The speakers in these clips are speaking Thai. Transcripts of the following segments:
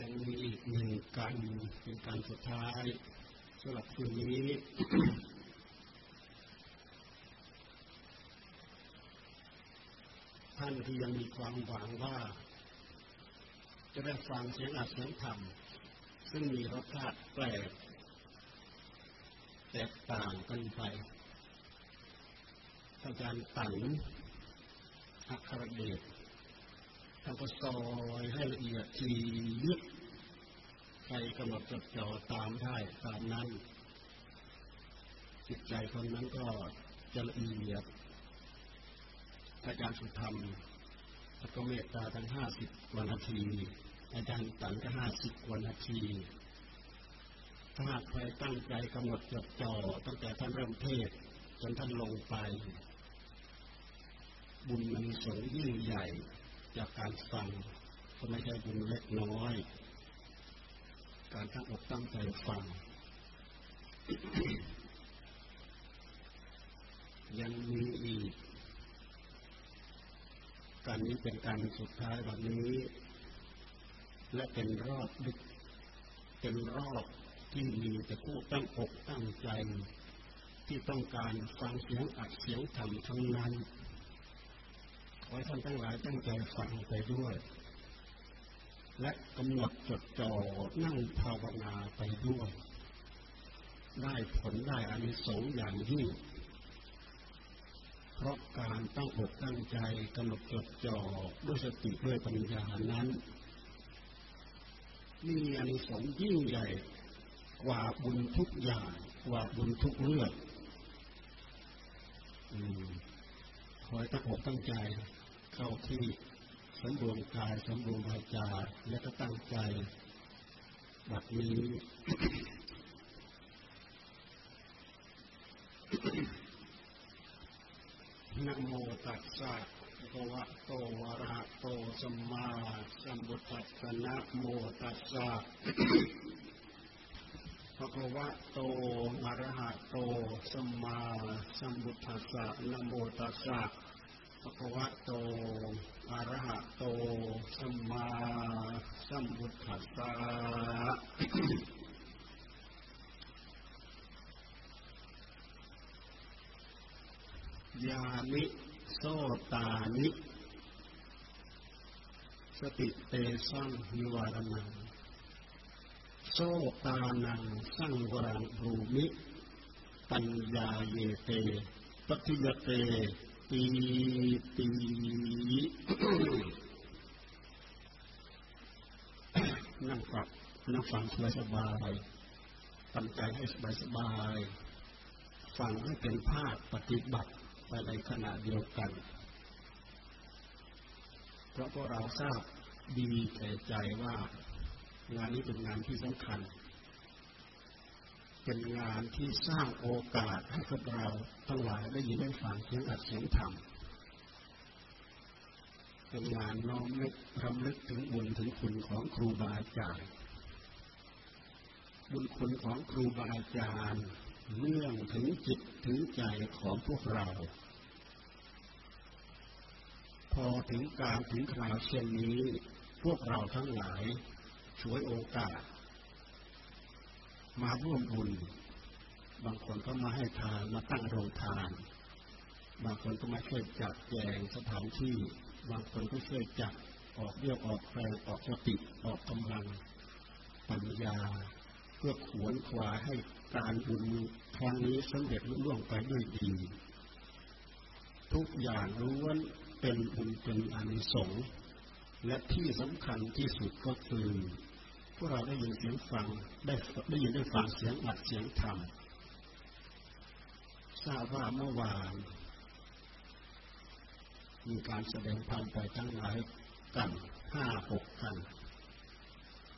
ยังมีอีกหนึ่งการเป็นการสุดท้ายสำหรับคืนนี้ท่านที่ยังมีความหวังว่า จะได้ฟังเสียงอัดเสียงธรรม ซึ่งมีรสชาติแปลก แตกต่างกันไปอาจารย์ตันอัครเดช ท่านก็ซอยให้ละเอียดทีลึกใครกำหนดจดจ่อตามได้ตามนั้น จิตใจคนนั้นก็จะละเอียดอาจารย์สุธรรมแล้วก็เมตตาทั้งห้าสิบกว่านาที อาจารย์ตันก็ห้าสิบกว่านาที ถ้าหากใครตั้งใจกำหนดจดจ่อตั้งแต่ท่านเริ่มเทศจนท่านลงไป บุญมีสงยิ่งใหญ่ จากการฟังก็ไม่ใช่บุญเล็กน้อย การตั้งอกตั้งใจฟัง ยังมีอีก การนี้เป็นการสุดท้ายแบบนี้ และเป็นรอบดึก เป็นรอบที่มีแต่ผู้ตั้งอกตั้งใจ ที่ต้องการฟังเสียงอัดเสียงธรรมทั้งนั้น ขอให้ท่านทั้งหลายตั้งใจฟังไปด้วย และกำหนดจดจ่อนั่งภาวนาไปด้วย ได้ผลได้อานิสงส์อย่างยิ่งเพราะการตั้งอกตั้งใจกำหนดจดจ่อด้วยสติด้วยปัญญานั้น มีอานิสงส์ยิ่งใหญ่กว่าบุญทุกอย่างกว่าบุญทุกเรื่อง ขอให้ตั้งอกตั้งใจ เข้าที่สำรวมกายสำรวมวาจาและก็ตั้งใจบัดนี้นะโมตัสสะภะวะโตอะระหะโตสัมมาสัมพุทธัสสะนะโมตัสสะ ภะคะวะโตอะระหะโตสัมมาสัมพุทธัสสะนะโมตัสสะภะควะโตอะระหะโตสัมมาสัมพุทธัสสะยานิโสตานิ สติเตสังนิวารนัง โสตานังสังวรังภูมิ ปัญญาเยเตปฏิยเตปีปีนั่งฝักนั่งฟังสบายสบายตั้งใจให้สบายสบายฟังให้เป็นภาคปฏิบัติไปในขณะเดียวกัน เพราะพวกเราทราบดีแก่ใจว่า งานนี้เป็นงานที่สำคัญ เป็นงานที่สร้างโอกาสให้พวกเราทั้งหลายได้ยินได้ฟังเสียงอัดเสียงธรรมเป็นงานน้อมนึกรำลึกถึงบุญถึงคุณของครูบาอาจารย์บุญคุณของครูบาอาจารย์เนื่องถึงจิตถึงใจของพวกเรา พอถึงการถึงคราวเช่นนี้ พวกเราทั้งหลาย ช่วยโอกาส มาร่วมบุญ บางคนก็มาให้ทานมาตั้งโรงทาน บางคนก็มาช่วยจัดแจงสถานที่ บางคนก็ช่วยจัดออกเรียกออกแรงออกสติออกกำลังปัญญา เพื่อขวนขวาให้การบุญครั้งนี้สำเร็จลุล่วงไปด้วยดี ทุกอย่างล้วนเป็นบุญเป็นอานิสงส์และที่สำคัญที่สุดก็คือ พวกเราได้ยินเสียงฟังได้ได้ยินได้ฟังเสียงอัดเสียงธรรมทราบว่าเมื่อวาน มีการแสดงธรรมไปทั้งหลายกันห้าหกกัน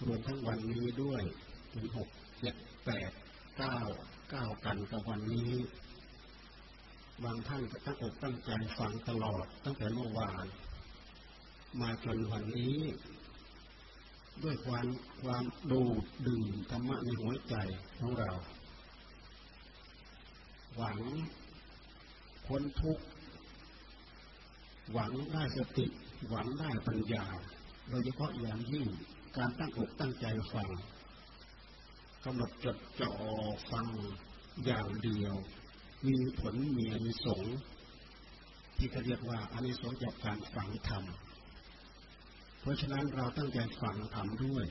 รวมทั้งวันนี้ด้วยเป็นหกเจ็ดแปดเก้าเก้ากันกับวันนี้ บางท่านก็ตั้งอกตั้งใจฟังตลอดตั้งแต่เมื่อวาน มาจนวันนี้ ด้วยความความดูดื่มธรรมะในหัวใจของเรา หวังพ้นทุกข์หวังได้สติ หวังได้ปัญญา โดยเฉพาะอย่างยิ่งการตั้งอกตั้งใจฟังกำหนดจดจ่อฟังอย่างเดียว มีผลมีอนิสงส์ที่เขาเรียกว่าอนิสงส์จากการฟังธรรม ราะฉะนั้นเราตั้งใจฟังธรรมด้วย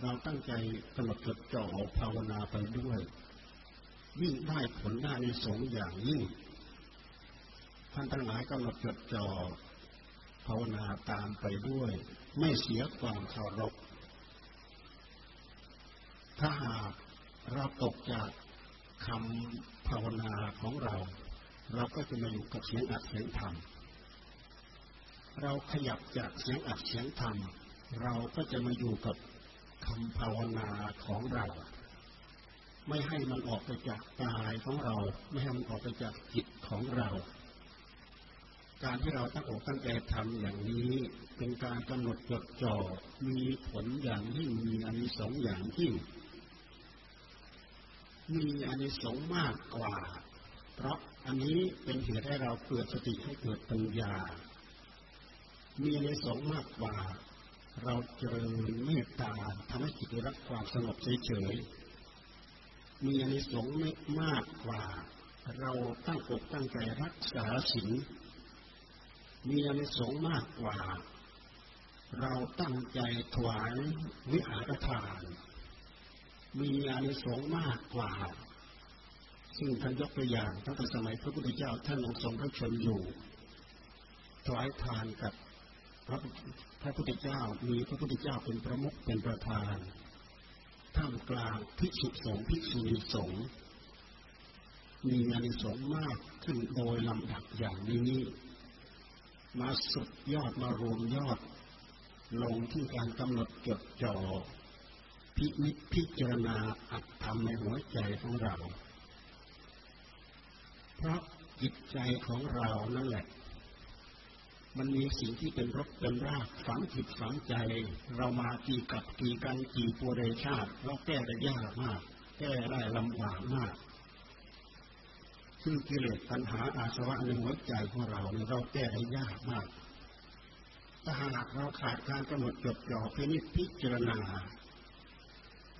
เราตั้งใจกำหนดจดจ่อภาวนาไปด้วย ยิ่งได้ผลได้อานิสงอย่างยิ่ง ท่านทั้งหลายกำหนดจดจ่อภาวนาตามไปด้วย ไม่เสียความเคารพ ถ้าหากเราตกจากคำภาวนาของเรา เราก็จะมาอยู่กับเสียงอัดเสียงธรรม เราขยับจากเสียงอัดเสียงธรรม เราก็จะมาอยู่กับคำภาวนาของเรา ไม่ให้มันออกไปจากกายของเรา ไม่ให้มันออกไปจากจิตของเรา การที่เราตั้งอกตั้งใจทำอย่างนี้ เป็นการกำหนดจดจ่อมีผลอย่างยิ่งมีอนิสงส์อย่างยิ่ง มีอานิสงส์มากกว่า เพราะอันนี้เป็นเหตุให้เราเกิดสติให้เกิดปัญญา มีอานิสงส์มากกว่า เราเจริญเมตตาทำให้จิตได้รับความสงบเฉยๆมีอานิสงส์ไม่มากกว่า เราตั้งอกตั้งใจรักษาศีลมีอานิสงส์มากกว่า เราตั้งใจถวายวิหารทาน มีอานิสงส์มากกว่าซึ่งท่านยกตัวอย่างตั้งแต่สมัยพระพุทธเจ้าท่านงทรงพระชนอยู่ถวายทานกับ พระพระพุทธเจ้ามีพระพุทธเจ้าเป็นประมุขเป็นประธานท่ามกลางภิกษุสงฆ์ภิกษุณีสงฆ์มีอานิสงส์มากขึ้นโดยลำดับอย่างนี้ มาสุดยอดมารวมยอด ลงที่การกำหนดจดจ่อพินิจพิจารณาอัตธรรมในหัวใจของเรา เพราะจิตใจของเรานั่นแหละ มันมีสิ่งที่เป็นรกเป็นรากฝังจิตฝังใจ เรามากี่กับกี่กันกี่ปัวเดชาติเราแก้ได้ยากมาก แก้ได้ลำบากมากคือกิเลสปัญหาอาสวะในหัวใจของเราเนี่ยเราแก้ได้ยากมาก ถ้าหากเราขาดการกำหนดจดจ่อพินิจพิจารณา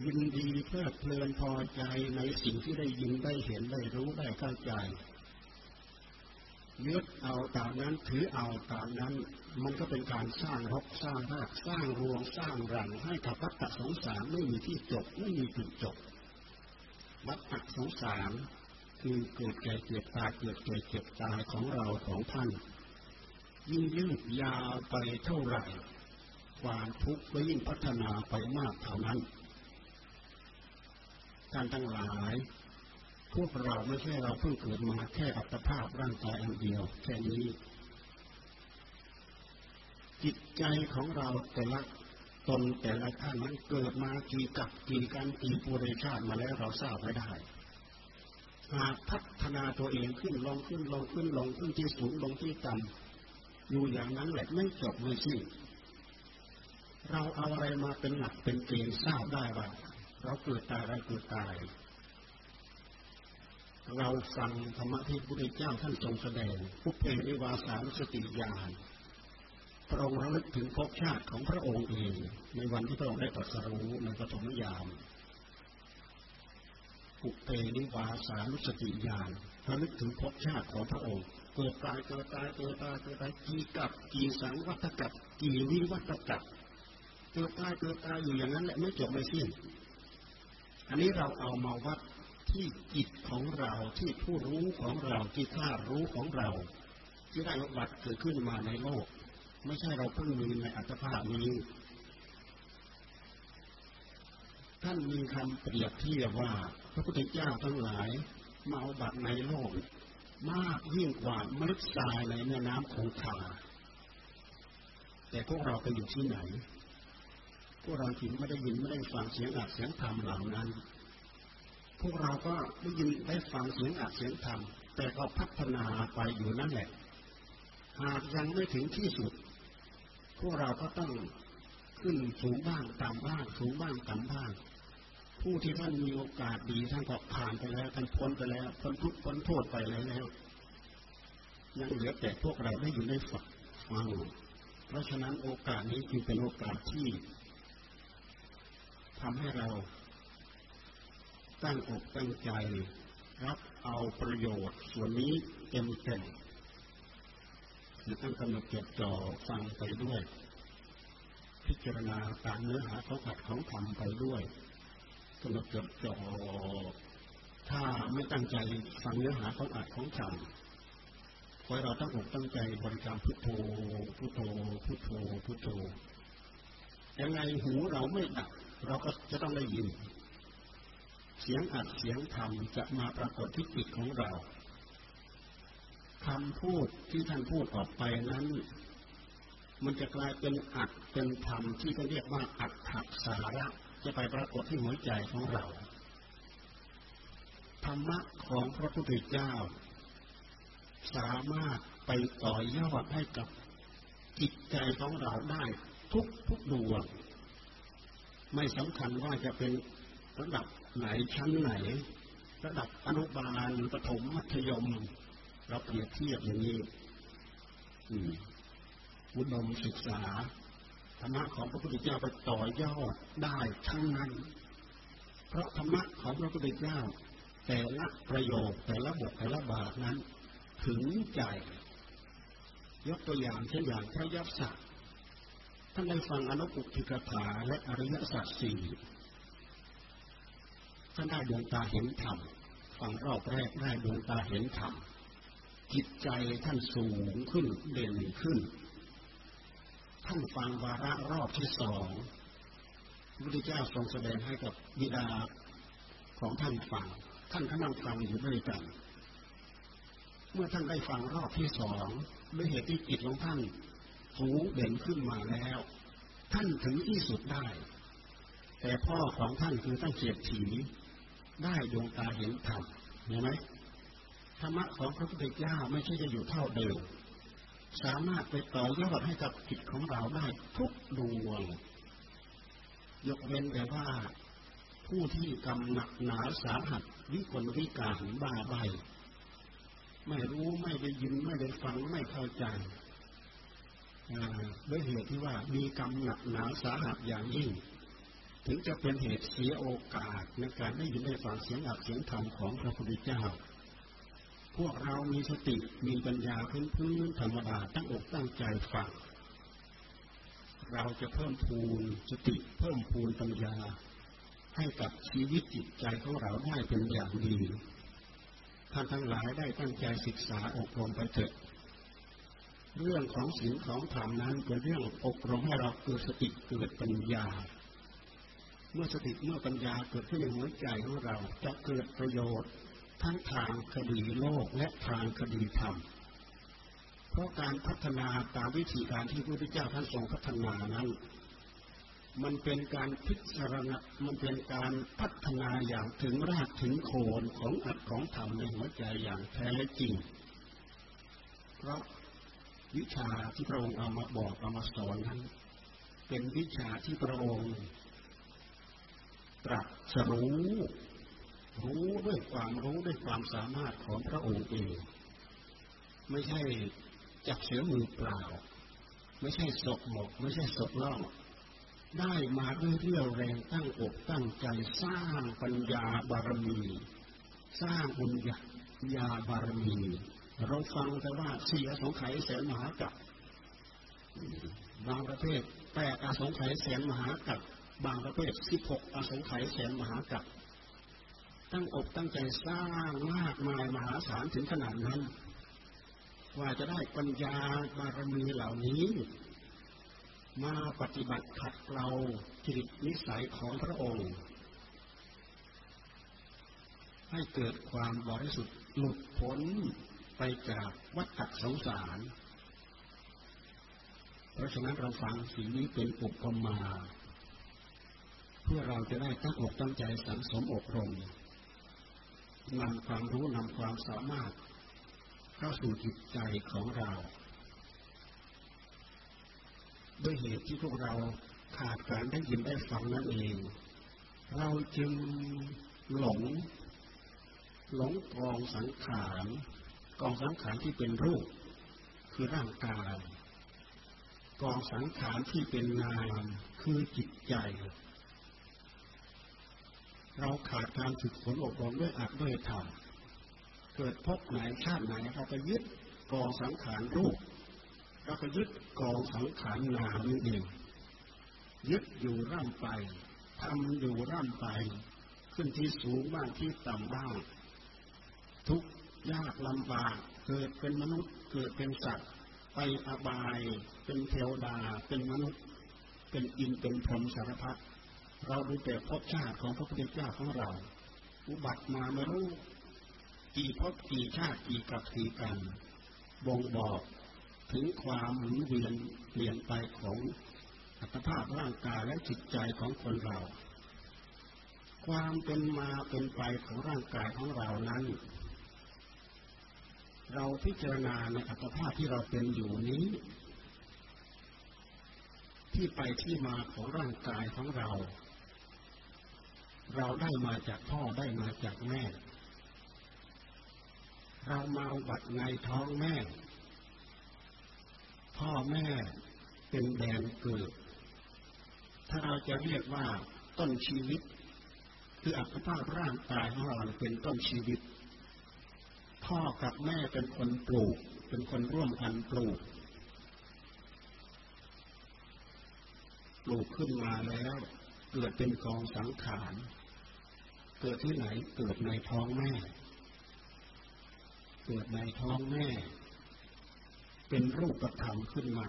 ยินดีเพลิดเพลินพอใจในสิ่งที่ได้ยินได้เห็นได้รู้ได้เข้าใจ ยึดเอาตามนั้นถือเอาตามนั้น มันก็เป็นการสร้างรกสร้างรากสร้างรวงสร้างรังให้กับวัฏสงสารไม่มีที่จบไม่มีจุดจบวัฏสงสารคือเกิดแก่เจ็บตายเกิดแก่เจ็บตายของเราของท่าน ยิ่งยืดยาวไปเท่าไหร่ ความทุกข์ก็ยิ่งพัฒนาไปมากเท่านั้นท่านทั้งหลาย พวกเราไม่ใช่เราเพิ่งเกิดมาแค่อัตภาพร่างกายอันเดียว แค่นี้ จิตใจของเราแต่ละตนแต่ละท่านนั้นเกิดมากี่กับกี่การกี่ปุเรชาติมาแล้วเราทราบไม่ได้หากพัฒนาตัวเองขึ้นลงขึ้นลงขึ้นลงขึ้นที่สูงลงที่ต่ำอยู่อย่างนั้นแหละไม่จบไม่สิ้นเราเอาอะไรมาเป็นหลักเป็นเกณฑ์ทราบได้ว่า เราเกิดตายเราเกิดตาย เราฟังธรรมะที่พระพุทธเจ้าท่านทรงแสดงพุทเพนิวาสารสติญาณพระองค์ระลึกถึงภพชาติของพระองค์เอง ในวันที่พระองค์ได้ตรัสรู้ในปฐมยามปุเพนิวาสารุสติญาณระลึกถึงภพชาติของพระองค์เกิดตายเกิดตายเกิดตายเกิดตายกี่กับกี่สังวัตกับกี่วิวัตกับเกิดตายเกิดตายอยู่อย่างนั้นแหละไม่จบไม่สิ้น อันนี้เราเอามาวัด ที่จิตของเราที่ผู้รู้ของเราที่ท่ารู้ของเรา ที่ได้วัดเกิดขึ้นมาในโลก ไม่ใช่เราเพิ่งมีในอัตภาพนี้ ท่านมีคำเปรียบเทียบว่า พระพุทธเจ้าทั้งหลายมาเอาบัตรในโลก มากยิ่งกว่าเมล็ดทรายในแม่น้ำคงคาแต่พวกเราไปอยู่ที่ไหน พวกเราถึงไม่ได้ยินไม่ได้ฟังเสียงอัดเสียงธรรมเหล่านั้น พวกเราก็ได้ยินได้ฟังเสียงอัดเสียงธรรม แต่ก็พัฒนาไปอยู่นั่นแหละ หากยังไม่ถึงที่สุด พวกเราก็ต้องขึ้นสูงบ้างต่ำบ้างสูงบ้างต่ำบ้าง ผู้ที่ท่านมีโอกาสดีท่านก็ผ่านไปแล้วท่านพ้นไปแล้วพ้นทุกพ้นโทษไปแล้วยังเหลือแต่พวกเราได้อยู่ในฝักฟังเพราะฉะนั้นโอกาสนี้จึงเป็นโอกาสที่ทำให้เรา ตั้งอกตั้งใจ รับเอาประโยชน์ส่วนนี้เต็มเต็มคือตั้งกำหนดจดจ่อฟังไปด้วย พิจารณาตามเนื้อหาเขาขัดของธรรมไปด้วยกำหนดจดจ่อถ้าไม่ตั้งใจฟังเนื้อหาของอัดของธรรมขอเราตั้งอกตั้งใจบริกรรมพุทโธพุทโธพุทโธพุทโธยังไงหูเราไม่ดับเราก็จะต้องได้ยิน เสียงอัดเสียงธรรมจะมาปรากฏที่จิตของเราคำพูดที่ท่านพูดออกไปนั้น มันจะกลายเป็นอัดเป็นธรรมที่เขาเรียกว่าอัดถักสาระจะไปปรากฏที่หัวใจของเราธรรมะของพระพุทธเจ้า สามารถไปต่อยอดให้กับจิตใจของเราได้ทุกทุกดวง ไม่สำคัญว่าจะเป็น ระดับไหนชั้นไหน ระดับอนุบาลประถมมัธยม เราเปรียบเทียบอย่างนี้อุดมศึกษาธรรมะของพระพุทธเจ้าไปต่อยอดได้ทั้งนั้น เพราะธรรมะของพระพุทธเจ้า แต่ละประโยคแต่ละบทแต่ละบาทนั้น ถึงใจ ยกตัวอย่างเช่นอย่างพระยัพสักท่านได้ฟังอนุปุถิกถาและอริยสัจสี่ ท่านได้ดวงตาเห็นธรรมฟังรอบแรกได้ดวงตาเห็นธรรมจิตใจท่านสูงขึ้นเด่นขึ้น ท่านฟังวาระรอบที่สองพระพุทธเจ้าทรงแสดงให้กับบิดาของท่านฟัง ท่านก็นั่งฟังอยู่ด้วยกัน เมื่อท่านได้ฟังรอบที่สองด้วยเหตุที่จิตของท่านสูงเด่นขึ้นมาแล้ว ท่านถึงที่สุดได้ แต่พ่อของท่านคือท่านเสียถี ได้ดวงตาเห็นธรรมเห็นไหมธรรมะของพระพุทธเจ้าไม่ใช่จะอยู่เท่าเดิม สามารถไปต่อยอดให้กับจิตของเราได้ทุกดวง ยกเว้นแต่ว่าผู้ที่กำหนักหนาสาหัสวิกลวิการบ้าใบไม่รู้ไม่ได้ยินไม่ได้ฟังไม่เข้าใจด้วยเหตุที่ว่ามีกรรมหนักหนาสาหัสอย่างยิ่ง ถึงจะเป็นเหตุเสียโอกาสในการได้ยินได้ฟังเสียงอักเสียงธรรมของพระพุทธเจ้า พวกเรามีสติมีปัญญาพื้นพื้นธรรมดาตั้งอกตั้งใจฟัง เราจะเพิ่มพูนสติเพิ่มพูนปัญญา ให้กับชีวิตจิตใจของเราได้เป็นอย่างดีท่านทั้งหลายได้ตั้งใจศึกษาอบรมไปเถิดเรื่องของศีลของธรรมนั้นเป็นเรื่องอบรมให้เราเกิดสติเกิดปัญญา เมื่อสติเมื่อปัญญาเกิดขึ้นในหัวใจของเราจะเกิดประโยชน์ทั้งทางคดีโลกและทางคดีธรรม เพราะการพัฒนาตามวิธีการที่พระพุทธเจ้าท่านทรงพัฒนานั้น มันเป็นการพิจารณา มันเป็นการพัฒนาอย่างถึงรากถึงโคนของอัตของธรรมในหัวใจอย่างแท้จริง เพราะวิชาที่พระองค์เอามาบอกเอามาสอนนั้น เป็นวิชาที่พระองค์ ตรัสรู้ รู้ด้วยความรู้ด้วยความสามารถของพระองค์เอง ไม่ใช่จับเสือมือเปล่า ไม่ใช่ศกหมก ไม่ใช่ศกล่องได้มาด้วยเรี่ยวแรงตั้งอกตั้งใจสร้างปัญญาบารมี สร้างบุญญาบารมี เราฟังแต่ว่าเสี่อสงไขยแสนมหากับบางประเภทแปดอสงไขยแสนมหากับ บางประเภทสิบหกอสงไขยแสนมหากัปตั้งอกตั้งใจสร้างมากมายมหาศาลถึงขนาดนั้น ว่าจะได้ปัญญาบารมีเหล่านี้ มาปฏิบัติขัดเกลาจิตนิสัยของพระองค์ ให้เกิดความบริสุทธิ์หลุดพ้นไปจากวัฏสงสาร เพราะฉะนั้นเราฟังสิ่งนี้เป็นอุปมา เพื่อเราจะได้ตั้งอกตั้งใจสังสมอบรมนำความรู้นำความสามารถ เข้าสู่จิตใจของเรา ด้วยเหตุที่พวกเราขาดการได้ยินได้ฟังนั่นเอง เราจึงหลง หลงกองสังขารกองสังขารที่เป็นรูป คือร่างกาย กองสังขารที่เป็นนามคือจิตใจ เราขาดการฝึกฝนอบรมด้วยอัดด้วยธรรมเกิดพบไหนชาติไหนเราก็ยึดกองสังขารรูปเราก็ยึดกองสังขารนามนี่เองยึดอยู่ร่ำไปทำอยู่ร่ำไป ขึ้นที่สูงบ้างที่ต่ำบ้างทุกยากลำบากเกิดเป็นมนุษย์เกิดเป็นสัตว์ ไปอบาย เป็นเทวดา เป็นมนุษย์ เป็นอินเป็นพรหมสารพัด เราดูแต่พชาติของพระพุทธเจ้าของเรา อุบัติมาไม่รู้กี่พบกี่ชาติกี่กับกี่กันบ่งบอกถึงความหมุนเวียนเปลี่ยนไปของอัตภาพร่างกายและจิตใจของคนเรา ความเป็นมาเป็นไปของร่างกายของเรานั้น เราพิจารณาในอัตภาพที่เราเป็นอยู่นี้ ที่ไปที่มาของร่างกายของเรา เราได้มาจากพ่อได้มาจากแม่ เรามาอุบัติในท้องแม่ พ่อแม่เป็นแดนเกิด ถ้าเราจะเรียกว่าต้นชีวิต คืออัตภาพร่างกายของเราเป็นต้นชีวิต พ่อกับแม่เป็นคนปลูก เป็นคนร่วมกันปลูกปลูกขึ้นมาแล้วเกิดเป็นกองสังขาร เกิดที่ไหนเกิดในท้องแม่ เกิดในท้องแม่ เป็นรูปธรรมขึ้นมา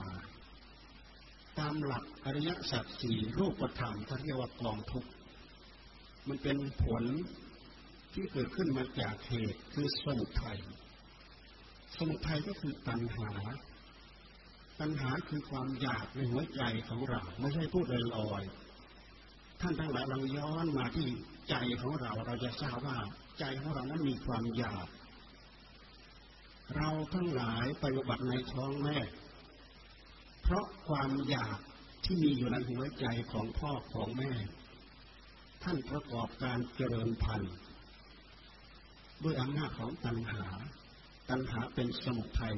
ตามหลักอริยสัจสี่รูปธรรมที่เรียกว่ากองทุกข์มันเป็นผลที่เกิดขึ้นมาจากเหตุคือสมุทัยสมุทัยก็คือตัณหา ตัณหาคือความอยากในหัวใจของเรา ไม่ใช่พูดลอยๆท่านทั้งหลายลองย้อนมาที่ ใจของเราเราจะทราบว่าใจของเรานั้นมีความอยาก เราทั้งหลายปฏิบัติในท้องแม่ เพราะความอยากที่มีอยู่ในหัวใจของพ่อของแม่ ท่านประกอบการเจริญพันธุ์ด้วยอำนาจของตัณหา ตัณหาเป็นสมุทัย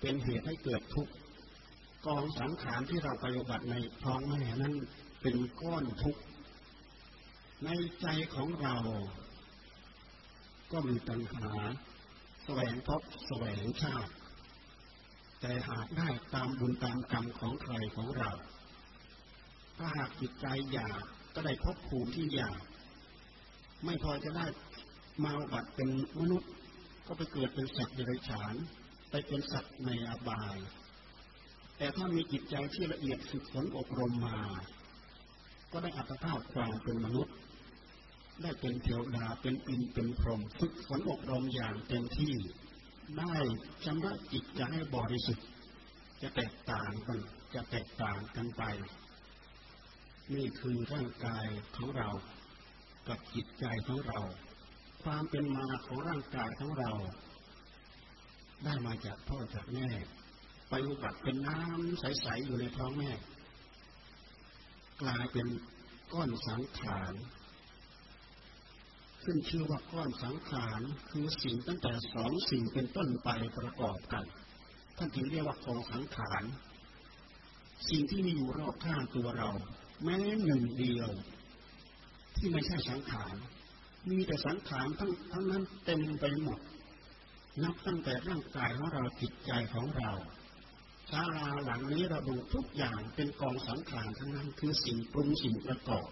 เป็นเหตุให้เกิดทุกข์ กองสังขารที่เราปฏิบัติในท้องแม่นั้นเป็นก้อนทุกข์ ในใจของเรา ก็มีตัณหา แสวงพบแสวงชาติ แต่หากได้ตามบุญตามกรรมของใครของเรา ถ้าหากจิตใจอยากก็ได้พบภูมิที่อยาก ไม่พอจะได้มาบัติเป็นมนุษย์ ก็ไปเกิดเป็นสัตว์เดรัจฉาน ไปเป็นสัตว์ในอบาย แต่ถ้ามีจิตใจที่ละเอียดฝึกฝนอบรมมา ก็ได้อัตภาพความเป็นมนุษย์ ได้เป็นเทวดาเป็นอินเป็นพรหมฝึกฝนอบรมอย่างเต็มที่ ได้ชำระจิตใจให้บริสุทธิ์ จะแตกต่างกันจะแตกต่างกันไป นี่คือร่างกายของเรา กับจิตใจของเรา ความเป็นมาของร่างกายของเรา ได้มาจากพ่อจากแม่ ไปอุบัติเป็นน้ำใส ๆ อยู่ในท้องแม่ กลายเป็นก้อนสังขาร ขึ้นชื่อว่าก้อนสังขารคือสิ่งตั้งแต่สองสิ่งเป็นต้นไปประกอบกัน ท่านถึงเรียกว่ากองสังขาร สิ่งที่มีอยู่รอบข้างตัวเรา แม้หนึ่งเดียว ที่ไม่ใช่สังขาร มีแต่สังขารทั้งทั้งนั้นเต็มไปหมด นับตั้งแต่ร่างกายของเราจิตใจของเราศาลาหลังนี้เราดูทุกอย่างเป็นกองสังขารทั้งนั้นคือสิ่งปรุงสิ่งประกอบ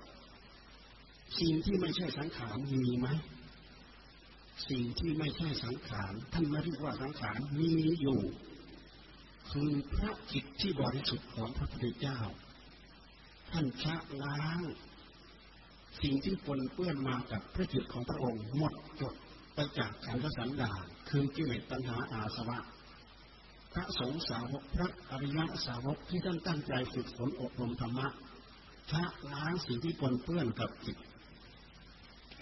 สิ่งที่ไม่ใช่สังขารมีไหมสิ่งที่ไม่ใช่สังขารท่านไม่เรียกว่าสังขารมีอยู่ คือพระจิตที่บริสุทธิ์ของพระพุทธเจ้า ท่านชะล้าง สิ่งที่ปนเปื้อนมากับพระจิตของพระองค์หมดจดไปจากขันธสันดานคือกิเลสตัณหาอาสวะ พระสงฆ์สาวกพระอริยสาวกที่ท่านตั้งใจฝึกฝนอบรมธรรมะชะล้างสิ่งที่ปนเปื้อนกับจิต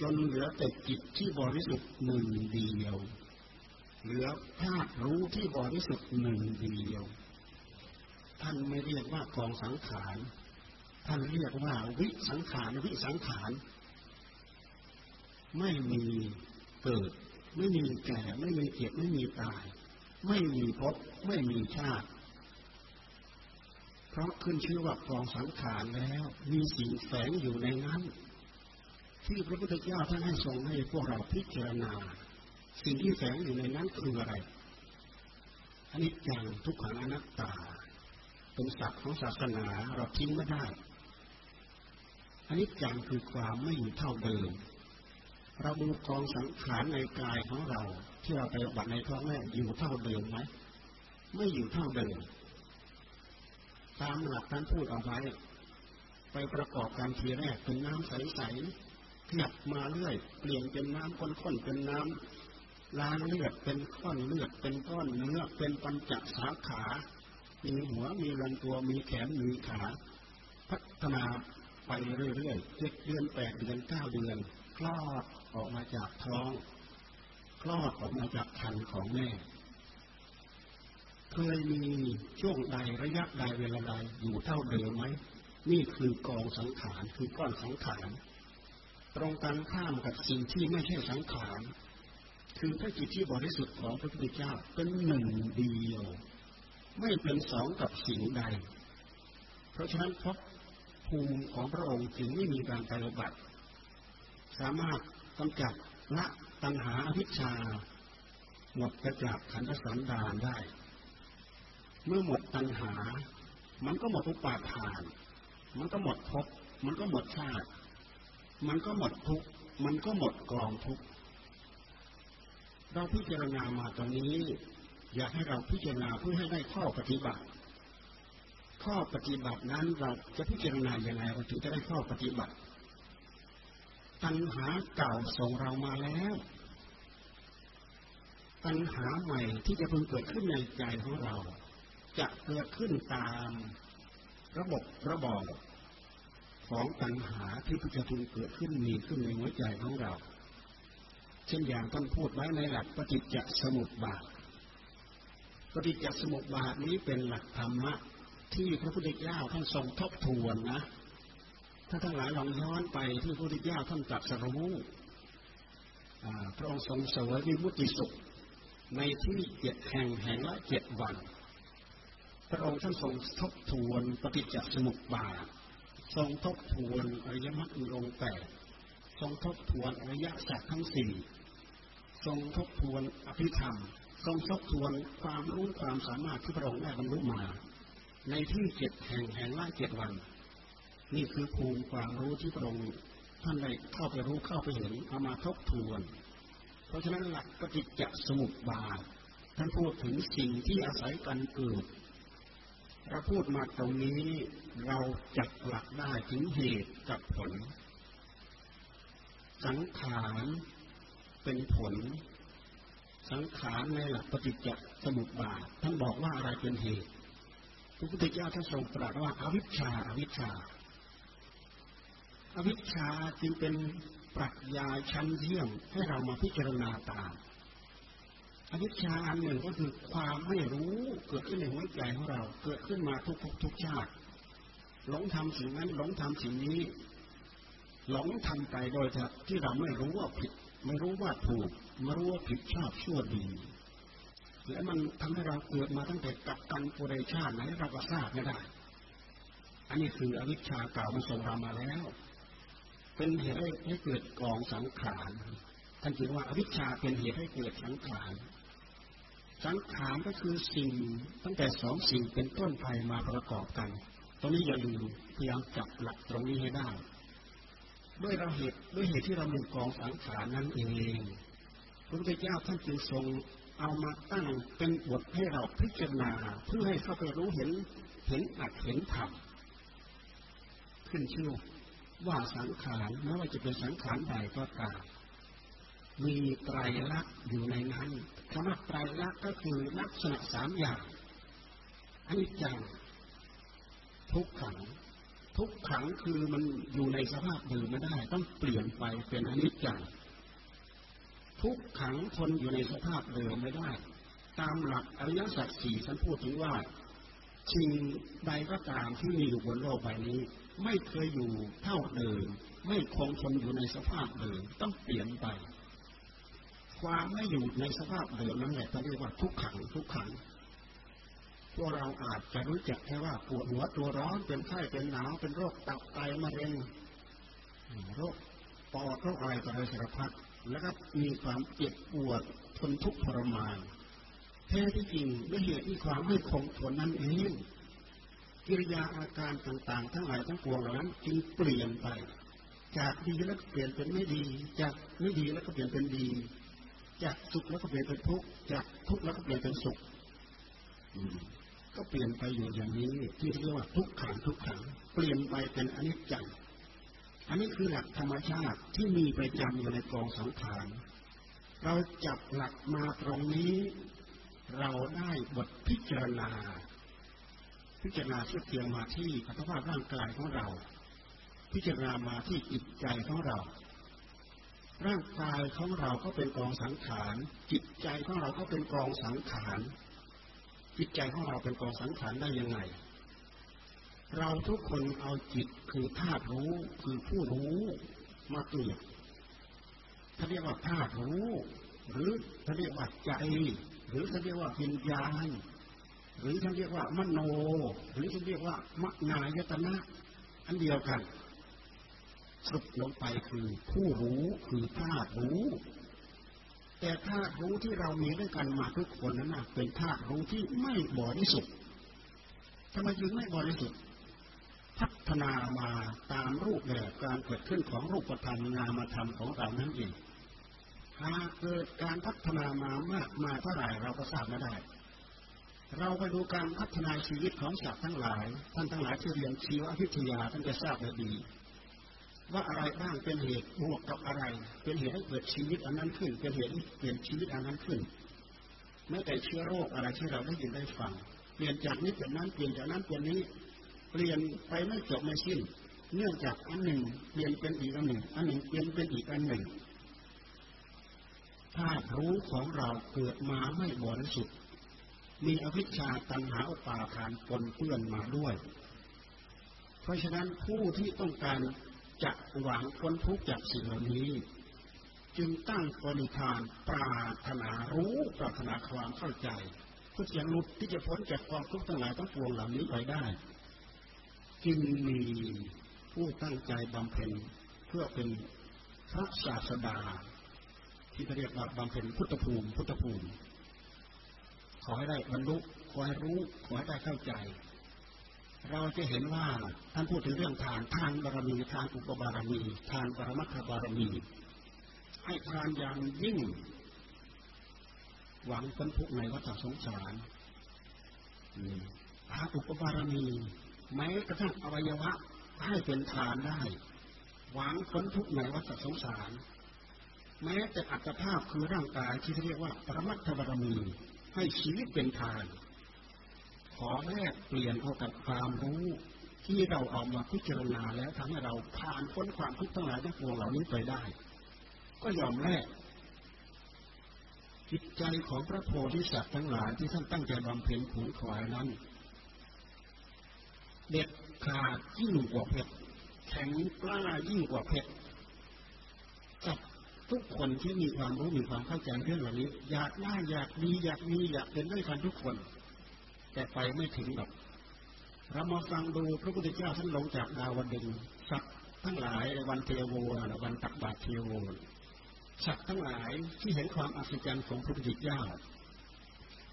จนเหลือแต่จิตที่บริสุทธิ์หนึ่งเดียว เหลือธาตุรู้ที่บริสุทธิ์หนึ่งเดียว ท่านไม่เรียกว่ากองสังขารท่านเรียกว่าวิสังขารวิสังขาร ไม่มีเกิด ไม่มีแก่ไม่มีเจ็บไม่มีตาย ไม่มีภพไม่มีชาติ เพราะขึ้นชื่อว่ากองสังขารแล้ว มีสิ่งแฝงอยู่ในนั้น ที่พระพุทธเจ้าท่านให้ทรงให้พวกเราพิจารณา สิ่งที่แฝงอยู่ในนั้นคืออะไรอันนี้อย่างทุกขังอนัตตา เป็นศัพท์ของศาสนาเราทิ้งไม่ได้อันนี้จังคือความไม่อยู่เท่าเดิม เราดูกองสังขารในกายของเรา ที่เราไปบัตในท้องแม่อยู่เท่าเดิมไหมไม่อยู่เท่าเดิมตามหลักท่านพูดเอาไว้ ไปประกอบการทีแรกเป็นน้ำใส ๆขยับมาเรื่อย เปลี่ยนเป็นน้ำข้นๆเป็นน้ำล้างเลือดเป็นก้อนเลือดเป็นก้อนเนื้อเป็นปัญจสาขา มีหัวมีลำตัวมีแขนมีขา พัฒนาไปเรื่อยๆเจ็ดเดือนแปดเดือนเก้าเดือน คลอดออกมาจากท้อง คลอดออกมาจากคันของแม่ เคยมีช่วงใดระยะใดเวลาใดอยู่เท่าเดิมไหม นี่คือกองสังขารคือก้อนสังขาร ตรงกันข้ามกับสิ่งที่ไม่ใช่สังขารคือพระจิตที่บริสุทธิ์ของพระพุทธเจ้าเป็นหนึ่งเดียว ไม่เป็นสองกับสิ่งใด เพราะฉะนั้นพบภูมิของพระองค์จึงไม่มีการปฏิบัติสามารถกำจัดละตัณหาอภิชา หมดกระจากขันธสันดานได้ เมื่อหมดตัณหา มันก็หมดอุปาทาน มันก็หมดภพมันก็หมดชาติ มันก็หมดทุกมันก็หมดกองทุกเราพิจารณามาตอนนี้ อยากให้เราพิจารณาเพื่อให้ได้ข้อปฏิบัติ ข้อปฏิบัตินั้นเราจะพิจารณาอย่างไรเราถึงจะได้ข้อปฏิบัติ ตัณหาเก่าส่งเรามาแล้ว ตัณหาใหม่ที่จะเพิ่งเกิดขึ้นในใจของเรา จะเกิดขึ้นตาม ระบบระบอบ ของตัณหาที่จะพึงเกิดขึ้นมีขึ้นในหัวใจของเรา เช่นอย่างท่านพูดไว้ในหลักปฏิจจสมุปบาท ปฏิจจสมุปบาทนี้เป็นหลักธรรมะที่พระพุทธเจ้าท่านทรงทบทวนนะ ถ้าทั้งหลายลองย้อนไปที่พระพุทธเจ้าท่านตรัสรู้พระองค์ทรงเสวยวิมุติสุขในที่เจ็ดแห่งแห่งละเจ็ดวัน พระองค์ท่านทรงทบทวนปฏิจจสมุปบาท ทรงทบทวนอริยมรรคองแปดทรงทบทวนอริยสัจทั้งสี่ทรงทบทวนอภิธรรม ทรงทบทวนความรู้ความสามารถที่พระองค์ได้บรรลุมา ในที่เจ็ดแห่งแห่งละเจ็ดวัน นี่คือภูมิความรู้ที่พระองค์ท่านได้เข้าไปรู้เข้าไปเห็นเอามาทบทวน เพราะฉะนั้นหลักปฏิจจสมุปบาทท่านพูดถึงสิ่งที่อาศัยกันเกิด เราพูดมาตรงนี้เราจับหลักได้ถึงเหตุกับผล สังขารเป็นผล สังขารในหลักปฏิจจสมุปบาทท่านบอกว่าอะไรเป็นเหตุพระพุทธเจ้าท่านทรงตรัสว่าอาวิชชาอาวิชชาอาวิชชาจึงเป็นปรัชญาชั้นเยี่ยมให้เรามาพิจารณาตาม อวิชชาอันหนึ่งก็คือความไม่รู้เกิดขึ้นในหัวใจของเรา เกิดขึ้นมาทุกทุกชาติ หลงทำสิ่งนั้น หลงทำสิ่งนี้ หลงทำไปโดยที่เราไม่รู้ว่าผิด ไม่รู้ว่าถูก ไม่รู้ว่าผิดชอบชั่วดีและมันทำให้เราเกิดมาตั้งแต่กับกันปุเรชาติไหนเราก็ทราบไม่ได้ อันนี้คืออวิชชาเก่ามันส่งเรามาแล้ว เป็นเหตุให้เกิดกองสังขารท่านจึงว่าอวิชชาเป็นเหตุให้เกิดสังขาร สังขารก็คือสิ่งตั้งแต่สองสิ่งเป็นต้นไปมาประกอบกัน ตรงนี้อย่าลืมพยายามจับหลักตรงนี้ให้ได้ ด้วยเราเหตุด้วยเหตุที่เรามีกองสังขารนั่นเองพระพุทธเจ้าท่านจึงทรงเอามาตั้งเป็นบทให้เราพิจารณาเพื่อให้เข้าไปรู้เห็นเห็นอัดเห็นธรรมขึ้นชื่อว่าสังขารไม่ว่าจะเป็นสังขารใดก็ตาม มีไตรลักษณ์อยู่ในนั้นคำว่าไตรลักษณ์ก็คือลักษณะสามอย่างอนิจจังทุกขัง ทุกขังคือมันอยู่ในสภาพเดิมไม่ได้ ต้องเปลี่ยนไปเป็นอนิจจังทุกขังทนอยู่ในสภาพเดิมไม่ได้ ตามหลักอริยสัจสี่ฉันพูดถึงว่าสิ่งใดก็ตามที่มีอยู่บนโลกใบนี้ ไม่เคยอยู่เท่าเดิม ไม่คงทนอยู่ในสภาพเดิมต้องเปลี่ยนไป ความไม่อยู่ในสภาพเดิมนั่นแหละเรียกว่าทุกขังทุกขังพวกเราอาจจะรู้จักแค่ว่าปวดหัวตัวร้อนเป็นไข้เป็นหนาวเป็นโรคตับไตมะเร็งโรคปอดโรคอะไรต่ออะไรสารพัดแล้วก็มีความเจ็บปวดทนทุกข์ทรมานแท้ที่จริงด้วยเหตุที่ความไม่คงทนนั้นเองกิริยาอาการต่างๆ ทั้งหลายทั้งปวงเหล่านั้นจึงเปลี่ยนไป จากดีแล้วก็เปลี่ยนเป็นไม่ดี จากไม่ดีแล้วก็เปลี่ยนเป็นดี จากสุขแล้วก็เปลี่ยนเป็นทุกข์จากทุกข์แล้วก็เปลี่ยนเป็นสุขก็เปลี่ยนไปอยู่อย่างนี้ ที่เรียกว่าทุกขังทุกขัง เปลี่ยนไปเป็นอนิจจังอันนี้คือหลักธรรมชาติที่มีประจำอยู่ในกองสังขารเราจับหลักมาตรงนี้ เราได้บทพิจารณา พิจารณาเทียบเทียงมาที่อัตภาพร่างกายของเรา พิจารณามาที่จิตใจของเรา ร่างกายของเราก็เป็นกองสังขาร จิตใจของเราก็เป็นกองสังขาร จิตใจของเราเป็นกองสังขารได้ยังไง เราทุกคนเอาจิตคือธาตุรู้คือผู้รู้มาเกิดถ้าเรียกว่าธาตุรู้ หรือถ้าเรียกว่าใจ หรือถ้าเรียกว่าวิญญาณ หรือถ้าเรียกว่ามโน หรือถ้าเรียกว่ามนายตนะ อันเดียวกัน สรุปลงไปคือผู้รู้คือธาตุรู้ แต่ธาตุรู้ที่เรามีด้วยกันมาทุกคนนั้นเป็นธาตุรู้ที่ไม่บริสุทธิ์ทำไมจึงไม่บริสุทธิ์พัฒนามาตามรูปแบบการเกิดขึ้นของรูปธรรมนามธรรมของเรานั้นเองหากเกิดการพัฒนามามากมาเท่าไหร่เราก็ทราบไม่ได้ เราไปดูการพัฒนาชีวิตของสัตว์ทั้งหลาย ท่านทั้งหลายที่เรียนชีววิทยาท่านจะทราบได้ดี ว่าอะไรบ้างเป็นเหตุบวกกับอะไร เป็นเหตุให้เกิดชีวิตอันนั้นขึ้น เป็นเหตุให้เปลี่ยนชีวิตอันนั้นขึ้นแม้แต่เชื้อโรคอะไรที่เราได้ยินได้ฟังเปลี่ยนจากนี้เป็นนั้นเปลี่ยนจากนั้นเป็นนี้ เปลี่ยนไปไม่จบไม่สิ้น เนื่องจากอันหนึ่ง เปลี่ยนเป็นอีกอันหนึ่ง อันหนึ่งเปลี่ยนเป็นอีกอันหนึ่งถ้ารู้ของเราเกิดมาไม่บริสุทธิ์ มีอวิชชาตัณหาอุปาทานปนเปื้อนมาด้วย เพราะฉะนั้นผู้ที่ต้องการ จะหวังพ้นทุกข์จากสิ่งเหล่านี้ จึงตั้งปณิธานปรารถนารู้ปรารถนาความเข้าใจเพื่อจะหลุดที่จะพ้นจากความทุกข์ทั้งหลายทั้งปวงเหล่านี้ไปได้ จึงมีผู้ตั้งใจบำเพ็ญเพื่อเป็นพระศาสดา ที่เรียกว่าบำเพ็ญพุทธภูมิ พุทธภูมิ ขอให้ได้บรรลุขอให้รู้ ขอให้ได้เข้าใจ เราจะเห็นว่าท่านพูดถึงเรื่องทานทานบารมีทานอุปบารมี ทานปรมัตถบารมี ให้ทานอย่างยิ่ง หวังพ้นทุกข์ในวัฏสงสารทานอุปบารมีแม้กระทั่งอวัยวะให้เป็นทานได้ หวังพ้นทุกข์ในวัฏสงสาร แม้แต่อัตภาพคือร่างกายที่เรียกว่าปรมัตถบารมี ให้ชีวิตเป็นทาน ขอแลกเปลี่ยนเอากับความรู้ที่เราเอามาพิจารณาแล้วทำให้เราผ่านพ้นความทุกข์ทั้งหลายทั้งปวงเหล่านี้ไปได้ ก็ยอมแลกจิตใจของพระโพธิสัตว์ทั้งหลายที่ท่านตั้งใจบำเพ็ญขูนขวายนั้น เด็ดขาดยิ่งกว่าเพชรแข็งกล้ายิ่งกว่าเพชรกับทุกคนที่มีความรู้มีความเข้าใจเรื่องเหล่านี้ อยากได้อยากมีอยากมีอยากเป็นด้วยกันทุกคน แต่ไปไม่ถึงหรอกเรามาฟังดูพระพุทธเจ้าท่านลงจากดาวดึงสัตว์ทั้งหลายในวันเทโววันตักบาตเทโวสัตว์ทั้งหลายที่เห็นความอัศจรรย์ของพระพุทธเจ้า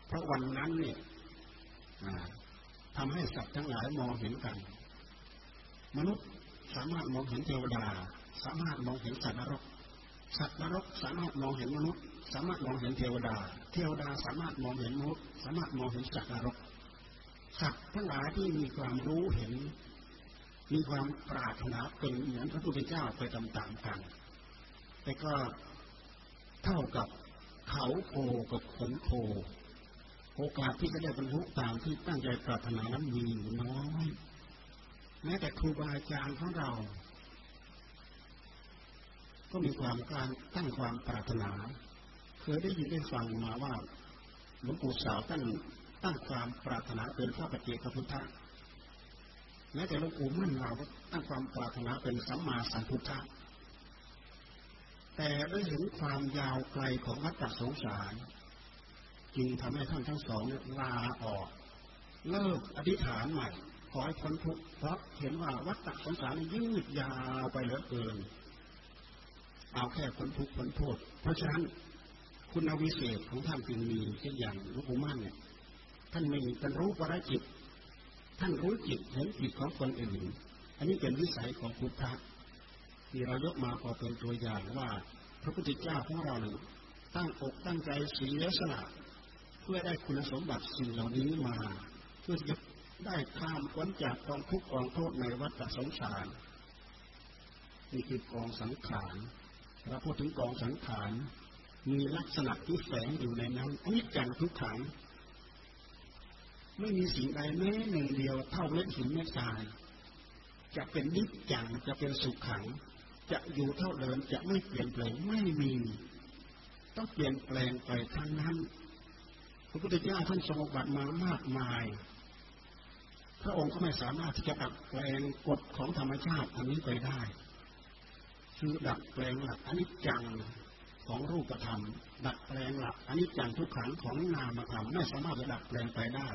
เพราะวันนั้นเนี่ยทำให้สัตว์ทั้งหลายมองเห็นกัน มนุษย์สามารถมองเห็นเทวดา สามารถมองเห็นสัตว์นรก สัตว์นรกสามารถมองเห็นมนุษย์ สามารถมองเห็นเทวดา เทวดาสามารถมองเห็นมนุษย์ สามารถมองเห็นสัตว์นรก สัตว์ทั้งหลายที่มีความรู้เห็น มีความปรารถนาเป็นเหมือนพระพุทธเจ้าไปตามๆกัน แต่ก็เท่ากับเขาโคกับขนโค โอกาสที่จะได้บรรลุตามที่ตั้งใจปรารถนานั้นมีน้อย แม้แต่ครูบาอาจารย์ของเรา ก็มีความการตั้งความปรารถนา เคยได้ยินได้ฟังมาว่าหลวงปู่สาวตั้ง ตั้งความปรารถนาเป็นพระปฏิเจกพุทธะแม้แต่หลวงปู่มั่นเราก็ตั้งความปรารถนาเป็นสัมมาสัมพุทธะแต่ได้เห็นความยาวไกลของวัฏสงสาร จึงทำให้ท่านทั้งสองลาออก เลิกอธิษฐานใหม่ ขอให้พ้นทุกข์เพราะเห็นว่าวัฏสงสารยืดยาวไปเหลือเกิน เอาแค่พ้นทุกข์พ้นโทษ เพราะฉะนั้นคุณวิเศษของท่านจึงมีเช่นอย่างหลวงปู่มั่นเนี่ย ท่านไม่มีท่านรู้วรจิต ท่านรู้จิตเห็นจิตของคนอื่น อันนี้เป็นวิสัยของพุทธะที่เรายกมาพอเป็นตัวอย่างว่า พระพุทธเจ้าของเราหนึ่งตั้งอกตั้งใจเสียสละเพื่อได้คุณสมบัติสิ่งเหล่านี้มา เพื่อจะได้ข้ามพ้นจากกองทุกข์กองโทษในวัฏสงสารนี่คือกองสังขารเราพูดถึงกองสังขารมีลักษณะที่แฝงอยู่ในนั้นอันนี้จังทุกขัง ไม่มีสิ่งใดแม้หนึ่งเดียวเท่าเล็กหินเม็ดทราย จะเป็นนิจจังจะเป็นสุขขัง จะอยู่เท่าเดิมจะไม่เปลี่ยนแปลงไม่มี ต้องเปลี่ยนแปลงไปทั้งนั้น พระพุทธเจ้าท่านทรงบัติมามากมาย พระองค์ก็ไม่สามารถที่จะดัดแปลงกฎของธรรมชาติอันนี้ไปได้คือดัดแปลงหลักอนิจจังของรูปธรรม ดัดแปลงหลักอนิจจังทุกขังของนามธรรมไม่สามารถจะดัดแปลงไปได้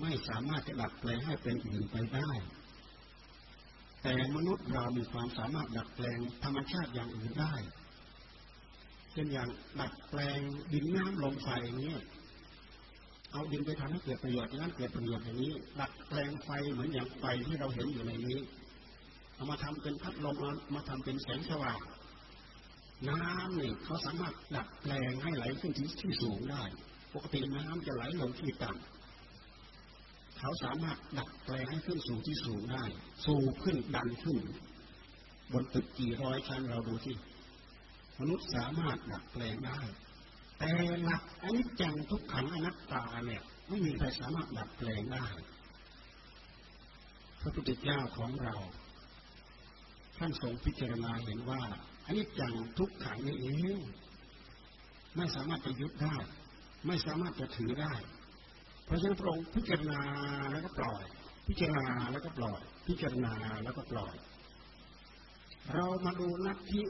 ไม่สามารถจะดัดแปลงให้เป็นอื่นไปได้ แต่มนุษย์เรามีความสามารถดัดแปลงธรรมชาติอย่างอื่นได้เช่นอย่างดัดแปลงดินน้ำลมไฟอย่างนี้เอาดินไปทำให้เกิดประโยชน์นั้นเกิดประโยชน์อย่างนี้ ดัดแปลงไฟเหมือนอย่างไฟที่เราเห็นอยู่ในนี้เอามาทำเป็นพัดลมมาทำเป็นแสงสว่างน้ำนี่เขาสามารถดัดแปลงให้ไหลขึ้นที่ที่สูงได้ ปกติน้ำจะไหลลงที่ต่ำ เขาสามารถดัดแปลงให้ขึ้นสู่ที่สูงได้ สูงขึ้นดันขึ้น บนตึกกี่ร้อยชั้นเราดูที่มนุษย์สามารถดัดแปลงได้ แต่หลักอนิจจังทุกขังอนัตตาเนี่ยไม่มีใครสามารถดัดแปลงได้ พระพุทธเจ้าของเรา ท่านทรงพิจารณาเห็นว่าอันนี้จังทุกขังนี่เองไม่สามารถจะยึดได้ ไม่สามารถจะถือได้ เพราะฉะนั้นพระองค์พิจารณาแล้วก็ปล่อย พิจารณาแล้วก็ปล่อย พิจารณาแล้วก็ปล่อย เรามาดูลัทธิ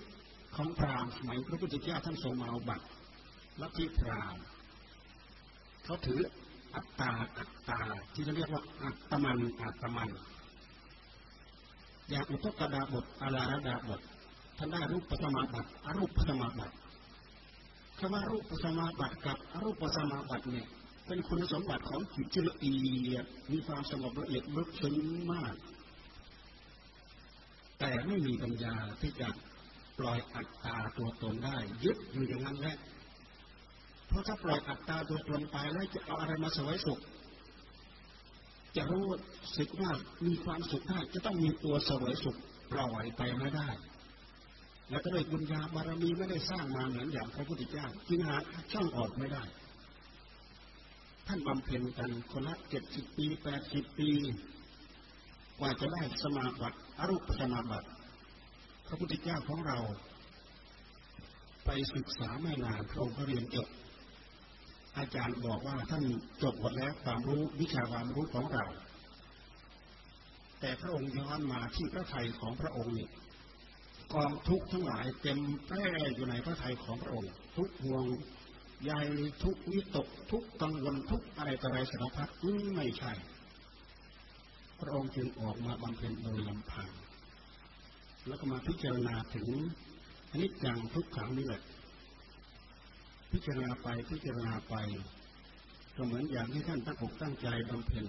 ของพราหมณ์สมัยพระพุทธเจ้าท่านทรงมาเอาบัตรลัทธิพราหมณ์เขาถืออัตตาอัตตาที่จะเรียกว่าอัตมันอัตมัน อย่างอุทกดาบทอาราดาบทท่านได้รูปปัสมาบัติอรูปปัสมาบัติคำว่ารูปปัสมาบัติกับอรูปปัสมาบัติเนี่ย เป็นคุณสมบัติของจิตที่ละเอียดมีความสงบละเอียดลึกซึ้งมาก แต่ไม่มีปัญญาที่จะปล่อยอัตตาตัวตนได้ ยึดอยู่อย่างนั้นแหละเพราะถ้าปล่อยอัตตาตัวตนไปแล้วจะเอาอะไรมาสวยสุข จะรู้สึกว่ามีความสุขได้จะต้องมีตัวสวยสุขปล่อยไปไม่ได้แล้วก็ด้วยบุญญาบารมีไม่ได้สร้างมาเหมือนอย่างพระพุทธเจ้าจึงหาช่องออกไม่ได้ ท่านบำเพ็ญกันคนละเจ็ดสิบปีแปดสิบปี กว่าจะได้สมาบัติอรูปสมาบัติ พระพุทธเจ้าของเรา ไปศึกษาไม่นานพระองค์ก็เรียนจบ อาจารย์บอกว่าท่านจบหมดแล้วความรู้วิชาความรู้ของเรา แต่พระองค์ย้อนมาที่พระไทยของพระองค์นี่กองทุกข์ทั้งหลายเต็มแพร่อยู่ในพระทัยของพระองค์ ทุกห่วง ใยทุกวิตกทุกกังวลทุกอะไรต่ออะไรสารพัดไม่ใช่ พระองค์จึงออกมาบำเพ็ญโดยลำพัง แล้วก็มาพิจารณาถึงอนิจจังทุกขังนี่แหละ พิจารณาไปพิจารณาไป ก็เหมือนอย่างที่ท่านตั้งอกตั้งใจบำเพ็ญ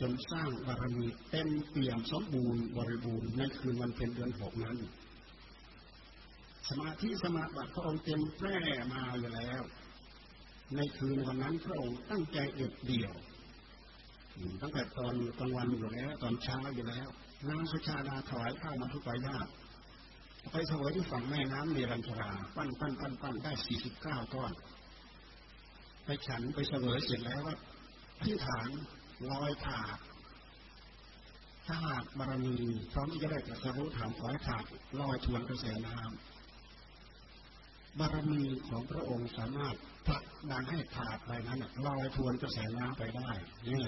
จนสร้างบารมีเต็มเปี่ยมสมบูรณ์บริบูรณ์ในคืนวันเพ็ญเดือนหกนั้น สมาธิสมาบัติพระองค์เต็มแพร่มาอยู่แล้ว ในคืนวันนั้นพระองค์ตั้งใจเด็ดเดี่ยวตั้งแต่ตอนกลางวันอยู่แล้ว ตอนเช้าอยู่แล้วนางสุชาดาถวายข้าวมาทุกปายาไปเสวยที่ฝั่งแม่น้ำเนรัญชราปั้นปั้นปั้นปั้นได้สี่สิบเก้าก้อน ไปฉันไปเสวยเสร็จแล้วว่าที่ฐานลอยถาดถ้าหากบารมีพร้อมที่จะได้ตรัสรู้ถามขอให้ถาดลอยทวนกระแสน้ำ บารมีของพระองค์สามารถผลักดันให้ถาดใบนั้นลอยทวนกระแสน้ำไปได้นี่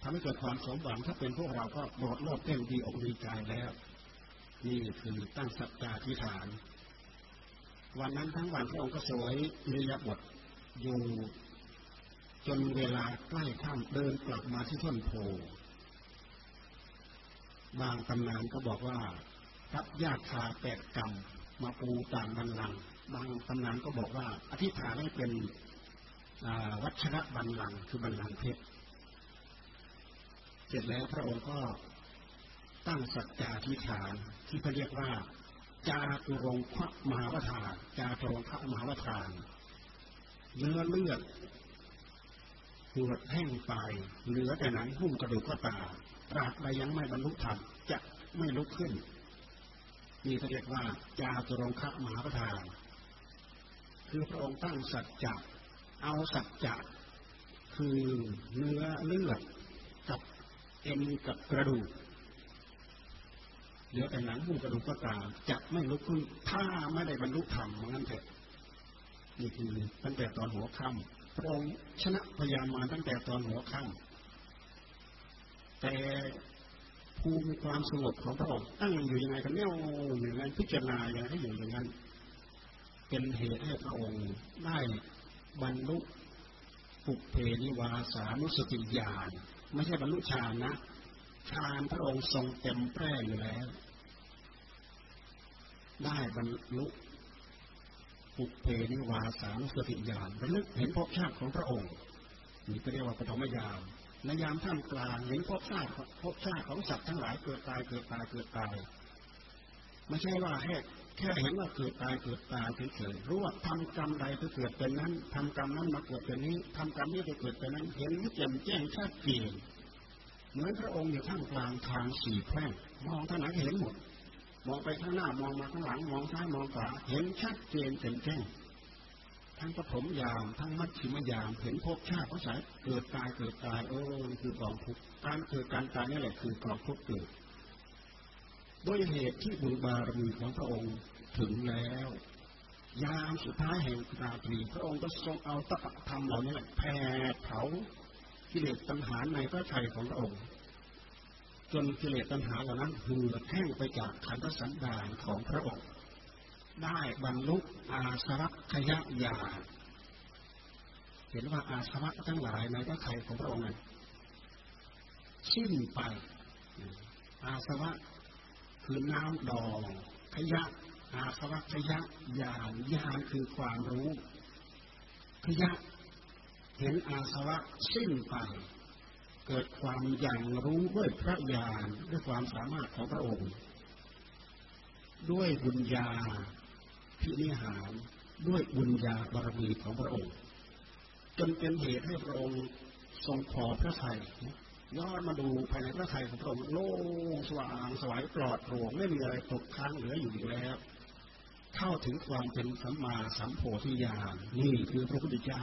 ทำให้เกิดความสมหวังถ้าเป็นพวกเราก็โดดโลดเต้นดีอกดีใจแล้ว นี่คือตั้งสัจจาธิฐาน วันนั้นทั้งวันพระองค์ก็สวยอิริยบถอยู่จนเวลาใกล้ค่ำเดินกลับมาที่ต้นโพบางตำนานก็บอกว่ารับญาติคาแปดกรรม มาปูต่างบันลัง บางตำนานก็บอกว่า อธิษฐานให้เป็นวัชระบันลังคือบันลังเพชร เสร็จแล้วพระองค์ก็ตั้งสัจจาธิษฐานที่เขาเรียกว่า จาตุรงคมหาวทานจาตุรงคมหาวทานเนื้อเลือดหวดแห้งไป เหลือแต่หนังหุ้มกระดูกก็ตาตราบใดยังไม่บรรลุธรรมจะไม่ลุกขึ้น นี่เขาเรียกว่าจาตุรงคมหาวทาน คือพระองค์ตั้งสัจจะเอาสัจจะคือเนื้อเลือดกับเอ็นกับกระดูกเหลือแต่หนังหุ้กระดูกก็ตามจะไม่ลุกขึ้นถ้าไม่ได้บรรลุธรรมงั้นเถอะนี่คือตั้งแต่ตอนหัวค่ำพระองค์ชนะพยามาตั้งแต่ตอนหัวค่ำแต่ ภูมิความสงบของพระองค์ตั้งอยู่ยังไงกันเนี่ยอย่างนั้นพิจารณาอย่างให้อยู่อย่างนั้น เป็นเหตุให้พระองค์ได้บรรลุปุเพนิวาสานุสติญาณไม่ใช่บรรลุฌานนะฌานพระองค์ทรงเต็มแปร่อยู่แล้ว ได้บรรลุปุเพนิวาสานุสติญาณระลึกเห็นภพชาติของพระองค์นี่ก็เรียกว่าปฐมยาม ในยามท่ามกลางเห็นภพชาติภพชาติของสัตว์ทั้งหลายเกิดตายเกิดตายเกิดตายไม่ใช่ว่าแค่แค่เห็นว่าเกิดตายเกิดตายเฉยๆรู้ว่าทำกรรมใดไปเกิดเป็นนั้นทำกรรมนั้นมาเกิดเป็นนี้ทำกรรมนี้ไปเกิดเป็นนั้นเห็นแจ่มแจ้งชัดเจนเหมือนพระองค์อยู่ท่ามกลางทางสี่แพร่งมองท่านไหนเห็นหมด มองไปข้างหน้ามองมาข้างหลังมองซ้ายมองขวาเห็นชัดเจนแจ่มแจ้ง ทั้งปฐมยามทั้งมัชชิมยาม เห็นภพชาติเขาสายเกิดตายเกิดตายเออคือกองทุกการเกิดการตายนี่แหละคือกองทุกเกิดด้วยเหตุที่บุญบารมีของพระองค์ถึงแล้ว ยามสุดท้ายแห่งราตรีพระองค์ก็ทรงเอาตะธรรมเหล่านี้แหละแผดเผากิเลสตัณหาในพระทัยของพระองค์ จนกิเลสตัณหาเหล่านั้นเหือดแห้งไปจากขันธสันดานของพระองค์ ได้บรรลุอาสวัคยญาณเห็นว่าอาสวะทั้งหลายในพระทัยของพระองค์นั้นสิ้นไป อาสวะคือน้ำดองขยะ อาสวะขยะญาณญาณคือความรู้ขยะเห็นอาสวะสิ้นไป เกิดความอย่างรู้ด้วยพระญาณด้วยความสามารถของพระองค์ ด้วยบุญญา พินิหารด้วยบุญญาบารมีของพระองค์ จนเป็นเหตุให้พระองค์ทรงพอพระทัยย้อนมาดูภายในพระทัยของพระองค์โล่งสว่างสวายปลอดโปร่งไม่มีอะไรตกค้างเหลืออยู่อีกแล้ว เข้าถึงความเป็นสัมมาสัมโพธิญาณนี่คือพระพุทธเจ้า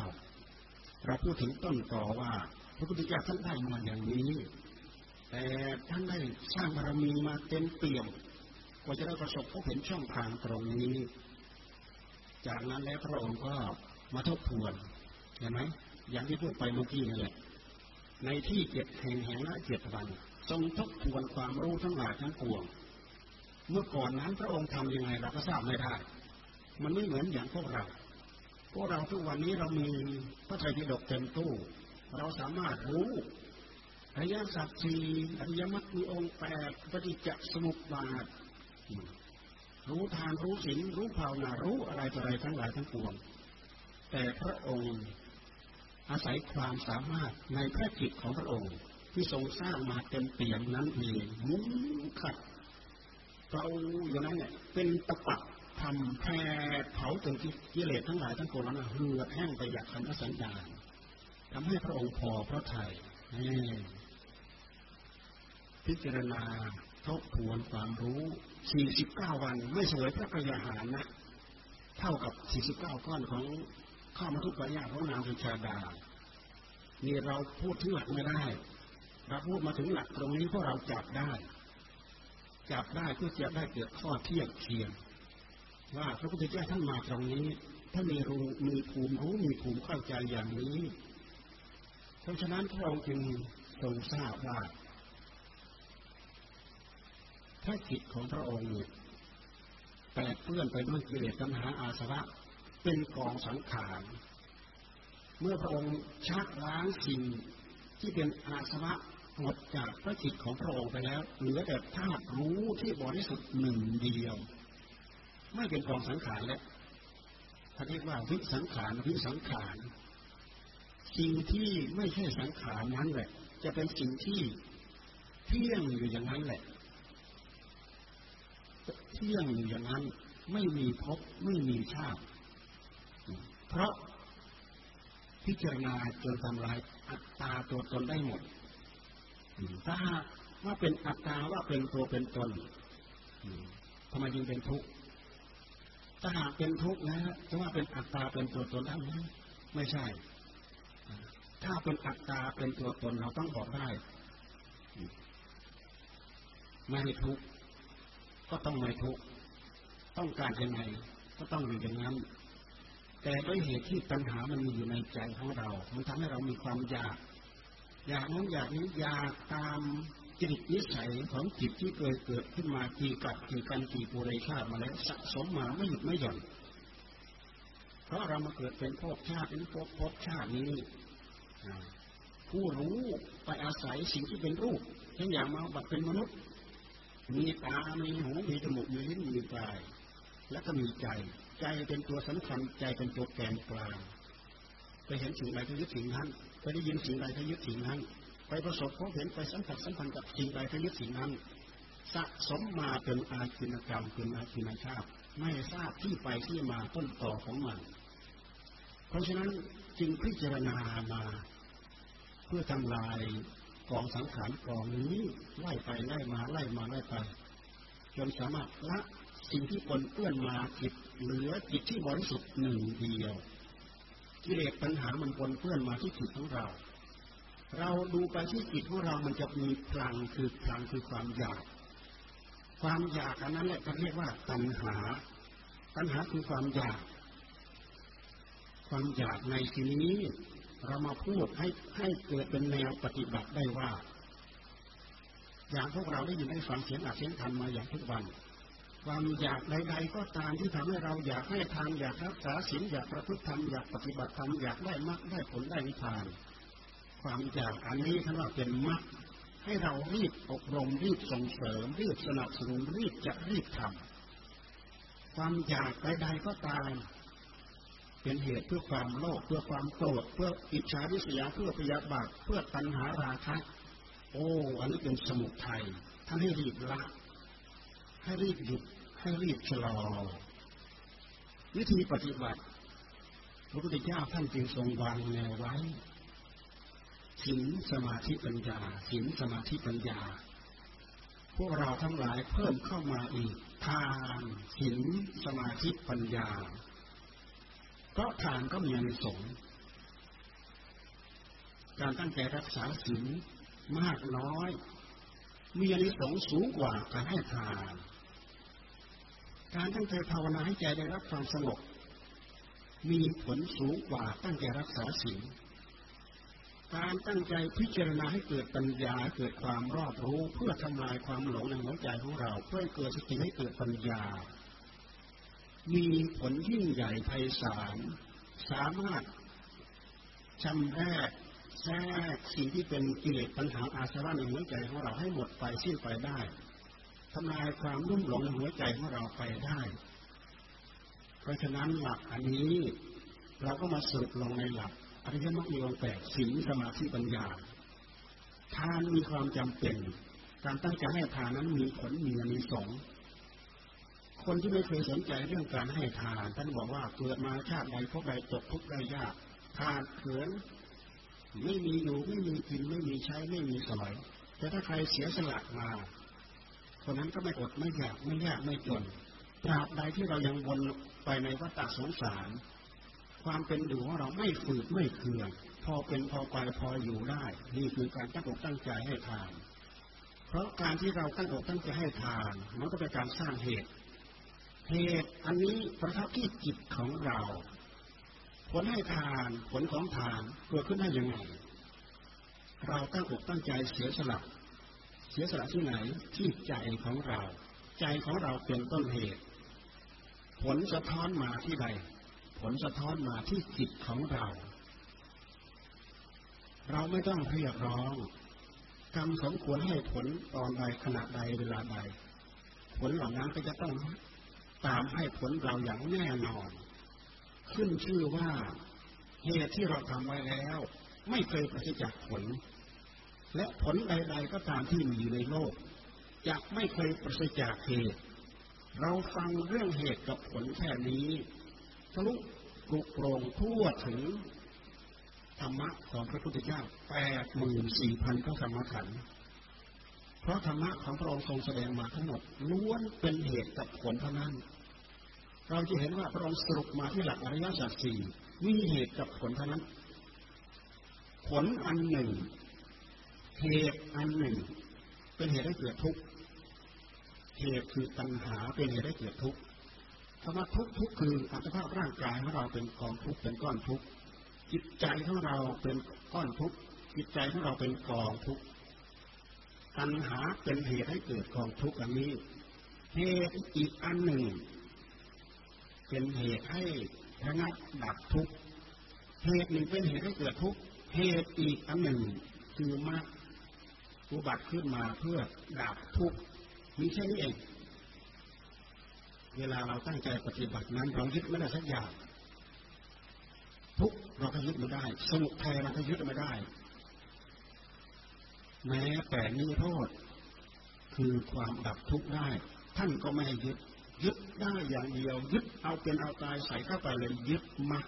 เราพูดถึงต้นต่อว่า พระพุทธเจ้าท่านได้มาอย่างนี้ แต่ท่านได้สร้างบารมีมาเต็มเปี่ยมกว่าจะได้ประสบพบเห็นช่องทางตรงนี้ จากนั้นแล้วพระองค์ก็มาทบทวนเห็นไหมอย่างที่พูดไปเมื่อกี้นี่แหละในที่เจ็ดแห่งแห่งละเจ็ดวันทรงทบทวนความรู้ทั้งหลายทั้งปวง เมื่อก่อนนั้นพระองค์ทำยังไงเราก็ทราบไม่ได้ มันไม่เหมือนอย่างพวกเรา พวกเราทุกวันนี้เรามีพระไตรปิฎกเต็มตู้ เราสามารถรู้อริยสัจสี่อริยมรรคมีองค์แปดปฏิจจสมุปบาท รู้ทานรู้ศีลรู้ภาวนารู้อะไรต่ออะไรทั้งหลายทั้งปวง แต่พระองค์อาศัยความสามารถในพระจิตของพระองค์ ที่ทรงสร้างมาเต็มเปี่ยมนั้นเองมุ้งขัดเราอย่างนั้นเนี่ยเป็นตะปักทำแผดเผาจนกิเลสทั้งหลายทั้งปวงนั้นเหือดแห้งไปอยากขันธสัญญาทำให้พระองค์พอพระทัยพิจารณาทบทวนความรู้ 49 วันไม่สวยพระกยาหารนะ เท่ากับ 49 ก้อนของข้ามาทุกปยาของนางสุชาดา นี่เราพูดถึงหลักไม่ได้ เราพูดมาถึงหลักตรงนี้เพราะเราจับได้ จับได้เพื่อจะได้เกิดข้อเทียบเทียง ว่าพระพุทธเจ้าท่านมาตรงนี้ท่านมีรู้มีภูมิรู้มีภูมิเข้าใจอย่างนี้ เพราะฉะนั้นพระองค์จึงทรงทราบว่า ถ้าจิตของพระองค์แปดเปื้อนไปด้วยกิเลสตัณหาอาสวะเป็นกองสังขาร เมื่อพระองค์ชักล้างสิ่งที่เป็นอาสวะหมดจากพระจิตของพระองค์ไปแล้ว เหลือแต่ธาตุรู้ที่บริสุทธิ์หนึ่งเดียว ไม่เป็นกองสังขารแล้วท่านเรียกว่าวิสังขารวิสังขารสิ่งที่ไม่ใช่สังขารนั้นแหละ จะเป็นสิ่งที่เที่ยงอยู่อย่างนั้นแหละ เที่ยงอยู่อย่างนั้น ไม่มีภพไม่มีชาติ เพราะพิจารณาจนทำลายอัตตาตัวตนได้หมด ถ้าว่าเป็นอัตตาว่าเป็นตัวเป็นตนทำไมจึงเป็นทุกข์ถ้าหากเป็นทุกข์แล้วจะว่าเป็นอัตตาเป็นตัวตนได้ไหมไม่ใช่ ถ้าเป็นอัตตาเป็นตัวตนเราต้องบอกได้ ไม่ทุกข์ ก็ต้องไม่ทุกข์ต้องการยังไงก็ต้องอยู่อย่างนั้น แต่ด้วยเหตุที่ปัญหามันมีอยู่ในใจของเรา มันทำให้เรามีความอยาก อยากนั้นอยากนี้อยากตามจิตนิสัยของจิตที่เคยเกิดขึ้นมากี่กับกี่กันกี่ปุเรชาติมาแล้วสะสมมาไม่หยุดไม่หย่อน เพราะเรามาเกิดเป็นภพชาติเป็นภพภพชาตินี้ผู้รู้ไปอาศัยสิ่งที่เป็นรูปเช่นอย่างมาบัดเป็นมนุษย์ มีตา มีหู มีจมูก มีลิ้น มีกาย แล้วก็มีใจ ใจเป็นตัวสำคัญ ใจเป็นตัวแกนกลาง ไปเห็นสิ่งใดก็ยึดสิ่งนั้น ไปได้ยินสิ่งใดก็ยึดสิ่งนั้น ไปประสบพบเห็นไปสัมผัสสัมพันธ์กับสิ่งใดก็ยึดสิ่งนั้น สะสมมาเป็นอาชีนกรรมเป็นอาชีนชาติ ไม่ทราบที่ไปที่มาต้นต่อของมัน เพราะฉะนั้นจึงพิจารณามา เพื่อทำลาย องสังขารกองนี้ไล่ไปไล่มาไล่มาไล่ไป จนสามารถละสิ่งที่ปนเปื้อนมาจิตเหลือจิตที่บริสุทธิ์หนึ่งเดียวกิเลสปัญหามันปนเปื้อนมาที่จิตของเรา เราดูไปที่จิตของเรา มันจะมีพลังคือพลังคือความอยาก ความอยากอันนั้นแหละเขาเรียกว่าตัณหา ตัณหาคือความอยาก ความอยากในที่นี้ เรามาพูดให้ให้เกิดเป็นแนวปฏิบัติได้ว่า อย่างพวกเราได้ยินได้ฟังเสียงอัดเสียงธรรมมาอย่างทุกวัน ความอยากใดๆก็ตามที่ทำให้เราอยากให้ทานอยากรักษาศีลอยากประพฤติธรรมอยากปฏิบัติธรรมอยากได้มรรคได้ผลได้นิพพาน ความอยากอันนี้ท่านว่าเป็นมรรคให้เรารีบอบรมรีบส่งเสริม รีบสนับสนุนรีบจะรีบทำความอยากใดๆก็ตาม เป็นเหตุเพื่อความโลภเพื่อความโกรธเพื่ออิจฉาริษยาเพื่อพยาบาทเพื่อตัณหาราคะ โอ้อันนี้เป็นสมุทัยท่านให้รีบละ ให้รีบหยุดให้รีบชะลอ วิธีปฏิบัติพระพุทธเจ้าท่านจึงทรงวางแนวไว้ศีลสมาธิปัญญาศีลสมาธิปัญญา พวกเราทั้งหลายเพิ่มเข้ามาอีกทานศีลสมาธิปัญญา เพราะทานก็มีอนิสงส์การตั้งใจรักษาศีลมากน้อย มีอนิสงส์สูงกว่าการให้ทาน การตั้งใจภาวนาให้ใจได้รับความสงบมีผลสูงกว่าตั้งใจรักษาศีลการตั้งใจพิจารณาให้เกิดปัญญาเกิดความรอบรู้เพื่อทำลายความหลงในหัวใจของเรา เพื่อเกิดสติให้เกิดปัญญา มีผลยิ่งใหญ่ไพศาล สามารถชำแรกแทรกสิ่งที่เป็นกิเลสปัญหาอาสวะในหัวใจของเราให้หมดไปสิ้นไปได้ทำลายความรุ่มหลงในหัวใจของเราไปได้ เพราะฉะนั้นหลักอันนี้เราก็มาสรุปลงในหลักอริยมรรคมีองค์แปดศีลสมาธิปัญญา ทานมีความจำเป็น การตั้งใจให้ทานนั้นมีผลมีอนิสงส์ คนที่ไม่เคยสนใจเรื่องการให้ทาน ท่านบอกว่าเกิดมาชาติใดพบใดตกทุกข์ได้ยากทานเขินไม่มีอยู่ไม่มีกินไม่มีใช้ไม่มีสมัยแต่ถ้าใครเสียสละมาคนนั้นก็ไม่อดไม่อยากไม่ยากไม่จนตราบใดที่เรายังวนไปในวัฏสงสาร ความเป็นอยู่ของเราไม่ฝืดไม่เคือง พอเป็นพอไปพออยู่ได้ นี่คือการตั้งอกตั้งใจให้ทาน เพราะการที่เราตั้งอกตั้งใจให้ทาน มันก็เป็นการสร้างเหตุ เหตุอันนี้ประทับที่จิตของเรา ผลให้ทานผลของทานเกิดขึ้นได้ยังไง เราตั้งอกตั้งใจเสียสละเสียสละที่ไหนที่ใจของเรา ใจของเราเป็นต้นเหตุ ผลสะท้อนมาที่ใด ผลสะท้อนมาที่จิตของเรา เราไม่ต้องเรียกร้องกรรมสมควรให้ผลตอนใดขณะใดเวลาใด ผลเหล่านั้นก็จะต้อง ตามให้ผลเราอย่างแน่นอน ขึ้นชื่อว่าเหตุที่เราทำไว้แล้ว ไม่เคยประสิทธิ์จากผล และผลใด ๆ ก็ตามที่มีอยู่ในโลกจะไม่เคยประสิทธิ์จากเหตุ เราฟังเรื่องเหตุกับผลแค่นี้ทะลุกรุโปรงทั่วถึงธรรมะของพระพุทธเจ้าแปดหมื่นสี่พันพระธรรมขันธ์ เพราะธรรมะของพระองค์ทรงแสดงมาทั้งหมดล้วนเป็นเหตุกับผลเท่านั้น เราจะเห็นว่าพระองค์สรุปมาที่หลักอริยสัจสี่มีเหตุกับผลเท่านั้น ผลอันหนึ่ง เหตุอันหนึ่ง เป็นเหตุให้เกิดทุกข์เหตุคือตัณหาเป็นเหตุให้เกิดทุกข์คำว่าทุกทุกคืออัตภาพร่างกายของเราเป็นกองทุกข์เป็นก้อนทุกข์จิตใจของเราเป็นก้อนทุกข์จิตใจของเราเป็นกองทุกข์ ตัณหาเป็นเหตุให้เกิดกองทุกข์อันนี้ เหตุอีกอันหนึ่ง เป็นเหตุให้ระงับดับทุกข์เหตุหนึ่งเป็นเหตุให้เกิดทุกข์เหตุอีกอันหนึ่งคือมรรคอุบัติขึ้นมาเพื่อดับทุกข์มีแค่นี้เอง เวลาเราตั้งใจปฏิบัตินั้นเรายึดไม่ได้สักอย่างทุกเราก็ยึดไม่ได้ สมุทัยเราก็ยึดไม่ได้ แม้แต่นิโรธคือความดับทุกข์ได้ ท่านก็ไม่ให้ยึด ยึดได้อย่างเดียว ยึดเอาเป็นเอาตายใส่เข้าไปเลยยึดมัก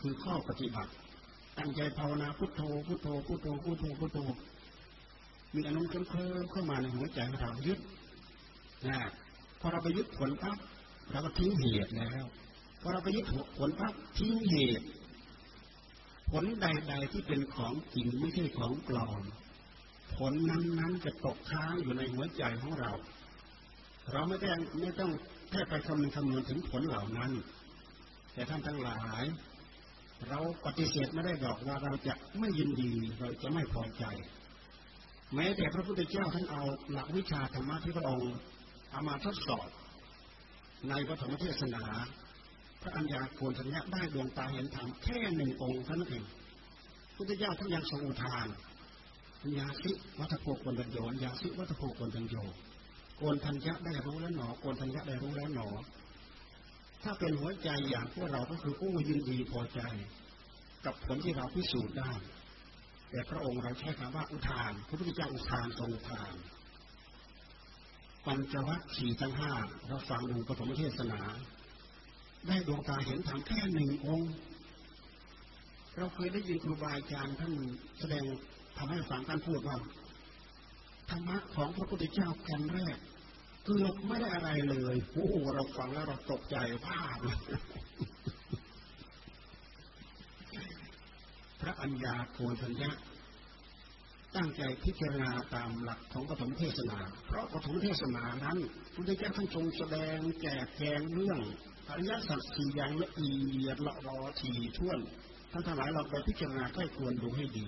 คือข้อปฏิบัติ ตั้งใจภาวนาพุทโธพุทโธพุทโธพุทโธพุทโธมีอารมณ์เคลิ้มเข้ามาในหัวใจของเรายึดนะพอเราไปยึดผลปั๊บเราก็ทิ้งเหตุแล้วพอเราไปยึดผลปั๊บทิ้งเหตุ ผลใด ๆ ที่เป็นของจริงไม่ใช่ของปลอม ผลนั้นๆจะตกค้างอยู่ในหัวใจของเรา เราไม่ต้องไม่ต้องแค่ไปคำนึงคำนวณถึงผลเหล่านั้น แต่ท่านทั้งหลาย เราปฏิเสธไม่ได้บอกว่าเราจะไม่ยินดีเราจะไม่พอใจ แม้แต่พระพุทธเจ้าท่านเอาหลักวิชาธรรมะที่พระองค์เอามาทดสอบ ในปฐมเทศนา พระอัญญาโกณทัญญาได้ดวงตาเห็นธรรมแค่หนึ่งองค์เท่านั้นเองพุทธเจ้าท่านยังทรงอุทานยาสิวัฏโภกนตัญโยยาสิวัฏโภกนตัญโยโกนทัญญาได้รู้แล้วหนอโกนทัญญาได้รู้แล้วหนอ ถ้าเป็นหัวใจอย่างพวกเราก็คือผู้ยินดีพอใจ กับผลที่เราพิสูจน์ได้ แต่พระองค์เราใช้คำว่าอุทานพระพุทธเจ้าอุทานทรงอุทานปัญจวัคคีย์ทั้งห้าเราฟังดูปฐมเทศนา ได้ดวงตาเห็นธรรมแค่หนึ่งองค์ เราเคยได้ยินครูบาอาจารย์ท่านแสดงทำให้ฟังท่านพูดว่าธรรมะของพระพุทธเจ้าแกันแรกเกือบไม่ได้อะไรเลยโอ้โหเราฟังแล้วเราตกใจว่าพระอัญญาโกณทัญญะตั้งใจพิจารณาตามหลักของปฐมเทศนา เพราะปฐมเทศนานั้นพุทธเจ้าท่านทรงแสดงแจกแจงเรื่อง อริยสัจสี่อย่างละเอียดละรอทีท่วนท่านทั้งหลายเราไปพิจารณาใกล้ควรดูให้ดี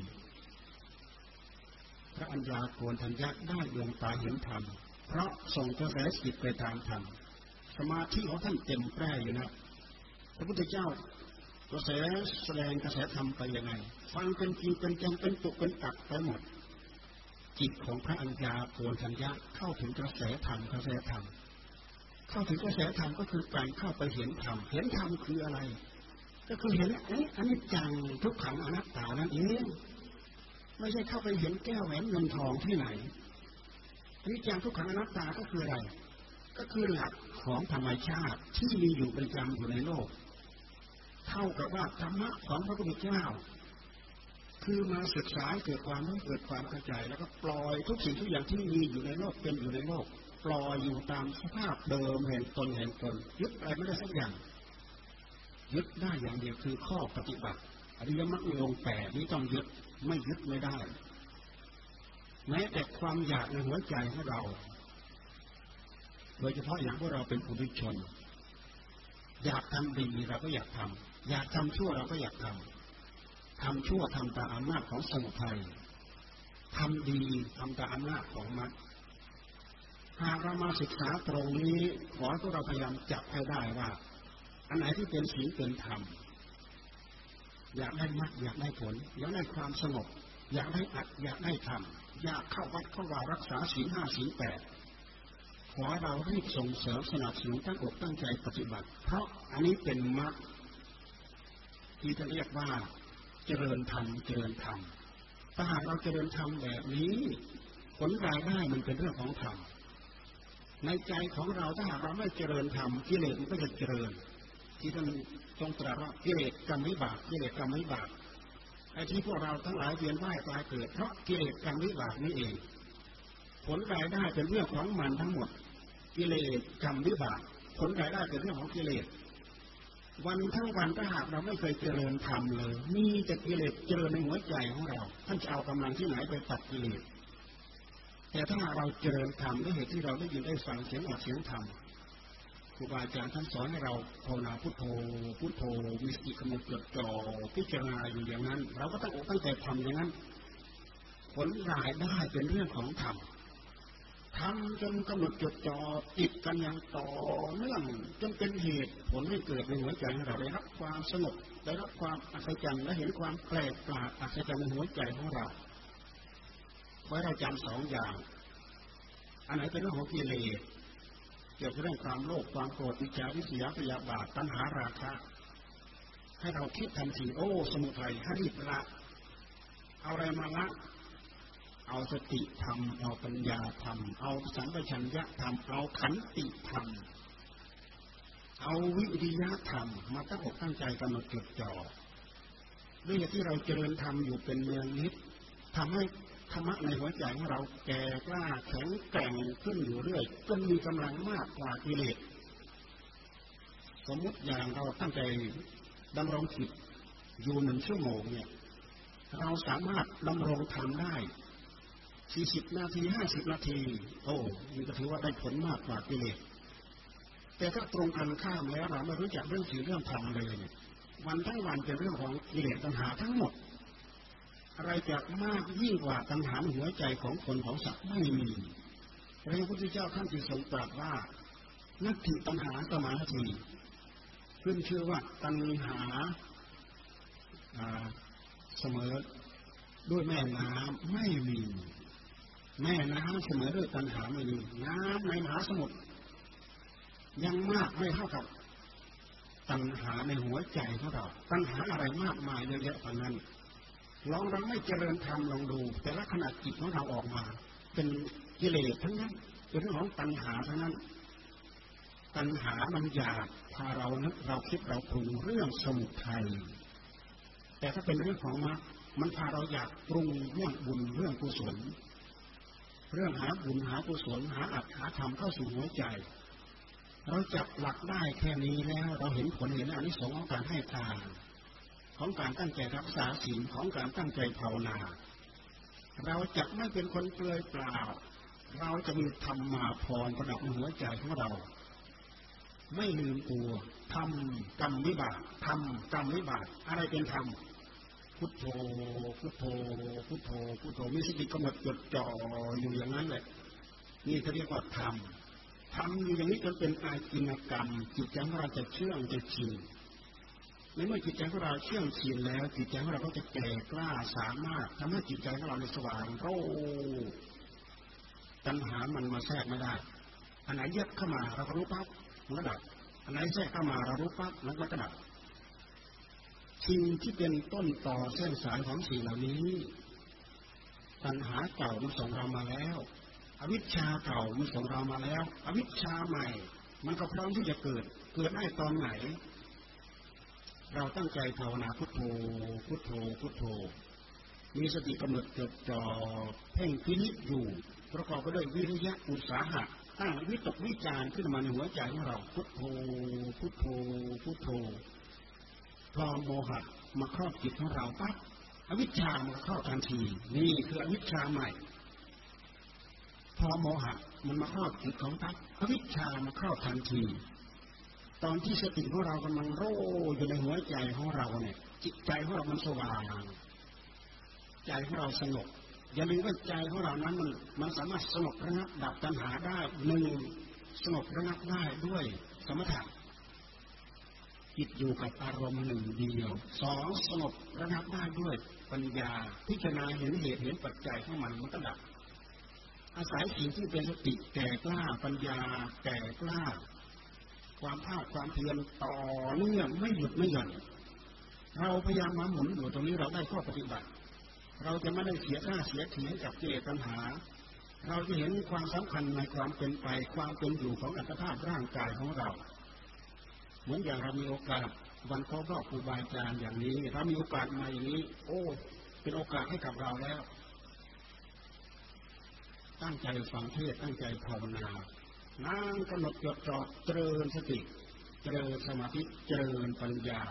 พระอัญญาโกณทัญญะได้ดวงตาเห็นธรรม เพราะส่งกระแสจิตไปตามธรรม สมาธิของท่านเต็มแปร่อยู่นะพระพุทธเจ้ากระแสแสดงกระแสธรรมไปยังไง ฟังเป็นจริงเป็นจังเป็นตุกเป็นตักไปหมด จิตของพระอัญญาโกนทัญญาเข้าถึงกระแสธรรมกระแสธรรม เข้าถึงกระแสธรรมก็คือการเข้าไปเห็นธรรม เห็นธรรมคืออะไร ก็คือเห็นอันนี้อันนี้จังทุกขังอนัตตานั่นเองไม่ใช่เข้าไปเห็นแก้วแหวนเงินทองที่ไหนนี่จังทุกขังอนัตตาก็คืออะไร ก็คือหลักของธรรมชาติที่มีอยู่ประจำอยู่ในโลก เท่ากับว่าธรรมะของพระพุทธเจ้าคือมาศึกษาเกิดความรู้เกิดความเข้าใจ แล้วก็ปล่อยทุกสิ่งทุกอย่างที่มีอยู่ในโลกเป็นอยู่ในโลก ปล่อยอยู่ตามสภาพเดิมแห่งตนแห่งตนยึดอะไรไม่ได้สักอย่าง ยึดได้อย่างเดียวคือข้อปฏิบัติอริยมรรคองแปดนี้ต้องยึดไม่ยึดไม่ได้ แม้แต่ความอยากในหัวใจของเรา โดยเฉพาะอย่างพวกเราเป็นผู้ทุชน อยากทำดีเราก็อยากทำอยากทำชั่วเราก็อยากทำทำชั่วทำตามอำนาจของสมุทัยทำดีทำตามอำนาจของมรรค หากเรามาศึกษาตรงนี้ขอให้พวกเราพยายามจับให้ได้ว่า อันไหนที่เป็นศีลเป็นธรรม อยากได้มรรคอยากได้ผล อยากได้ความสงบ อยากได้อัดอยากได้ทำอยากเข้าวัดเข้าวารักษาศีลห้าศีลแปดขอเรารีบส่งเสริมสนับสนุนตั้งอกตั้งใจปฏิบัติ เพราะอันนี้เป็นมรรคที่จะเรียกว่าเจริญธรรมเจริญธรรมถ้าหากเราเจริญธรรมแบบนี้ ผลรายได้มันเป็นเรื่องของธรรม ในใจของเราถ้าหากเราไม่เจริญธรรมกิเลสมันก็จะเจริญ ที่ท่านทรงตรัสว่ากิเลสกรรมวิบากกิเลสกรรมวิบากไอ้ที่พวกเราทั้งหลายเวียนว่ายตายเกิดเพราะกิเลสกรรมวิบากนี่เอง ผลรายได้เป็นเรื่องของมันทั้งหมด กิเลสกรรมวิบาก ผลรายได้เป็นเรื่องของกิเลสวันทั้งวันถ้าหากเราไม่เคยเจริญธรรมเลย มีแต่กิเลสเจริญในหัวใจของเรา ท่านจะเอากำลังที่ไหนไปตัดกิเลส แต่ถ้าเราเจริญธรรมด้วยเหตุที่เราได้ยินได้ฟังเสียงอัดเสียงธรรมครูบาอาจารย์ท่านสอนให้เราภาวนาพุทโธ พุทโธมีสติกำหนดจดจ่อพิจารณาอยู่อย่างนั้น เราก็ต้องอกตั้งใจทำอย่างนั้น ผลรายได้เป็นเรื่องของธรรมทำจนกำหนดจดจ่อติดกันอย่างต่อเนื่องจนเป็นเหตุผลให้เกิดในหัวใจของเราได้รับความสงบได้รับความอัศจรรย์และเห็นความแปลกประหลาดอัศจรรย์ในหัวใจของเรา ไว้เราจำสองอย่าง อันไหนเป็นเรื่องของกิเลสเกี่ยวกับเรื่องความโลภความโกรธอิจฉาวิสยาพยาบาทตัณหาราคะ ให้เราคิดทันทีโอ้ สมุทัยให้รีบละ เอาอะไรมาละ เอาสติธรรม เอาปัญญาธรรม เอาสัมปชัญญะธรรม เอาขันติธรรม เอาวิริยะธรรม มาตั้งอกตั้งใจกำหนดจดจ่อด้วยที่เราเจริญธรรมอยู่เป็นเมืองนิดทำให้ ธรรมะในหัวใจของเราแก่กล้าแข็งแกร่งขึ้นอยู่เรื่อยจนมีกำลังมากกว่ากิเลสสมมติอย่างเราตั้งใจดำรงจิตอยู่หนึ่งชั่วโมงเนี่ย เราสามารถดำรงทำได้สี่สิบนาทีห้าสิบนาที โอ้มันก็ถือว่าได้ผลมากกว่ากิเลสแต่ถ้าตรงกันข้ามแล้วเราไม่รู้จักเรื่องสีเรื่องธรรมเลยเนี่ยวันทั้งวันเป็นเรื่องของกิเลสตัณหาทั้งหมด อะไรจะมากยิ่งกว่าตัณหาหัวใจของคนของสัตว์ไม่มีพระพุทธเจ้าท่านจึงทรงตรัสว่านักถิตัณหาสมาธิขึ้นชื่อว่าตัณหาเสมอด้วยแม่น้ำไม่มี แม่น้ำเสมอด้วยตัณหาไม่มีน้ำในมหาสมุทรยังมากไม่เท่ากับตัณหาในหัวใจของเราตัณหาอะไรมากมายเยอะแยะกว่านั้น ลองเราไม่เจริญธรรมลองดู แต่ละขณะจิตของเราออกมา เป็นกิเลสทั้งนั้นเป็นเรื่องของตัณหาทั้งนั้น ตัณหามันอยากพาเรานึกเราคิดเราปรุงเรื่องสมุทัยแต่ถ้าเป็นเรื่องของมรรคมันพาเราอยากปรุงเรื่องบุญเรื่องกุศล เรื่องหาบุญหากุศลหาอัตหาธรรมเข้าสู่หัวใจ เราจับหลักได้แค่นี้แล้ว เราเห็นผลเห็นอนิสงส์ของการให้ทาน ของการตั้งใจรักษาศีลของการตั้งใจภาวนา เราจะไม่เป็นคนเปลือยเปล่า เราจะมีธรรมมาพรประดับหัวใจของเรา ไม่ลืมตัวทำกรรมวิบากทำกรรมวิบากอะไรเป็นธรรมพุทโธพุทโธพุทโธพุทโธมีสติกำหนดจดจ่ออยู่อย่างนั้นแหละนี่เขาเรียกว่าธรรมทำอยู่อย่างนี้จนเป็นอาจินกรรม จิตใจของเราจะเชื่องจะชิน ในเมื่อจิตใจของเราเชื่องชินแล้ว จิตใจของเราก็จะแก่กล้าสามารถทำให้จิตใจของเราในสว่างโรตัณหามันมาแทรกไม่ได้อันไหนเย็บเข้ามาเราก็รู้ปั๊บมันก็ดับอันไหนแทรกเข้ามาเรารู้ปั๊บมันก็ดับสิ่งที่เป็นต้นต่อเส้นสายของสิ่งเหล่านี้ ตัณหาเก่ามันส่งเรามาแล้ว อวิชชาเก่ามันส่งเรามาแล้ว อวิชชาใหม่ มันก็พร้อมที่จะเกิด เกิดได้ตอนไหน เราตั้งใจภาวนาพุทโธ พุทโธ พุทโธ มีสติกำหนดจดจ่อเพ่งพินิจอยู่ ประกอบไปด้วยวิริยะอุตสาหะตั้งวิตกวิจารขึ้นมาในหัวใจของเราพุทโธ พุทโธ พุทโธพอโมหะมาครอบจิตของเราปั๊บอวิชชามาครอบทันที นี่คืออวิชชาใหม่ พอโมหะมันมาครอบจิตของปั๊บอวิชชามาครอบทันที ตอนที่สติของเรากำลังโรอยู่ในหัวใจของเราเนี่ยจิตใจของเรามันสว่างใจของเราสงบอย่าลืมว่าใจของเรานั้นมันมันสามารถสงบระงับดับตัณหาได้หนึ่งสงบระงับได้ด้วยสมถะจิตอยู่กับอารมณ์หนึ่งเดียวสองสงบระงับได้ด้วยปัญญา พิจารณาเห็นเหตุเห็นปัจจัยของมันมันก็ดับ อาศัยสิ่งที่เป็นสติแก่กล้าปัญญาแก่กล้า ความภาคความเพียรต่อเนื่องไม่หยุดไม่หย่อนเราพยายามมาหมุนอยู่ตรงนี้เราได้ข้อปฏิบัติ เราจะไม่ได้เสียหน้าเสียเทียงกับกิเลสปัญหา เราจะเห็นความสำคัญในความเป็นไปความเป็นอยู่ของอัตภาพร่างกายของเรา เหมือนอย่างเรามีโอกาสวันครบรอบครูบาอาจารย์อย่างนี้เรามีโอกาสมาอย่างนี้ โอ้เป็นโอกาสให้กับเราแล้ว ตั้งใจฟังเทศตั้งใจภาวนา นั่งกำหนดจดจ่อเจริญสติ เจริญสมาธิ เจริญปัญญา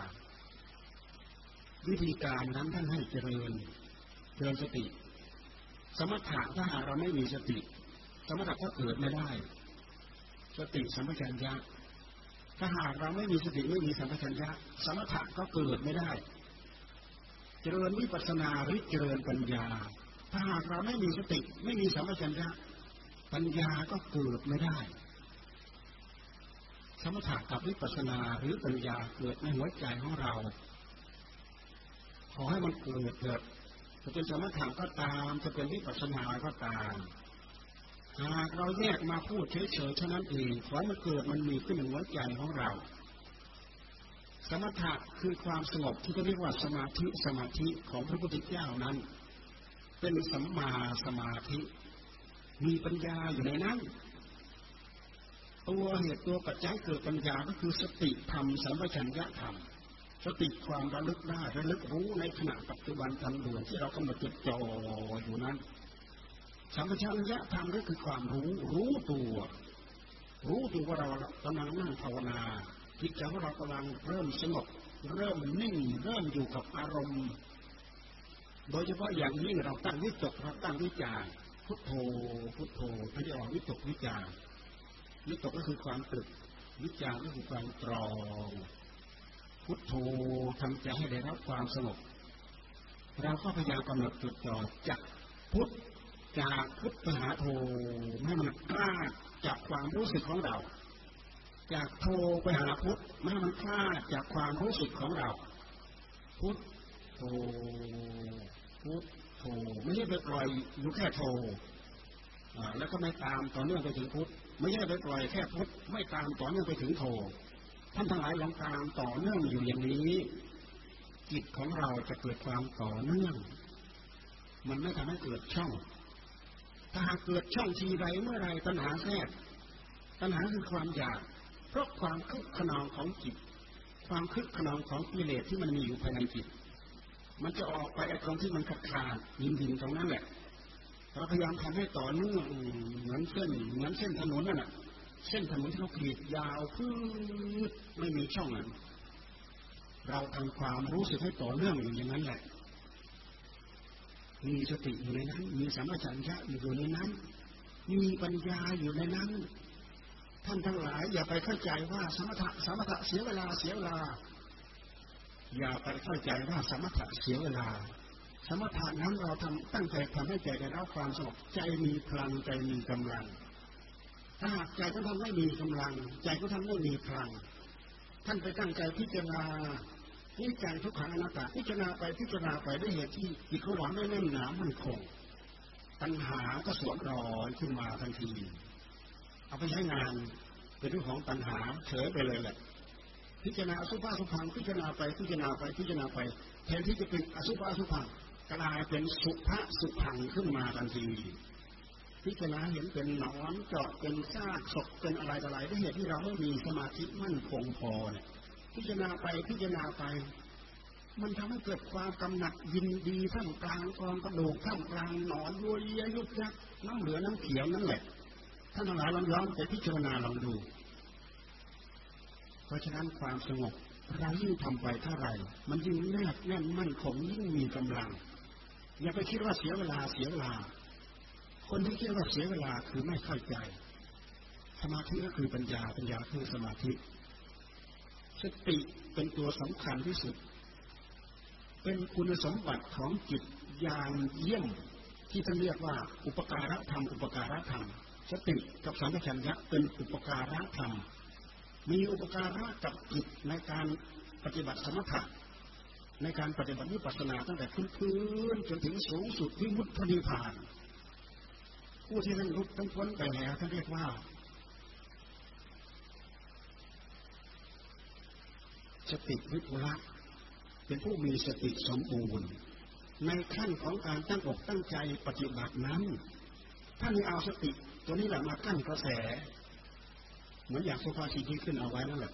วิธีการนั้นท่านให้เจริญ เจริญสติ สมถะถ้าหากเราไม่มีสติ สมถะก็เกิดไม่ได้ สติสัมปชัญญะ ถ้าหากเราไม่มีสติไม่มีสัมปชัญญะ สมถะก็เกิดไม่ได้ เจริญวิปัสสนาหรือเจริญปัญญา ถ้าหากเราไม่มีสติไม่มีสัมปชัญญะ ปัญญาก็เกิดไม่ได้ สมถะกับวิปัสสนาหรือปัญญาเกิดในหัวใจของเรา ขอให้มันเกิดเกิดจะเป็นสมถะก็ตาม จะเป็นวิปัสสนาก็ตาม หากเราแยกมาพูดเฉยๆเท่านั้นเองขอให้มันเกิดมันมีขึ้นในหัวใจของเรา สมถะคือความสงบที่เรียกว่าสมาธิสมาธิของพระพุทธเจ้านั้น เป็นสัมมาสมาธิ มีปัญญาอยู่ในนั้น ตัวเหตุตัวปัจจัยเกิดปัญญาก็คือสติธรรมสัมปชัญญะธรรม สติความระลึกได้ระลึกรู้ในขณะปัจจุบันทันด่วนที่เรากำลังจดจ่ออยู่นั้น สัมปชัญญะธรรมก็คือความรู้รู้ตัว รู้ตัวว่าเรากำลังนั่งภาวนาจิตใจของเรากำลังเริ่มสงบเริ่มนิ่ง เริ่มอยู่กับอารมณ์ โดยเฉพาะอย่างยิ่งเราตั้งวิตกเราตั้งวิจาร พุทโธ พุทโธไม่ได้ออกวิตกวิจารวิตกก็คือความตรึก วิจารก็คือความตรอง พุทโธทำใจให้ได้รับความสงบ เราก็พยายามกำหนดจุดจ่อจากพุทธจากพุทธหาโธให้มันกล้าจากความรู้สึกของเรา จากโทไปหาพุทธให้มันกล้าจากความรู้สึกของเรา พุทโธพุท โธไม่ใช่ไปปล่อยอยู่แค่โธแล้วก็ไม่ตามต่อเนื่องไปถึงพุทธไม่ใช่ไปปล่อยแค่พุทธไม่ตามต่อเนื่องไปถึงโธท่านทั้งหลายลองตามต่อเนื่องอยู่อย่างนี้ จิตของเราจะเกิดความต่อเนื่อง มันไม่ทำให้เกิดช่อง ถ้าหากเกิดช่องทีไรเมื่อไรตัณหาแทรกตัณหาคือความอยาก เพราะความคึกขนองของจิต ความคึกขนองของกิเลสที่มันมีอยู่ภายในจิต มันจะออกไปไอ้ตรงที่มันขาดขาดยินดินตรงนั้นแหละเราพยายามทำให้ต่อเนื่องเหมือนเส้นเหมือนเส้นถนนนั่นแหละเส้นถนนที่เขากรีดยาวพื้นไม่มีช่องนั้นเราทำความรู้สึกให้ต่อเนื่องอย่างนั้นแหละ มีสติอยู่ในนั้น มีสัมมาชัญญะอยู่ในนั้น มีปัญญาอยู่ในนั้น ท่านทั้งหลายอย่าไปเข้าใจว่าสมถะสมถะเสียเวลาเสียเวลา อย่าไปเข้าใจว่าสมถะเสียเวลา สมถะนั้นเราทำตั้งใจทำให้ใจได้รับความสงบใจมีพลังใจมีกำลัง ถ้าหากใจของท่าไม่มีกำลัง ใจของท่าไม่มีพลัง ท่านไปตั้งใจพิจารณาพิจารทุกขังอนัตตาพิจารณาไปพิจารณาไปด้วยเหตุที่จิตของเราไม่แน่นหนามันคงปัญหาก็สวนรอยขึ้นมาทันที เอาไปใช้งานเป็นเรื่องของปัญหาเฉยไปเลยแหละ พิจารณาอสุภะสุพังพิจารณาไปพิจารณาไปพิจารณาไปแทนที่จะเป็นอสุภะสุพังกลายเป็นสุภะสุพังขึ้นมาทันที พิจารณาเห็นเป็นหนอนเจาะเป็นซากศพเป็นอะไรต่ออะไรด้วยเหตุที่เราไม่มีสมาธิมั่นคงพอเนี่ยพิจารณาไปพิจารณาไป มันทำให้เกิดความกำหนัดยินดีท่ามกลางกองกระดูกท่ามกลางหนอนยัวเยียยุบยักน้ำเหลือน้ำเขียวนั่นแหละท่านทั้งหลายลองย้อนไปพิจารณาลองดู ราะฉะนั้นความสงบเรายิ่งทำไปเท่าไหร่ มันยิ่งแนบแน่นมั่นคงยิ่งมีกำลัง อย่าไปคิดว่าเสียเวลาเสียเวลา คนที่คิดว่าเสียเวลาคือไม่เข้าใจ สมาธิก็คือปัญญาปัญญาคือสมาธิ สติเป็นตัวสำคัญที่สุด เป็นคุณสมบัติของจิตอย่างเยี่ยมที่ท่านเรียกว่า อุปการะธรรม อุปการะธรรม สติกับสัมปชัญญะเป็นอุปการะธรรม มีอุปการะกับจิตในการปฏิบัติสมถะในการปฏิบัติวิปัสสนาตั้งแต่พื้นจนถึงสูงสุดที่มุตติพาน ผู้ที่ท่านรุดท่านพ้นไปแล้วท่านเรียกว่าสติวิปุระเป็นผู้มีสติสมบูรณ์ ในขั้นของการตั้งอกตั้งใจปฏิบัตินั้น ท่านเอาสติตัวนี้แหละมากั้นกระแส เหมือนอย่างสุภาษิตที่ขึ้นเอาไว้นั่นแหละ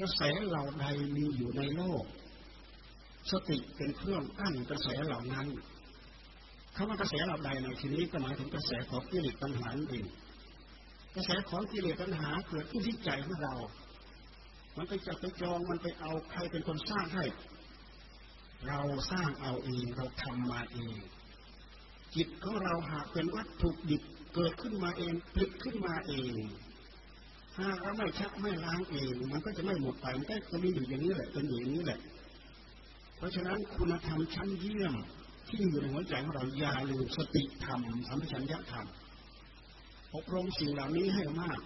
กระแสเหล่าใดมีอยู่ในโลก สติเป็นเครื่องกั้นกระแสเหล่านั้นคำว่ากระแสเหล่าใดในที่นี้ก็หมายถึงกระแสของกิเลสตัณหาเองกระแสของกิเลสตัณหาเกิดขึ้นที่ใจของเรา มันไปจับไปจองมันไปเอาใครเป็นคนสร้างให้เราสร้างเอาเองเราทำมาเอง จิตของเราหากเป็นวัตถุดิบเกิดขึ้นมาเองผลิตขึ้นมาเอง ถ้าเราไม่ชักไม่ล้างเองมันก็จะไม่หมดไปมันก็จะมีอยู่อย่างนี้แหละเป็นอย่างนี้แหละ เพราะฉะนั้นคุณธรรมชั้นเยี่ยมที่อยู่ในหัวใจของเราอย่าลืมสติธรรมสัมผัสัญญาธรรมอบรมสิ่งเหล่านี้ให้มาก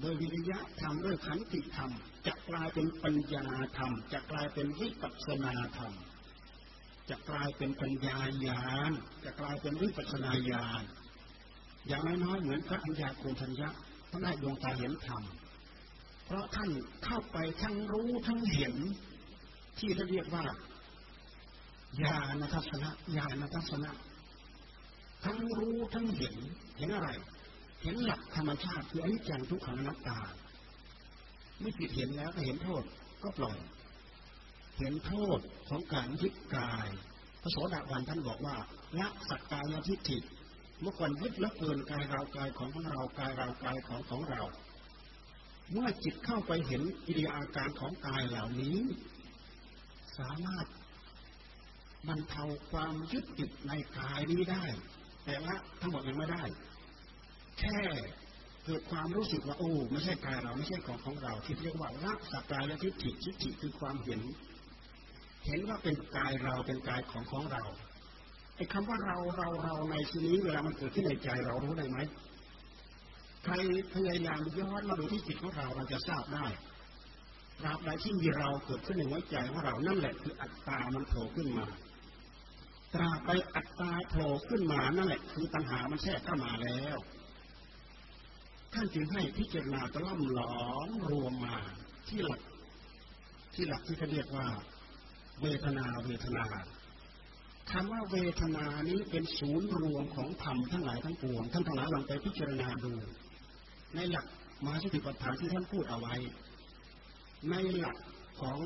โดยวิริยะธรรมด้วยขันติธรรมจะกลายเป็นปัญญาธรรมจะกลายเป็นวิปัสสนาธรรมจะกลายเป็นปัญญาญาณจะกลายเป็นวิปัสนาญาณอย่างน้อยๆเหมือนพระอัญญาโกณทัญญะ ท่านได้ดวงตาเห็นธรรม เพราะท่านเข้าไปทั้งรู้ทั้งเห็น ที่ท่านเรียกว่าญาณทัศนะญาณทัศนะ ทั้งรู้ทั้งเห็น เห็นอะไร เห็นหลักธรรมชาติคืออนิจจังทุกขังอนัตตา ไม่ผิดเห็นแล้วก็เห็นโทษก็ปล่อย เห็นโทษของการยึดกาย พระโสดาบันท่านบอกว่าละสักกายทิฏฐิ เมื่อก่อนยึดละเกินกายเรากายของของเรากายเรากายของของเรา เมื่อจิตเข้าไปเห็นกิริยาการของกายเหล่านี้ สามารถบรรเทาความยึดติดในกายนี้ได้ แต่ละทั้งหมดยังไม่ได้ แค่เกิดความรู้สึกว่าโอ้ไม่ใช่กายเราไม่ใช่ของของเรา ที่เรียกว่าละสักกายและทิฏฐิทิฏฐิคือความเห็น เห็นว่าเป็นกายเราเป็นกายของของเรา ไอ้คำว่าเราเราเราในที่นี้เวลามันเกิดขึ้นในใจเรารู้ได้ไหมใครพยายามย้อนมาดูที่จิตของเราเราจะทราบได้ตราบใดที่มีเราเกิดขึ้นในหัวใจของเรานั่นแหละคืออัตตามันโผล่ขึ้นมา ตราบไปอัตตาโผล่ขึ้นมานั่นแหละ คือตัณหามันแทรกเข้ามาแล้วท่านจึงให้พิจารณาตะล่ำหลอมรวมมาที่หลักที่หลักที่เขาเรียกว่า เวทนาเวทนา คำว่าเวทนานี้เป็นศูนย์รวมของธรรมทั้งหลายทั้งปวงท่านทั้งหลายลองไปพิจารณาดู ในหลักมาสติปัฏฐานที่ท่านพูดเอาไว้ ในหลักของ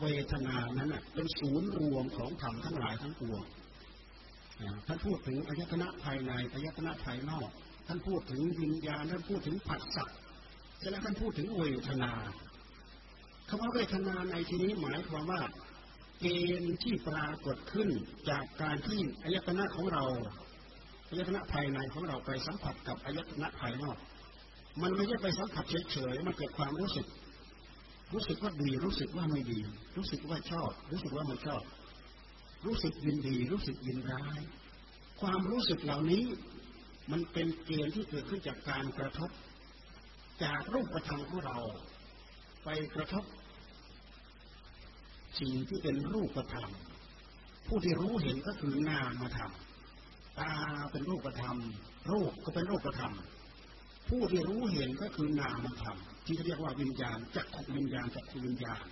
เวทนานั้นเป็นศูนย์รวมของธรรมทั้งหลายทั้งปวงท่านพูดถึงอายตนะภายในอายตนะภายนอก ท่านพูดถึงวิญญาณท่านพูดถึงผัสสะแล้วท่านพูดถึงเวทนาคำว่าเวทนาในที่นี้หมายความว่า เกณฑ์ที่ปรากฏขึ้นจากการที่อายตนะของเราอายตนะภายในของเราไปสัมผัสกับอายตนะภายนอก มันไม่ใช่ไปสัมผัสเฉยๆมันเกิดความรู้สึก รู้สึกว่าดี รู้สึกว่าไม่ดี รู้สึกว่าชอบ รู้สึกว่าไม่ชอบ รู้สึกยินดี รู้สึกยินร้าย ความรู้สึกเหล่านี้มันเป็นเกณฑ์ที่เกิดขึ้นจากการกระทบ จากรูปธรรมของเรา ไปกระทบ สิ่งที่เป็นรูปธรรม ผู้ที่รู้เห็นก็คือนามธรรม ตาเป็นรูปธรรม รูปก็เป็นรูปธรรม ผู้ที่รู้เห็นก็คือนามธรรม ที่เรียกว่าวิญญาณจักขวิญญาณจักขวิญญาณ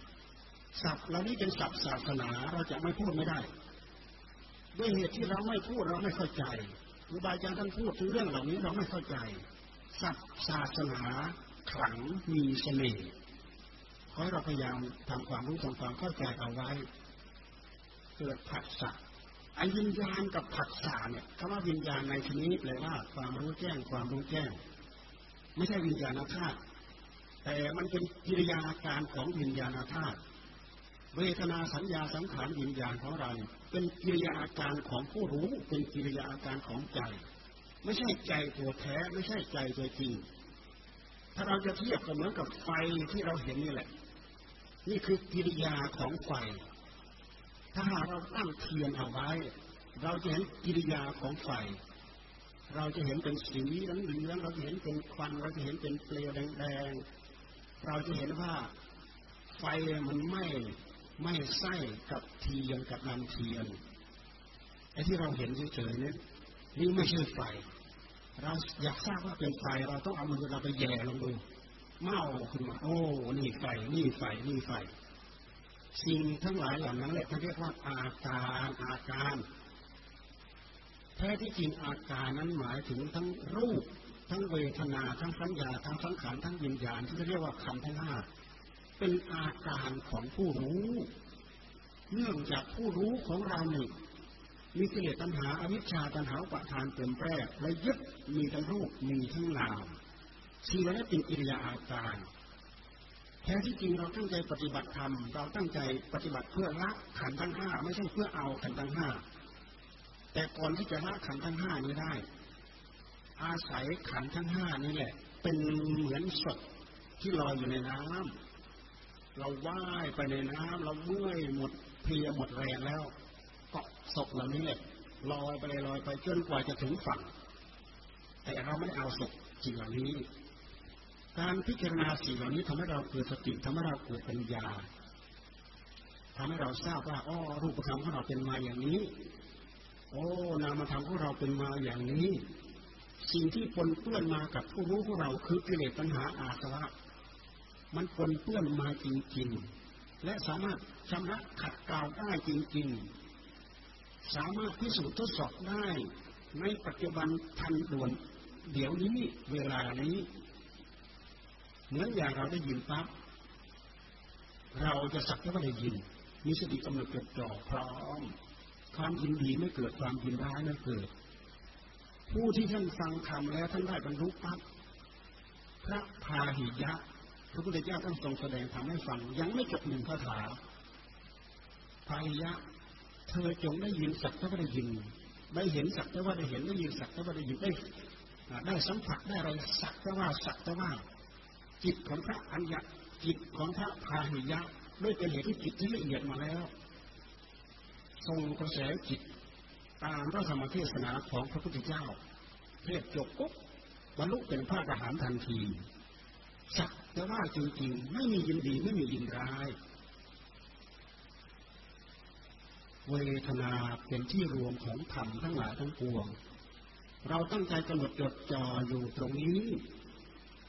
ศัพท์เหล่านี้เป็นศัพท์ศาสนาเราจะไม่พูดไม่ได้ ด้วยเหตุที่เราไม่พูดเราไม่เข้าใจครูบาอาจารย์ท่านพูดถึงเรื่องเหล่านี้เราไม่เข้าใจศัพท์ศาสนาขลังมีเสน่ห์ ขอให้เราพยายามทำความรู้ทำความเข้าใจเอาไว้ เกิดผัสสะไอ้วิญญาณกับผัสสะเนี่ยคำว่าวิญญาณในที่นี้แปลว่าความรู้แจ้งความรู้แจ้ง ไม่ใช่วิญญาณธาตุแต่มันเป็นกิริยาอาการของวิญญาณธาตุเวทนาสัญญาสังขารวิญญาณของเราเป็นกิริยาอาการของผู้รู้ เป็นกิริยาอาการของใจ ไม่ใช่ใจตัวแท้ไม่ใช่ใจตัวจริง ถ้าเราจะเทียบกับเหมือนกับไฟที่เราเห็นนี่แหละ นี่คือกิริยาของไฟ ถ้าเราตั้งเทียนเอาไว้ เราจะเห็นกิริยาของไฟ เราจะเห็นเป็นสีเหลืองเราจะเห็นเป็นควัน เราจะเห็นเป็นเปลวแดงๆ เราจะเห็นว่าไฟมันไม่ไม่ใส่กับเทียนกับน้ำเทียนไอ้ที่เราเห็นเฉยๆเนี่ยนี่ไม่ใช่ไฟ เราอยากทราบว่าเป็นไฟ เราต้องเอามือเราไปแย่ลงดู เมาขึ้นมาโอ้ นี่ไฟ นี่ไฟ นี่ไฟ สิ่งทั้งหลายเหล่านั้นแหละเขาเรียกว่าอาการอาการแท้ที่จริงอาการนั้นหมายถึงทั้งรูป ทั้งเวทนาทั้งสัญญาทั้งสังขารทั้งวิญญาณที่เรียกว่าคำทั้งห้าเป็นอาการของผู้รู้เนื่องจากผู้รู้ของเรานี่มีกิเลสตัณหาอวิชชาตัณหาปะทานเต็มแปรและยึดมีทั้งรูปมีทั้งนาม สิ่งเหล่านี้เป็นอิริยาอาการแท้ที่จริงเราตั้งใจปฏิบัติธรรมเราตั้งใจปฏิบัติเพื่อละขันทั้งห้าไม่ใช่เพื่อเอาขันทั้งห้าแต่ก่อนที่จะละขันทั้งห้านี้ได้ อาศัยขันทั้งห้านี้แหละ เป็นเหมือนศพที่ลอยอยู่ในน้ำเราว่ายไปในน้ำเราเมื่อยหมดเพียหมดแรงแล้วเกาะศพเหล่านี้แหละลอยไปลอยไปจนกว่าจะถึงฝั่ง แต่เราไม่เอาศพสิ่งเหล่านี้ การพิจารณาสิ่งเหล่านี้ทำให้เราเกิดสติทำให้เราเกิดปัญญาทำให้เราทราบว่าอ๋อรูปธรรมของเราเป็นมาอย่างนี้ โอ้นามธรรมของเราเป็นมาอย่างนี้ สิ่งที่ปนเปื้อนมากับผู้รู้ของเราคือกิเลสปัญหาอาสวะ มันปนเปื้อนมาจริงๆ และสามารถชำระขัดเกลาได้จริง ๆ สามารถพิสูจน์ทดสอบได้ในปัจจุบันทันด่วน เดี๋ยวนี้เวลานี้ เหมือนอย่างเราได้ยินปั๊บเราจะสักแค่ว่าได้ยิน มีสติกำหนดจดจ่อพร้อม ความยินดีไม่เกิดความยินร้ายไม่เกิด ผู้ที่ท่านฟังธรรมแล้วท่านได้บรรลุปั๊บพระพาหิยะพระพุทธเจ้าท่านทรงแสดงธรรมให้ฟัง ยังไม่จบหนึ่งคาถาพาหิยะ เธอจงได้ยินสักแต่ว่าได้ยิน ได้เห็นสักแต่ว่าได้เห็นได้ยินสักแต่ว่าได้ยินได้ได้สัมผัสได้อะไรสักแต่ว่าสักแต่ว่า จิตของพระอัญญะจิตของพระพาหิยะด้วยเป็นเหตุที่จิตที่ละเอียดมาแล้วทรงกระแสจิตตามพระธรรมเทศนาของพระพุทธเจ้าเทศจบปุ๊บบรรลุเป็นพระทหารทันที สักแต่ว่าจริงๆ ไม่มียินดีไม่มียินร้าย เวทนาเป็นที่รวมของธรรมทั้งหลายทั้งปวง เราตั้งใจกำหนดจดจ่ออยู่ตรงนี้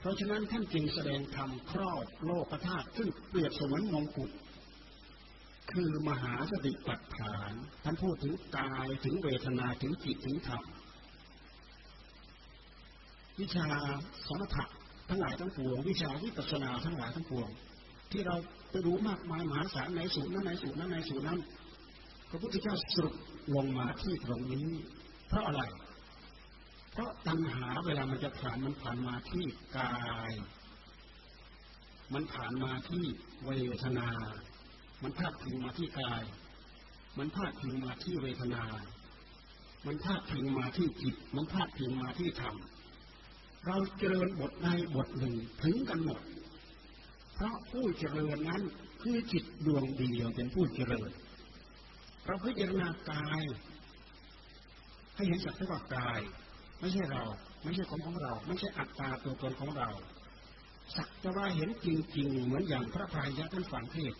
เพราะฉะนั้นท่านจึงแสดงธรรมครอบโลกธาตุซึ่งเปรียบเสมือนมงกุฎคือมหาสติปัฏฐาน ท่านพูดถึงกายถึงเวทนาถึงจิตถึงธรรมวิชาสมถะทั้งหลายทั้งปวง วิชาวิปัสสนาทั้งหลายทั้งปวง ที่เราไปรู้มากมายมหาศาลในสูตรนั้นในสูตรนั้นในสูตรนั้นพระพุทธเจ้าสรุปลงมาที่ตรงนี้ เพราะอะไร เพราะตัณหาเวลามันจะผ่านมันผ่านมาที่กาย มันผ่านมาที่เวทนา มันพาดพิงมาที่กาย มันพาดพิงมาที่เวทนา มันพาดพิงมาที่จิต มันพาดพิงมาที่ธรรม เราเจริญบทใดบทหนึ่งถึงกันหมด เพราะผู้เจริญนั้นคือจิตดวงเดียวเป็นผู้เจริญ เราพิจารณากาย ให้เห็นสักแต่ว่ากาย ไม่ใช่เรา ไม่ใช่ของของเรา ไม่ใช่อัตตาตัวตนของเรา สักจะว่าเห็นจริงๆ เหมือนอย่างพระพายยะท่านฝังเทศ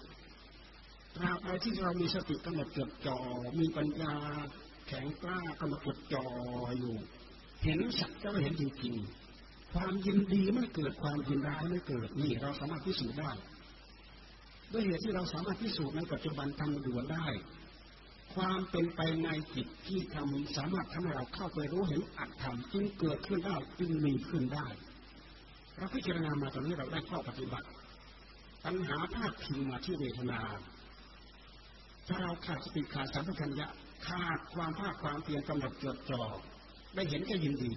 ตราบใดที่เรามีสติกำหนดจดจ่อมีปัญญาแข็งกล้ากำหนดจดจ่ออยู่ เห็นสักจะว่าเห็นจริงๆ ความยินดีไม่เกิดความยินร้ายไม่เกิดนี่เราสามารถพิสูจน์ได้ด้วยเหตุที่เราสามารถพิสูจน์ในปัจจุบันทำด่วนได้ ความเป็นไปในจิตที่ทำสามารถทำให้เราเข้าไปรู้เห็นอัตธรรมจึงเกิดขึ้นได้จึงมีขึ้นได้เราพิจารณามาตอนนี้เราได้ข้อปฏิบัติปัญหาภาคพิงมาที่เวทนา ถ้าเราขาดสติขาดสัมผัสัญญะขาดความภาคความเพียรกำหนดจดจ่อได้เห็นก็ยินดี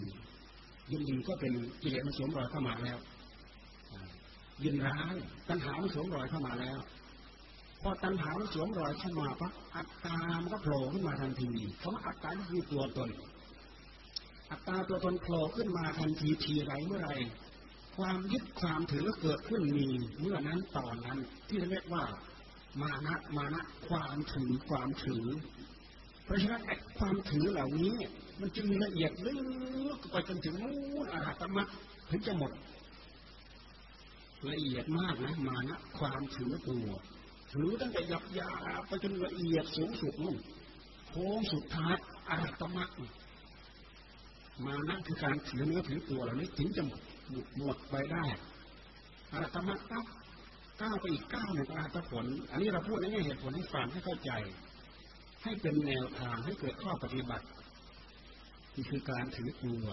ยินดีก็เป็นกิเลสมันสวมรอยเข้ามาแล้ว ยินร้ายปัญหามันสวมรอยเข้ามาแล้ว อตัณหามันสวมรอยเข้ามาปั๊บอัตตามันก็โผล่ขึ้นมาทันทีคำว่าอัตตาคือตัวตน อัตตาตัวตนโผล่ขึ้นมาทันทีทีไรเมื่อไร ความยึดความถือเกิดขึ้นมีเมื่อนั้นตอนนั้น ที่เรียกว่า มานะมานะความถือความถือ เพราะฉะนั้นความถือเหล่านี้ มันจึงละเอียดลึกไปจนถึงนู้นอาตมะถึงจะหมดละเอียดมากนะ มานะความถือตัว ถือตั้งแต่หยับยาไปจนละเอียดสูงสุดนู่นโค้งสุดท้ายอาตมะมานะคือการถือเนื้อถือตัวเหล่านี้ถึงจะหมดหมดไปได้อาตมะปั๊บก้าวไปอีกก้าวหนึ่งอาตผล อันนี้เราพูดในแง่เหตุผลให้ฟังให้เข้าใจ ให้เป็นแนวทางให้เกิดข้อปฏิบัตินี่คือการถือตัว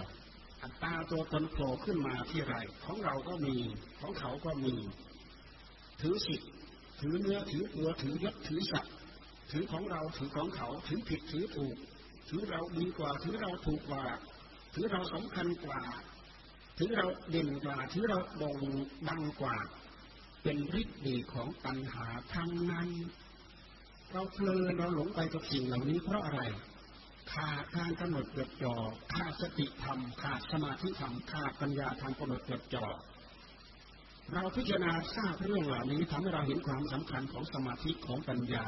อัตตาตัวตนโผล่ขึ้นมาที่ไร ของเราก็มี ของเขาก็มี ถือสิทธิ์ ถือเนื้อถือตัวถือยศถือศักดิ์ถือของเราถือของเขาถือผิดถือถูก ถือเราดีกว่าถือเราถูกกว่า ถือเราสำคัญกว่า ถือเราเด่นกว่าถือเราโด่งดังกว่า เป็นฤทธิ์ดีของตัณหาทั้งนั้น เราเพลินเราหลงไปกับสิ่งเหล่านี้เพราะอะไรขาดการกำหนดจดจ่อขาดสติธรรมขาดสมาธิธรรมขาดปัญญาทางกำหนดจดจ่อ เราพิจารณาทราบเรื่องเหล่านี้ทำให้เราเห็นความสำคัญของสมาธิของปัญญา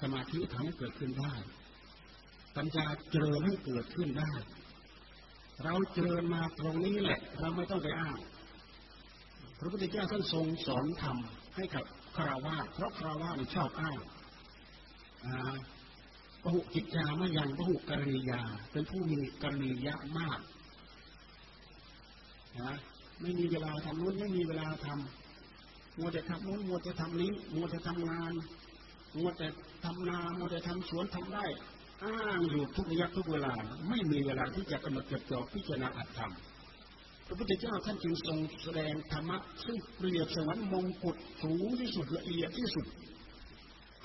สมาธิทำให้เกิดขึ้นได้ ปัญญาเจริญให้เกิดขึ้นได้ เราเจริญมาตรงนี้แหละ เราไม่ต้องไปอ้างพระพุทธเจ้าท่านทรงสอนธรรมให้กับคราวาสเพราะคราวาสชอบอ้างพหุจิตยามายังพหุกริยา เป็นผู้มีกริยะมากนะ ไม่มีเวลาทำนู้นไม่มีเวลาทำมัวแต่ทำนู้นมัวแต่ทำนี้มัวแต่ทำงานมัวแต่ทำนามัวแต่ทำสวนทำได้อ้างอยู่ทุกระยะทุกเวลา ไม่มีเวลาที่จะกำหนดจดจ่อพิจารณาอัตธรรมพระพุทธเจ้าท่านจึงทรงแสดงธรรมะซึ่งเปรียบเสมือนมงกุฎสูงที่สุดละเอียดที่สุด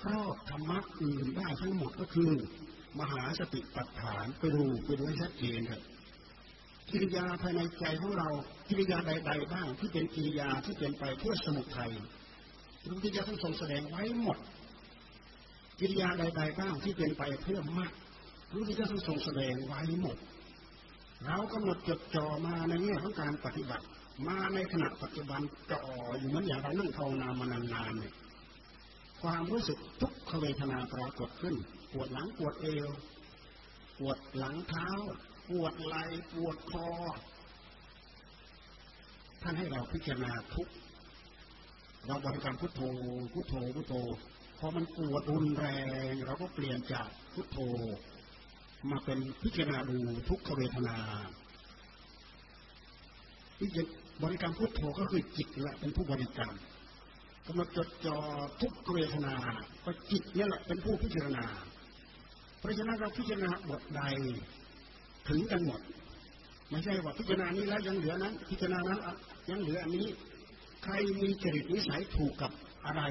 ครอบธรรมะอื่นได้ทั้งหมดก็คือ มหาสติปัฏฐานไปดูไปดูให้ชัดเจนครับกิริยาภายในใจของเรา กิริยาใดๆบ้างที่เป็นกิริยาที่เป็นไปเพื่อสมุทัยพระพุทธเจ้าท่านทรงแสดงไว้หมด กิริยาใดๆบ้างที่เป็นไปเพื่อมากพระพุทธเจ้าท่านทรงแสดงไว้หมด เรากำหนดจดจ่อมาในแง่ของการปฏิบัติ มาในขณะปัจจุบันจ่ออยู่เหมือนอย่างเรานั่งภาวนามานานๆเนี่ยความรู้สึกทุกขเวทนาปรากฏขึ้น ปวดหลังปวดเอว ปวดหลังเท้า ปวดไหล่ปวดคอ ท่านให้เราพิจารณาทุกเราบริกรรมพุทโธพุทโธพุทโธพอมันปวดรุนแรงเราก็เปลี่ยนจากพุทโธ มาเป็นพิจารณาดูทุกขเวทนาที่จะบริกรรมพุทโธก็คือจิตแหละเป็นผู้บริกรรมกำลังจดจ่อทุกเวทนา ก็จิตนี่แหละเป็นผู้พิจารณา เพราะฉะนั้นเราพิจารณาบทใดถึงกันหมด ไม่ใช่ว่าพิจารณานี้แล้วยังเหลือนั้น พิจารณานั้นยังเหลืออันนี้ ใครมีจริตนิสัยถูกกับอะไร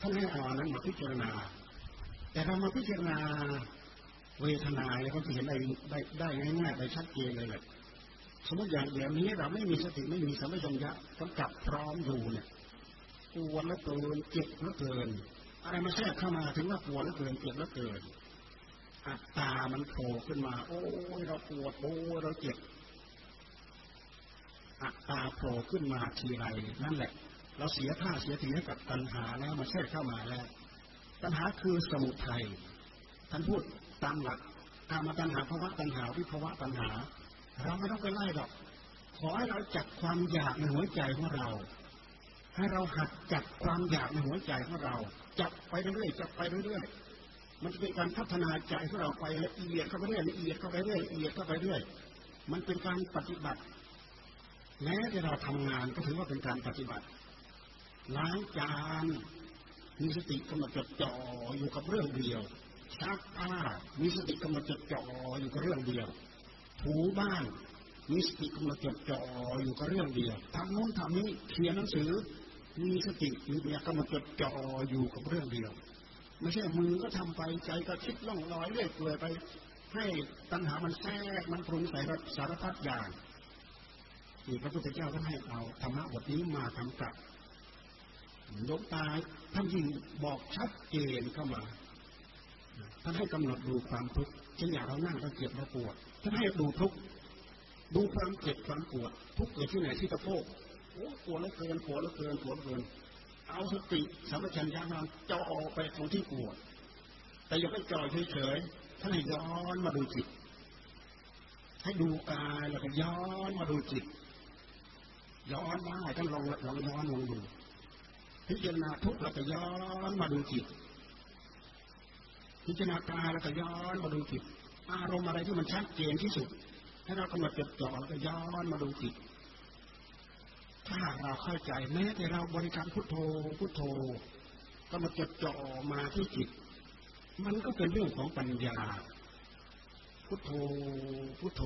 ท่านให้เอาอันนั้นมาพิจารณา แต่เรามาพิจารณาเวทนาเนี่ยก็จะเห็นได้ได้ได้ง่ายๆได้ชัดเจนเลยแหละสมมติอย่างเดี๋ยวนี้เราไม่มีสติไม่มีสัมปชัญญะกำกับพร้อมอยู่เนี่ยปวดแล้วเกินเจ็บแล้วเกิน อะไรมาแทรกเข้ามาถึงว่าปวดแล้วเกินเจ็บแล้วเกิน อัตตามันโผล่ขึ้นมา โอ้ยเราปวดโอ้ยเราเจ็บอัตตาโผล่ขึ้นมาทีไรนั่นแหละ เราเสียท่าเสียทีให้กับตัณหาแล้วมาแทรกเข้ามาแล้ว ตัณหาคือสมุทัยท่านพูดตามหลักตามมาตัณหาภาวะตัณหาวิภาวะตัณหา เราไม่ต้องไปไล่หรอก ขอให้เราจับความอยากในหัวใจของเรา ให้เราหัดจับความอยากในหัวใจของเรา จับไปเรื่อยๆจับไปเรื่อยๆ มันจะเป็นการพัฒนาใจของเราไปละเอียดเข้าไปเรื่อยละเอียดเข้าไปเรื่อยละเอียดเข้าไปเรื่อย มันเป็นการปฏิบัติ แม้ที่เราทำงานก็ถือว่าเป็นการปฏิบัติ ล้างจานมีสติกำลังจดจ่ออยู่กับเรื่องเดียวชักผ้ามีสติกำลังจดจ่ออยู่กับเรื่องเดียว ถูบ้านมีสติกำลังจดจ่ออยู่กับเรื่องเดียวทำโน้นทำนี้เขียนหนังสือ มีสติมีปัญญากำลังจดจ่ออยู่กับเรื่องเดียว ไม่ใช่มือก็ทำไปใจก็คิดล่องลอยเรื่อยเปื่อยไป ให้ตัณหามันแทรกมันปรุงใส่สารพัดอย่างนี่พระพุทธเจ้าก็ให้เอาธรรมะบทนี้มากำกับยกตาท่านยิ่งบอกชัดเจนเข้ามาท่านให้กำหนดดูความทุกข์เช่นอย่างเรานั่งเราเจ็บเราปวดท่านให้ดูทุกข์ดูความเจ็บความปวด ทุกเกิดที่ไหนที่ตะโพกโอ้ปวดแล้วเกินปวดแล้วเกินปวดแล้วเกิน เอาสติสัมปชัญญะมาจ่อไปตรงที่ปวด แต่อย่าไปจ่อยเฉยๆท่านให้ย้อนมาดูจิต ให้ดูกายแล้วก็ย้อนมาดูจิต ย้อนได้ท่านลองลองย้อนลองดูพิจารณาทุกข์แล้วก็ย้อนมาดูจิต พิจารณากายแล้วก็ย้อนมาดูจิต อารมณ์อะไรที่มันชัดเจนที่สุด ให้เรากำหนดจดจ่อแล้วก็ย้อนมาดูจิต ถ้าเราเข้าใจแม้แต่เราบริกรรมพุทโธพุทโธ ก็มาจดจ่อมาที่จิต มันก็เป็นเรื่องของปัญญา พุทโธพุทโธ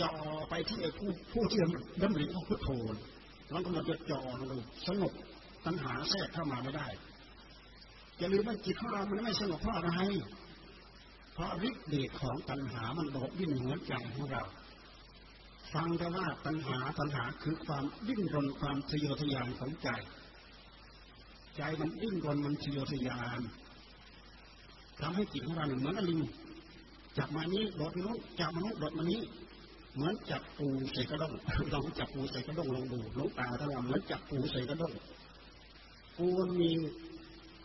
จ่อไปที่ไอ้ผู้ผู้ที่ดำริของพุทโธแล้วก็มาจดจ่อดูสงบตัณหาแทรกเข้ามาไม่ได้อย่าลืมว่าจิตของเรามันไม่สงบเพราะอะไรเพราะฤทธิ์เดชของตัณหามันโดดดิ้นหัวใจของเรา ฟังแต่ว่าตัณหาตัณหาคือความดิ้นรนความทะเยอทะยานของใจ ใจมันดิ้นรนมันทะเยอทะยานทำให้จิตของเราเหมือนลิงจับมานี้โดดมาโน้นจับมาโน้นโดดมานี้ เหมือนจับปูใส่กระด้งลองจับปูใส่กระด้งลองดูลงตาถ้าว่าเหมือนจับปูใส่กระด้งปูมี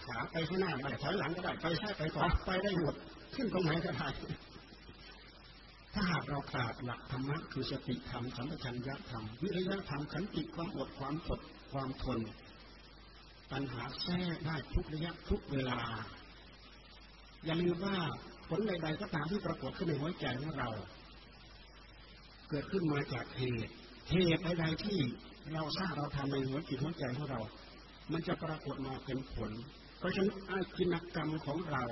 ขาไปข้างหน้าได้ถอยหลังก็ได้ไปซ้ายไปขวาไปได้หมดขึ้นตรงไหนก็ได้าหากเราขาดหลักธรรมะคือสติธรรมสัมปชัญญะธรรม วิริยะธรรมขันติความอดความอดความทนปัญหาแทรกได้ทุกระยะทุกเวลา อย่าลืมว่าผลใดๆก็ตามที่ปรากฏขึ้นในหัวใจของเรา เกิดขึ้นมาจากเหตุเหตุใดๆที่เราสร้างเราทำในหัวจิตหัวใจของเรา มันจะปรากฏมาเป็นผล เพราะฉะนั้นอาชีนกรรมของเรา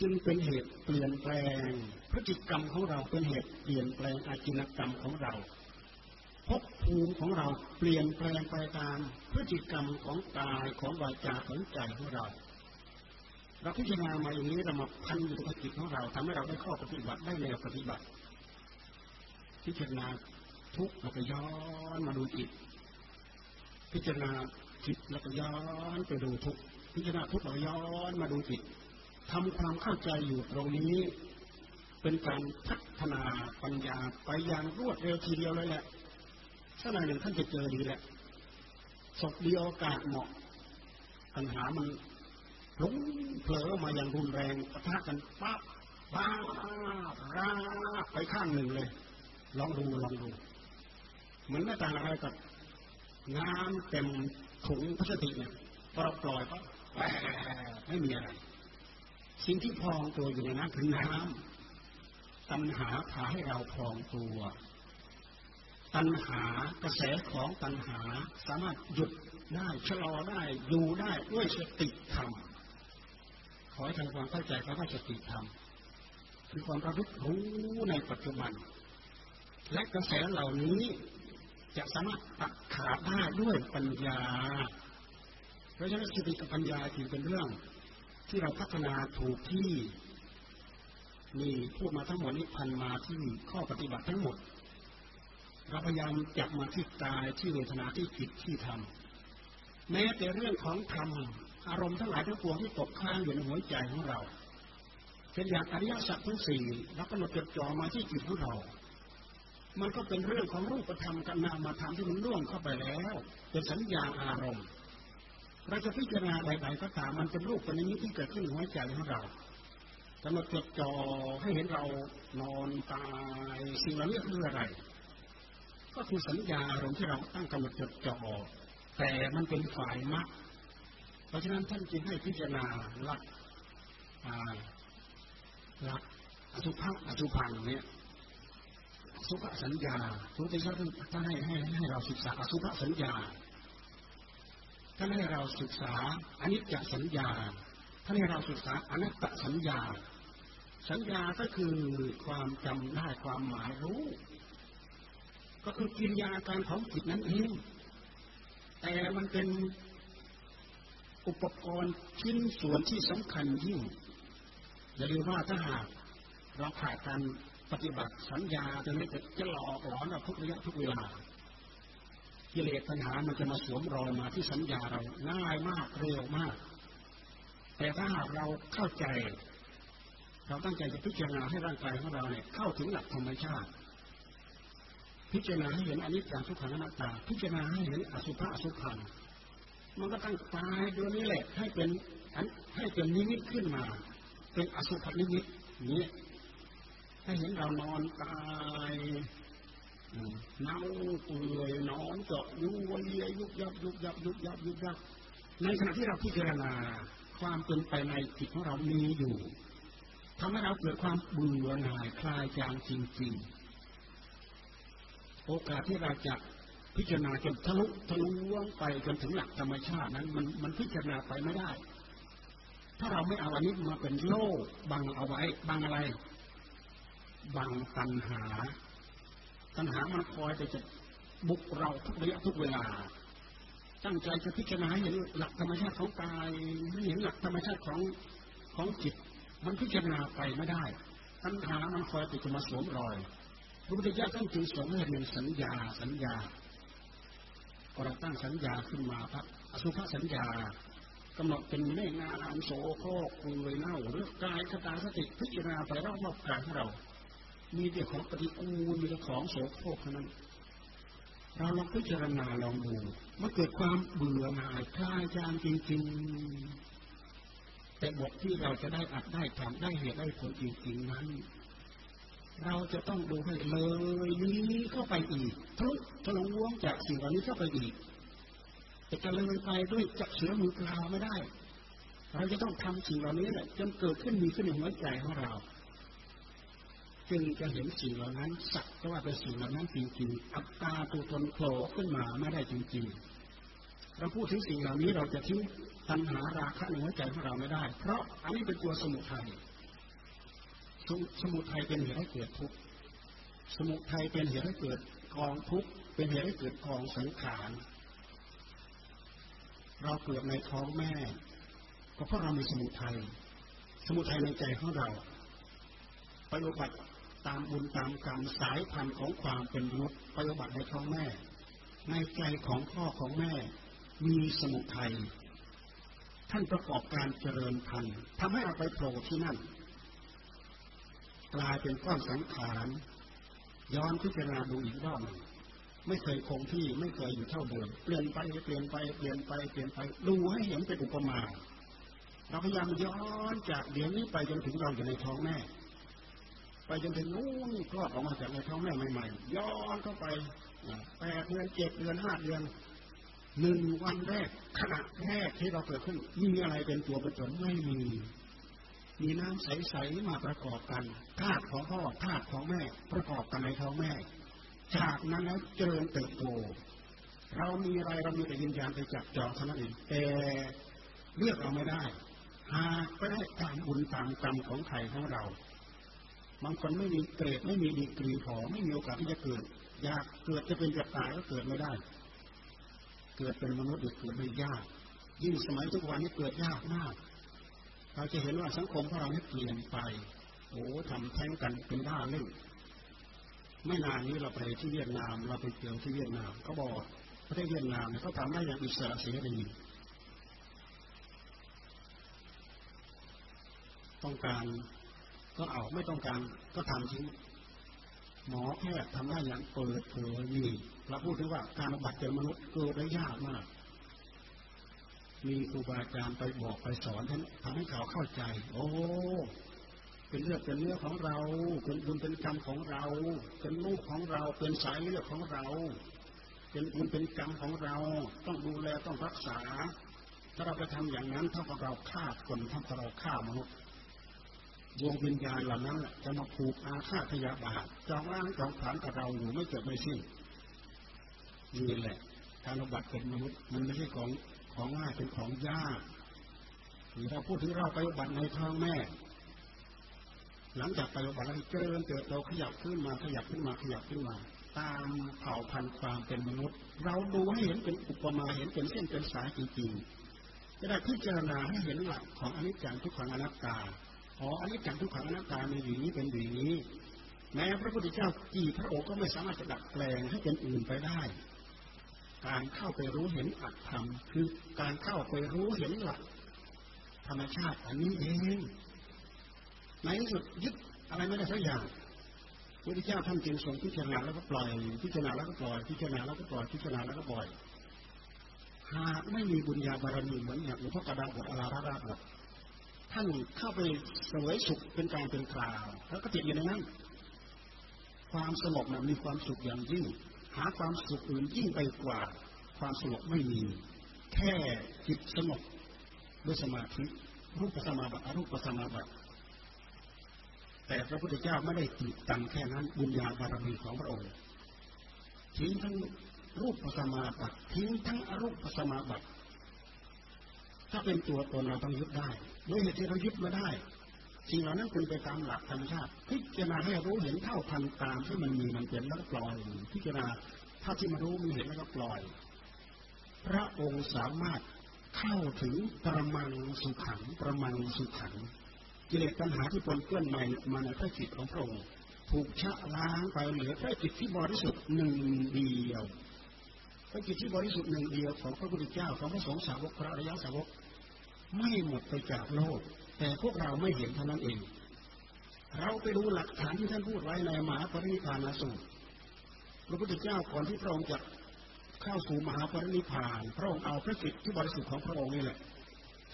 จึงเป็นเหตุเปลี่ยนแปลง พฤติกรรมของเราเป็นเหตุเปลี่ยนแปลงอาชีนกรรมของเราภพภูมิของเราเปลี่ยนแปลงไปตามพฤติกรรมของกายของวาจาของใจของเรา เราพิจารณามาอย่างนี้เรามาพันอยู่กับจิตของเราทำให้เราได้ข้อปฏิบัติได้แนวปฏิบัติ พิจารณาทุกแล้วก็ย้อนมาดูจิต พิจารณาจิตแล้วก็ย้อนไปดูทุกพิจารณาทุกแล้วย้อนมาดูจิต ทำความเข้าใจอยู่ตรงนี้ เป็นการพัฒนาปัญญาไปอย่างรวดเร็วทีเดียวเลยแหละสักหน่อยหนึ่งท่านจะเจอดีแหละศพดีโอกาสเหมาะปัญหามันหลงเผลอมาอย่างรุนแรงปะทะกันปั๊บบ้าราไปข้างหนึ่งเลย ลองดูลองดู เหมือนไม่ต่างอะไรกับน้ำเต็มถุงพลาสติกเนี่ยพอเราปล่อยปั๊บไม่มีอะไร สิ่งที่พองตัวอยู่ในน้ำคือน้ำตัณหาพาให้เราพองตัว ตัณหากระแสของตัณหาสามารถหยุดได้ชะลอได้อยู่ได้ด้วยสติธรรมขอให้ทำความเข้าใจคำว่าสติธรรมคือความระลึกรู้ในปัจจุบัน และกระแสเหล่านี้จะสามารถตัดขาดได้ด้วยปัญญา เพราะฉะนั้นสติกับปัญญาจึงเป็นเรื่อง ที่เราพัฒนาถูกที่นี่พูดมาทั้งหมดนี้พันมาที่ข้อปฏิบัติทั้งหมดเราพยายามจับมาที่กายที่เวทนาที่จิตที่ธรรมแม้แต่เรื่องของธรรมอารมณ์ทั้งหลายทั้งปวงที่ตกค้างอยู่ในหัวใจของเราเช่นอย่างอริยสัจทั้งสี่เรากำหนดจดจ่อมาที่จิตของเรา มันก็เป็นเรื่องของรูปธรรมกับนามธรรมที่มันร่วงเข้าไปแล้วเป็นสัญญาอารมณ์ เราจะพิจารณาใดๆก็ตามมันเป็นรูปเป็นนิมิตที่เกิดขึ้นในหัวใจของเรากำหนดจดจ่อให้เห็นเรานอนตายสิ่งเหล่านี้คืออะไร ก็คือสัญญาอารมณ์ที่เราตั้งกำหนดจดจ่อแต่มันเป็นฝ่ายมรรคเพราะฉะนั้นท่านจึงให้พิจารณาหลักหลักอสุภะอสุพังเนี่ยสุภสัญญาทุกทีท่านท่านให้ให้ให้เราศึกษาอสุภสัญญา ท่านให้เราศึกษาอนิจจสัญญา ท่านให้เราศึกษาอนัตตสัญญา สัญญาก็คือความจำได้ความหมายรู้ ก็คือกิริยาการของจิตนั้นเอง แต่มันเป็นอุปกรณ์ชิ้นส่วนที่สำคัญยิ่งอย่าลืมว่าถ้าหากเราขาดการปฏิบัติสัญญาจะไม่จะหลอกหลอนเราทุกระยะทุกเวลา กิเลสปัญหามันจะมาสวมรอยมาที่สัญญาเราง่ายมากเร็วมาก แต่ถ้าหากเราเข้าใจ เราตั้งใจจะพิจารณาให้ร่างกายของเราเนี่ยเข้าถึงหลักธรรมชาติ พิจารณาให้เห็นอนิจจังทุกขังอนัตตา พิจารณาให้เห็นอสุภะอสุพังมันก็ตั้งตายตัวนี้แหละให้เป็นให้เป็นนิมิตขึ้นมา เป็นอสุภนิมิตนี้ให้เห็นเรานอนตาย เน่าเปื่อยนอนเจาะยุวนเยียยุบยับยุบยับยุบยับยุบยับในขณะที่เราพิจารณาความเป็นไปในจิตของเรามีอยู่ทำให้เราเกิดความเบื่อหน่ายคลายจางจริงๆ โอกาสที่เราจะพิจารณาจนทะลุทะลวงไปจนถึงหลักธรรมชาตินั้น มันมันพิจารณาไปไม่ได้ ถ้าเราไม่เอาอันนี้มาเป็นโล่บังเอาไว้บังอะไรบังตัณหา ตัณหามันคอยแต่จะบุกเราทุกระยะทุกเวลา ตั้งใจจะพิจารณาเห็นหลักธรรมชาติของกายเห็นหลักธรรมชาติของของจิต มันพิจารณาไปไม่ได้ ตัณหามันคอยติดจะมาสวมรอยพระพุทธเจ้าท่านจึงสอนให้เรียนสัญญาสัญญาพอเราตั้งสัญญาขึ้นมาพระอสุภสัญญากำหนดเป็นเมฆงามโสโครกคุยเน่าหรือกายสตาสติพิจารณาไปรอบๆกายของเรา มีแต่ของปฏิกูลมีแต่ของโสโครกเท่านั้น เราลองพิจารณาลองดูเมื่อเกิดความเบื่อหน่ายคลายจางจริง ๆ แต่บทที่เราจะได้อัดได้ทำได้เหตุได้ผลจริงๆนั้น เราจะต้องดูให้เลยนี้เข้าไปอีกทะลุทะลวงจากสิ่งเหล่านี้เข้าไปอีกแต่จะเลยไปด้วยจับเสือมือกลาไม่ได้ เราจะต้องทำสิ่งเหล่านี้แหละจนเกิดขึ้นมีขึ้นในหัวใจของเรา จึงจะเห็นสิ่งเหล่านั้นสักก็ว่าเป็นสิ่งเหล่านั้นจริงๆ อัตตาตัวตนโผล่ขึ้นมาไม่ได้จริงๆ เราพูดถึงสิ่งเหล่านี้เราจะทิ้งตัณหาราคะในหัวใจของเราไม่ได้ เพราะอันนี้เป็นตัวสมุทัยสมุทัยเป็นเหตุให้เกิดทุกข์ สมุทัยเป็นเหตุให้เกิดกองทุกข์ เป็นเหตุให้เกิดกองสังขาร เราเกิดในท้องแม่ ก็เพราะเรามีสมุทัย สมุทัยในใจของเราปฏิบัติ ตามบุญตามกรรมสายพันธุ์ของความเป็นมนุษย์ปฏิบัติในท้องแม่ ในใจของพ่อของแม่มีสมุทัยท่านประกอบการเจริญพันธุ์ทำให้เราไปโผล่ที่นั่น กลายเป็นก้อนสังขารย้อนพิจารณาดูอีกรอบหนึ่งไม่เคยคงที่ไม่เคยอยู่เท่าเดิมเปลี่ยนไปเปลี่ยนไปเปลี่ยนไปเปลี่ยนไปดูให้เห็นเป็นอุปมาเราพยายามย้อนจากเดี๋ยวนี้ไปจนถึงเราอยู่ในท้องแม่ ไปจนถึงนู้นคลอดออกมาจากในท้องแม่ใหม่ๆย้อนเข้าไปแปดเดือนเจ็ดเดือนห้าเดือนหนึ่งวันแรกขณะแรกที่เราเกิดขึ้นมีอะไรเป็นตัวเป็นตนไม่มี มีน้ำใสๆมาประกอบกันธาตุของพ่อธาตุของแม่ ประกอบกันในท้องแม่ จากนั้นแล้วเจริญเติบโตเรามีอะไรเรามีแต่ยินยานไปจับจองเท่านั้นเองแต่เลือกเอาไม่ได้ หากไม่ได้ตามบุญตามกรรมของใครของเรา บางคนไม่มีเกรดไม่มีดีกรีพอไม่มีโอกาสที่จะเกิด อยากเกิดจะเป็นจะตายก็เกิดไม่ได้ เกิดเป็นมนุษย์เกิดไม่ยาก ยิ่งสมัยทุกวันนี้เกิดยากมาก เราจะเห็นว่าสังคมของเราเนี่ยเปลี่ยนไปโอ้ทำแท้งกันเป็นบ้าเล่นไม่นานนี้เราไปที่เวียดนาม เราไปเจอที่เวียดนามเขาบอกประเทศเวียดนามเขาทำได้อย่างอิสระเสรีต้องการ ก็เอาไม่ต้องการก็ทำทิ้งหมอแพทย์ทำได้อย่างเปิดเผยนี่เราพูดถึงว่าการบัติเป็นมนุษย์เกิดได้ยากมาก มีครูบาอาจารย์ไปบอกไปสอนท่านทำให้เขาเข้าใจ โอ้เป็นเลือดเป็นเนื้อของเรา เป็นบุญเป็นกรรมของเรา เป็นลูกของเรา เป็นสายเลือดของเรา เป็นบุญเป็นกรรมของเรา ต้องดูแลต้องรักษา ถ้าเราไปทำอย่างนั้นเท่ากับเราฆ่าคนเท่ากับเราฆ่ามนุษย์ ดวงวิญญาณเหล่านั้นจะมาผูกอาฆาตพยาบาทจองร่างจองผานกับเราอยู่ไม่เกิดไม่สิ้นนี่แหละ การปฏิบัติเป็นมนุษย์มันไม่ใช่ของของง่ายเป็นของยากหรือเราพูดถึงเราไปฏิบัติในท้องแม่ หลังจากไปฏิบัติแล้วเจริญเติบโตขยับขึ้นมาขยับขึ้นมาขยับขึ้นมา ตามเผ่าพันธุ์ความเป็นมนุษย์ เราดูให้เห็นเป็นอุปมาเห็นเป็นเส้นเป็นสายจริงๆจะได้พิจารณาให้เห็นหลักของอนิจจังทุกขังอนัตตา อ๋ออันนี้จังทุกขังอนัตตาในอย่างนี้เป็นอย่างนี้ แม้พระพุทธเจ้ากี่พระองค์ก็ไม่สามารถจะดัดแปลงให้เป็นอื่นไปได้ การเข้าไปรู้เห็นอัตธรรม คือการเข้าไปรู้เห็นหลักธรรมชาติอันนี้เองในที่สุดยึดอะไรไม่ได้สักอย่างพระพุทธเจ้าท่านจึงทรงพิจารณาแล้วก็ปล่อย พิจารณาแล้วก็ปล่อย พิจารณาแล้วก็ปล่อย พิจารณาแล้วก็ปล่อย หากไม่มีบุญญาบารมีเหมือนอย่างหลวงพ่อกระดาบทอาราระบท ท่านเข้าไปสวยสุขเป็นการเป็นคราว แล้วก็ติดอยู่ในนั้น ความสงบนะมีความสุขอย่างยิ่ง หาความสุขอื่นยิ่งไปกว่า ความสงบไม่มี แค่จิตสงบด้วยสมาธิรูปสมาบัติอรูปสมาบัติแต่พระพุทธเจ้าไม่ได้ติดตังแค่นั้นบุญญาบารมีของพระองค์ทิ้งทั้งรูปสมาบัติทิ้งทั้งอรูปสมาบัติ ถ้าเป็นตัวตนเราต้องยึดได้ด้วยเหตุที่เรายึดมาได้สิ่งเหล่านั้นคุณไปตามหลักธรรมชาติ พิจารณาให้รู้เห็นเท่าทันตามที่มันมีมันเป็นแล้วก็ปล่อย พิจารณาถ้าที่มารู้มีเห็นแล้วก็ปล่อย พระองค์สามารถเข้าถึงประมังสุขังประมังสุขังกิเลสปัญหาที่ปนเปื้อนใหม่มาในพระจิตของพระองค์ถูกชะล้างไปเหลือพระจิตที่บริสุทธิ์หนึ่งเดียวพระจิตที่บริสุทธิ์หนึ่งเดียวของพระพุทธเจ้าของพระสงฆ์สาวกพระอริยสาวก ไม่หมดไปจากโลก แต่พวกเราไม่เห็นเท่านั้นเอง เราไปดูหลักฐานที่ท่านพูดไว้ในมหาปรินิพานสูตรพระพุทธเจ้าก่อนที่พระองค์จะเข้าสู่มหาปรินิพาน พระองค์เอาพระจิตที่บริสุทธิ์ของพระองค์นี่แหละ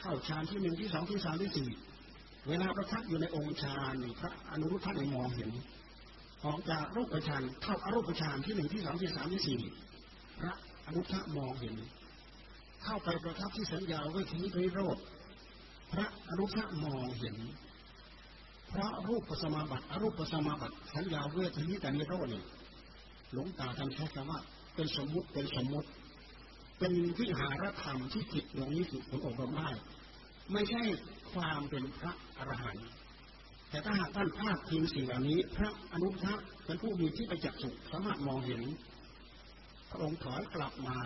เข้าฌานที่หนึ่งที่สองที่สามที่สี่เวลาประทับอยู่ในองค์ฌานพระอนุรุทธะในมองเห็นออกจากรูปฌานเข้าอารูปฌานที่หนึ่งที่สองที่สามที่สี่พระอนุรุทธะมองเห็น เข้าไปประทับที่สัญญาเวทีนิโรธพระอนุชามองเห็น พระรูปปัสมาบัติอรูปปัสมาบัติสัญญาเวทีนิแต่นิโรธนี่หลวงตาท่านใช้คำว่า เป็นสมมุติเป็นสมมุติ เป็นวิหารธรรมที่จิตดวงนี้สุดขององค์พระไม่ไม่ใช่ความเป็นพระอรหันต์แต่ถ้าหากท่านพลาดทิ้งสิ่งเหล่านี้ พระอนุทะเป็นผู้มีที่ประจักษ์สุขสามารถมองเห็น พระองค์ถอยกลับมา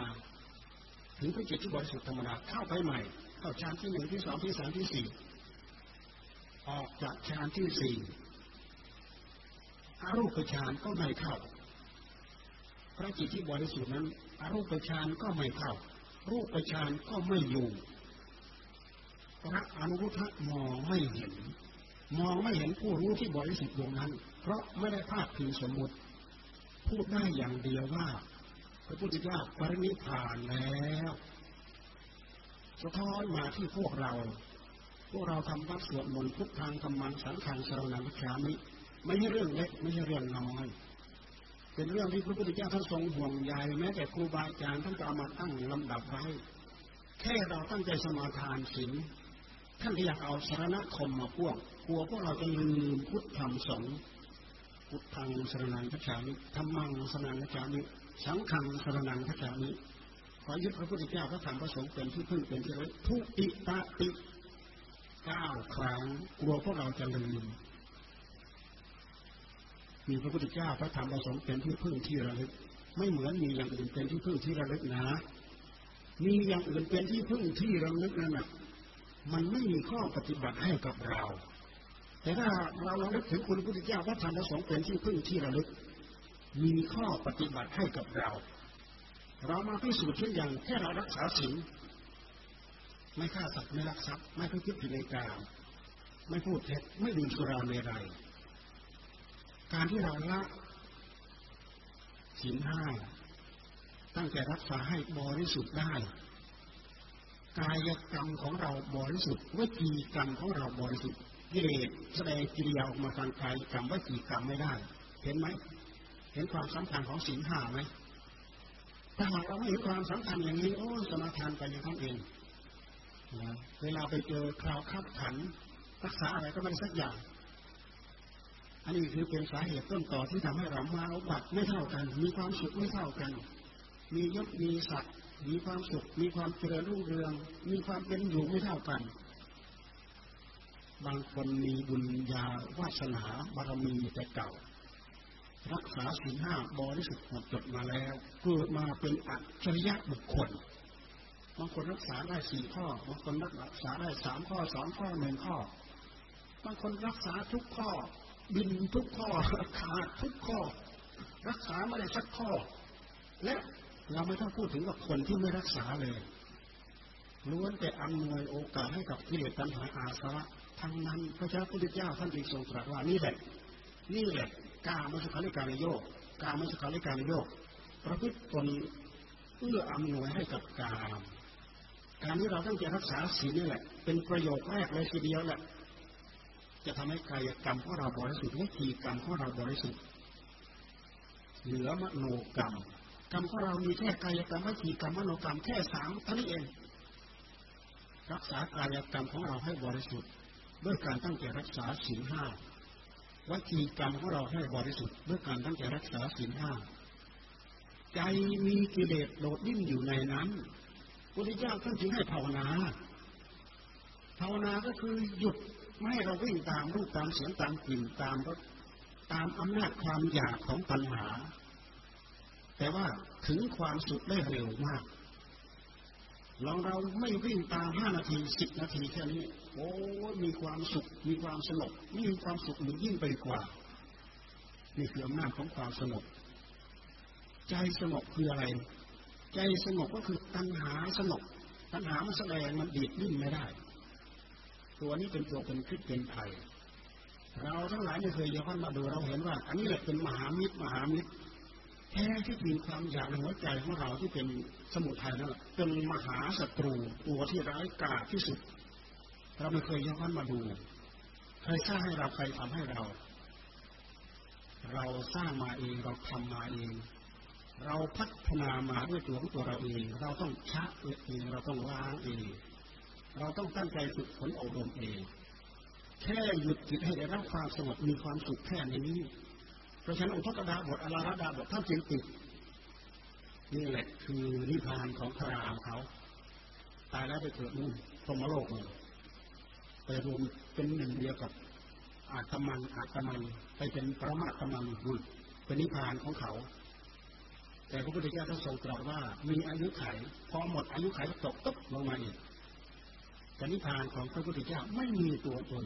ถึงพระจิตที่บริสุทธิ์ธรรมดาเข้าไปใหม่ เข้าฌานที่หนึ่งที่สองที่สามที่สี่ออกจากฌานที่สี่อารูปฌานก็ไม่เข้า พระจิตที่บริสุทธิ์นั้นอารูปฌานก็ไม่เข้า รูปฌานก็ไม่อยู่พระอนุรุทธะมองไม่เห็น มองไม่เห็นผู้รู้ที่บริสุทธิ์ดวงนั้น เพราะไม่ได้ภาคถึงสมมติ พูดได้อย่างเดียวว่า ระพุทธเจ้าปรินิพานแล้วสะท้อนมาที่พวกเรา พวกเราทำวัดสวดมนต์พุทธังธรรมังสังฆังสรนังคามิไม่ใช่เรื่องเล็กไม่ใช่เรื่องน้อยเป็นเรื่องที่พระพุทธเจ้าท่านทรงห่วงใยแม้แต่ครูบาอาจารย์ท่านก็เอามาตั้งลำดับไว้แค่เราตั้งใจสมาทานศีลท่านก็อยากเอาสารณคมมาพ่วงกลัวพวกเราจะลืมพุทธธรรมสงฆ์พุทธังสรนังพระชามิธรรมังสรนังพระชามิ สังขังสรนังพระชามิขอยึดพระพุทธเจ้าพระธรรมพระสงฆ์เป็นที่พึ่งเป็นที่ระลึกทุติตาติเก้าครั้งกลัวพวกเราจะลืมมีพระพุทธเจ้าพระธรรมพระสงฆ์เป็นที่พึ่งที่ระลึก ไม่เหมือนมีอย่างอื่นเป็นที่พึ่งที่ระลึกนะมีอย่างอื่นเป็นที่พึ่งที่ระลึกนั่นนะมันไม่มีข้อปฏิบัติให้กับเรา แต่ถ้าเราระลึกถึงคุณพระพุทธเจ้าพระธรรมพระสงฆ์เป็นที่พึ่งที่ระลึก มีข้อปฏิบัติให้กับเรา เรามาพิสูจน์เช่นอย่างแค่เรารักษาศีลไม่ฆ่าสัตว์ไม่ลักทรัพย์ไม่พิจิตรในกามไม่พูดเท็จไม่ดื่มสุราเมรัยการที่เราละศีลห้าตั้งใจรักษาให้บริสุทธิ์ได้ กายกรรมของเราบริสุทธิ์วิจีกรรมของเราบริสุทธิ์กิเลสแสดงกิริยาออกมาทางกายกรรมวิจีกรรมไม่ได้ เห็นไหม เห็นความสำคัญของศีลห้าไหมถ้าหากเราไม่เห็นความสำคัญอย่างนี้โอ้สมาทานไปอย่างนั้นเองนะเวลาไปเจอคราวขับขันรักษาอะไรก็ไม่สักอย่าง อันนี้คือเป็นสาเหตุต้นต่อที่ทำให้เรามาบัตไม่เท่ากัน มีความสุขไม่เท่ากัน มียศมีศักดิ์มีความสุข มีความเจริญรุ่งเรือง มีความเป็นอยู่ไม่เท่ากัน บางคนมีบุญญาวาสนาบารมีแต่เก่า รักษาศีลห้าบริสุทธิ์หมดจดมาแล้ว เกิดมาเป็นอัจฉริยะบุคคลบางคนรักษาได้สี่ข้อบางคนรักษาได้สามข้อสองข้อหนึ่งข้อบางคนรักษาทุกข้อ บินทุกข้อขาดทุกข้อ รักษาไม่ได้สักข้อ และเราไม่ต้องพูดถึงกับคนที่ไม่รักษาเลยล้วนแต่อำนวยโอกาสให้กับกิเลสตัณหาอาสวะทั้งนั้นพระเจ้าพุทธเจ้าท่านจึงทรงตรัสว่านี่แหละ นี่แหละ กามสุขาริการโยกกามสุขาริการโยกประพฤติตนเอื้ออำนวยให้กับกามการที่เราต้องจรักษาศีลนี่แหละ เป็นประโยชน์แรกเลยทีเดียวแหละ จะทำให้กายกรรมของเราบริสุทธิ์วิธีกรรมของเราบริสุทธิ์เหลือมโนกรรม กรรมของเรามีแค่กายกรรมวิธีกรรมมโนกรรมแค่สามเท่านี้เอง รักษากายกรรมของเราให้บริสุทธิ์ด้วยการตั้งใจรักษาศีลห้า วิธีกรรมของเราให้บริสุทธิ์ด้วยการตั้งใจรักษาศีลห้าใจมีกิเลสโดดดิ้นอยู่ในนั้นพุทธเจ้าท่านจึงให้ภาวนา ภาวนาก็คือหยุดไม่ให้เราวิ่งตามรูปตามเสียงตามกลิ่นตามรสตามอำนาจความอยากของปัญหา แต่ว่าถึงความสุขได้เร็วมากลองเราไม่วิ่งตามห้านาทีสิบนาทีแค่นี้ โอ้มีความสุข มีความสงบมีความสุขหรือยิ่งไปกว่า นี่คืออำนาจของความสงบ ใจสงบคืออะไร ใจสงบก็คือตัณหาสงบตัณหามันแสดงมันดีดดิ้นไม่ได้ ตัวนี้เป็นตัวเป็นคิดเป็นภัยเราทั้งหลายไม่เคยย้อนมาดูเราเห็นว่า อันนี้แหละเป็นมหามิตรมหามิตรแท้ที่มีความอยากในหัวใจของเราที่เป็นสมุทัยนั่นแหละเป็นมหาศัตรูตัวที่ร้ายกาจที่สุด เราไม่เคยย้อนมาดู ใครสร้างให้เราใครทำให้เรา เราสร้างมาเองเราทำมาเอง เราพัฒนามาด้วยตัวของตัวเราเอง เราต้องชะเองเราต้องล้างเอง เราต้องตั้งใจฝึกฝนอบรมเองแค่หยุดจิตให้ได้รับความสงบมีความสุขแค่นี้เพราะฉะนั้นอุทกดาบทอลาระดาบทท่านจึงติดนี่แหละคือนิพพานของพระรามเขา ตายแล้วไปเกิดนู่นพรมโลกเลย รวมเป็นหนึ่งเดียวกับอาตมันอาตมันไปเป็นพระมาตมันบุญเป็นนิพพานของเขา แต่พระพุทธเจ้าท่านทรงตรัสว่า มีอายุไขพอหมดอายุไขตกตุ๊บลงมาอีกแต่นิพพานของพระพุทธเจ้าไม่มีตัวตน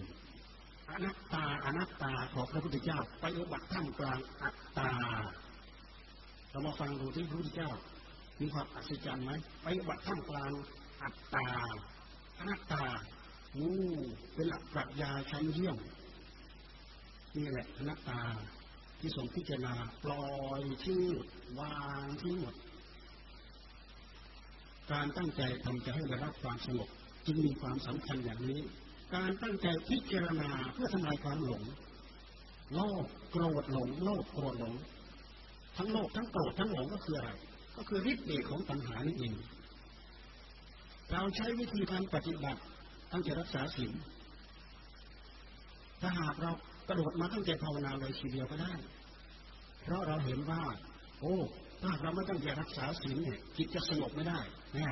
อนัตตาอนัตตาของพระพุทธเจ้า ไปอุบัติท่ามกลางอัตตาเรามาฟังดูที่พระพุทธเจ้า มีความอัศจรรย์ไหมไปอุบัติท่ามกลางอัตตาอนัตตา อู้เป็นหลักปรัชญาชั้นเยี่ยมนี่แหละอนัตตาที่ทรงพิจารณาปล่อยชื่อวางทิ้งหมด การตั้งใจทำจะให้ได้รับความสงบจึงมีความสำคัญอย่างนี้ การตั้งใจพิจารณาเพื่อทำลายความหลงโลภโกรธหลงโลภโกรธหลง ทั้งโลภทั้งโกรธทั้งหลงก็คืออะไร ก็คือฤทธิ์เดชของปัญหานี่เองเราใช้วิธีการปฏิบัติ ตั้งใจรักษาศีลถ้าหากเรากระโดดมาตั้งใจภาวนาเลยทีเดียวก็ได้ เพราะเราเห็นว่า โอ้ถ้าเราไม่ตั้งใจรักษาศีลเนี่ยจิตจะสงบไม่ได้น่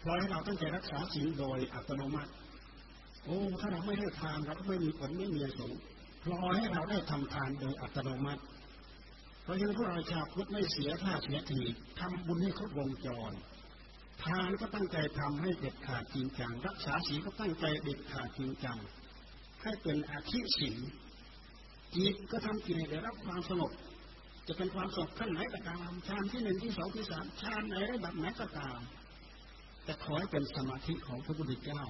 เพราะให้เราตั้งใจรักษาศีลโดยอัตโนมัติ โอ้ถ้าเราไม่ให้ทานเราก็ไม่มีผลไม่มีสงพลอยให้เราได้ทำทานโดยอัตโนมัติ เพราะฉะนั้นพวกเราชาวพุทธไม่เสียท่าเสียทีทำบุญให้ครบวงจร ทานก็ตั้งใจทำให้เด็ดขาดจริงจัง รักษาศีลก็ตั้งใจเด็ดขาดจริงจัง ให้เป็นอาชีศีลจิตก็ทำกิจให้ได้รับความสงบจะเป็นความสงบขั้นไหนก็ตามฌานที่หนึ่งที่สองที่สามฌานไหนระดับไหนก็ตามแต่ขอให้เป็นสมาธิของพระพุทธเจ้า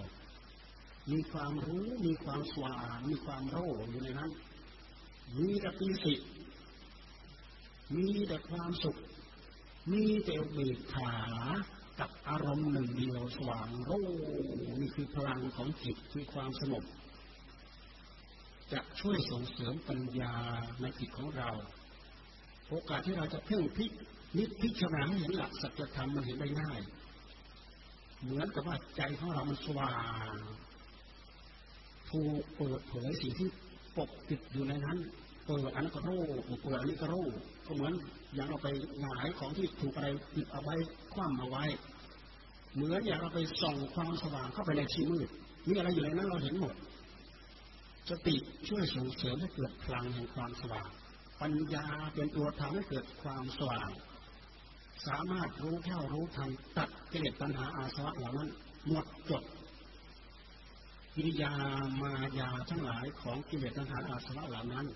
มีความรู้มีความสว่างมีความโร่อยู่ในนั้น มีแต่ปีติมีแต่ความสุข มีแต่เบิกขา กับอารมณ์หนึ่งเดียวสว่างโร่นี่คือพลังของจิตคือความสงบจะช่วยส่งเสริมปัญญาในจิตของเรา โอกาสที่เราจะเพ่งพินิพพิจารณาให้เห็นหลักสัจธรรมมันเห็นได้ง่าย เหมือนกับว่าใจของเรามันสว่างถูกเปิดเผยสิ่งที่ปกปิดอยู่ในนั้น เปิดอันก็รู้เปิดอันนี้ก็รู้ ก็เหมือนอย่างเราไปหงายของที่ถูกอะไรปิดเอาไว้คว่ำเอาไว้ เหมือนอย่างเราไปส่องความสว่างเข้าไปในที่มืดมีอะไรอยู่ในนั้นเราเห็นหมดสติช่วยส่งเสริมให้เกิดพลังแห่งความสว่าง ปัญญาเป็นตัวทำให้เกิดความสว่าง สามารถรู้แค่รู้ทันตัดกิเลสตัณหาอาสวะเหล่านั้นหมดจดกิริยามายาทั้งหลายของกิเลสตัณหาอาสวะเหล่านั้น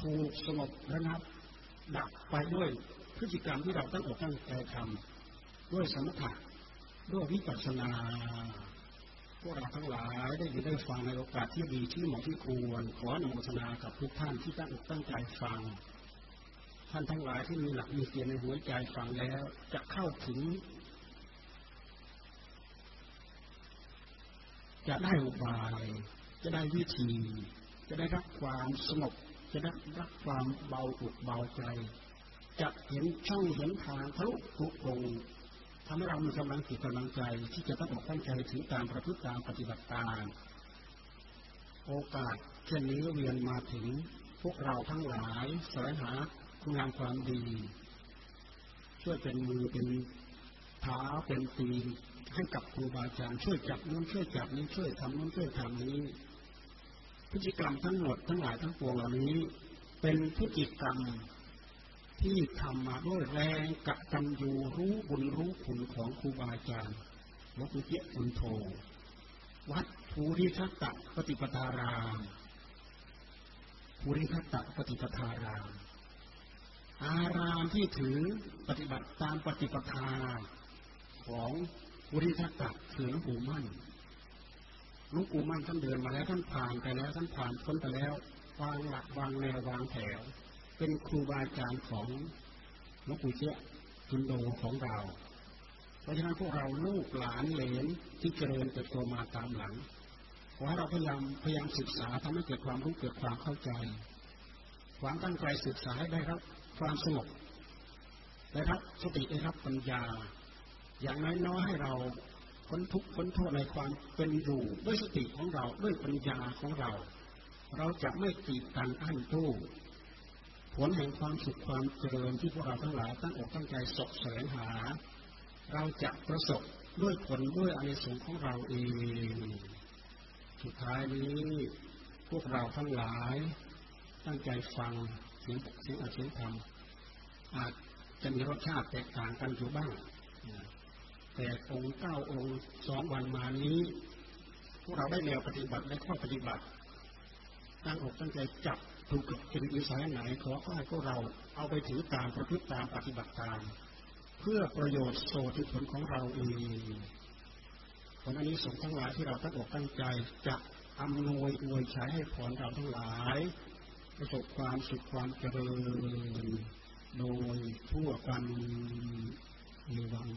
ถูกสงบระงับ ดับไปด้วยพฤติกรรมที่เราตั้งอกตั้งใจทำด้วยสมถะด้วยวิปัสสนา พวกเราทั้งหลายได้ยินได้ฟังในโอกาสที่ดีที่เหมาะที่ควรขออนุโมทนากับทุกท่านที่ตั้งอกตั้งใจฟัง ท่านทั้งหลายที่มีหลักมีเกียรในหัวใจฟังแล้ว จะเข้าถึง จะได้อุบาย จะได้วิธี จะได้รับความสงบ จะได้รับความเบาอกเบาใจ จะเห็นช่องเห็นทางทะลุทุกงทำให้เรามีกำลังจิตกำลังใจ ที่จะต้องอกตั้งใจถึงการประพฤติตามปฏิบัติตามโอกาสเช่นนี้เวียนมาถึงพวกเราทั้งหลายแสวงหาคุณงามความดี ช่วยเป็นมือเป็นเท้าเป็นตีนให้กับครูบาอาจารย์ช่วยจับนู้นช่วยจับนี้ช่วยทำนู้นช่วยทำนี้ พฤติกรรมทั้งหมดทั้งหลายทั้งปวงเหล่านี้ เป็นพฤติกรรมที่ทำมาด้วยแรงกะตัญญูรู้บุญรู้คุณของครูบาอาจารย์หลวงปู่เจี๊ยบบุญโท วัดภูริทัตตปฏิปทารามภูริทัตตปฏิปทาราม อารามที่ถือปฏิบัติตามปฏิปทาของภูริทัตตคือหลวงปู่มั่น ลวงปู่มั่นท่านเดินมาแล้วท่านผ่านไปแล้วท่านผ่านพ้นไปแล้ว วางหลักวางแนววางแถว เป็นครูบาอาจารย์ของหลวงปู่เจ้าจุนโดของเรา เพราะฉะนั้นพวกเราลูกหลานเหลนที่เจริญเติบโตมาตามหลังขอให้เราพยายามพยายามศึกษาทำให้เกิดความรู้เกิดความเข้าใจ ความตั้งใจศึกษาให้ได้ครับ ความสงบได้ครับสติได้ครับปัญญา อย่างน้อยๆให้เรา พ้นทุกข์พ้นโทษในความเป็นอยู่ด้วยสติของเราด้วยปัญญาของเรา เราจะไม่ตีกันอั้นตู้ผลแห่งความสุขความเจริญที่พวกเราทั้งหลายตั้งอกตั้งใจสกแสวงหา เราจะประสบด้วยผลด้วยอนิสงส์ของเราเอง สุดท้ายนี้พวกเราทั้งหลายตั้งใจฟังเสียงเสียงอาเสียงธรรมอาจจะมีรสชาติแตกต่างกันอยู่บ้าง แต่องค์เก้าองค์สองวันมานี้ พวกเราได้แนวปฏิบัติและข้อปฏิบัติตั้งอกตั้งใจจับถูกกับจริตวิสัยไหนขอให้พวกเราเอาไปถือตามประพฤติตามปฏิบัติตาม เพื่อประโยชน์โสติผลของเราเองผลอันนี้สงทั้งหลายที่เราตั้งอกตั้งใจจะอำนวยอวยใช้ให้ผลเราทั้งหลาย ประสบความสุขความเจริญ โดยทั่วกัน Nibbana.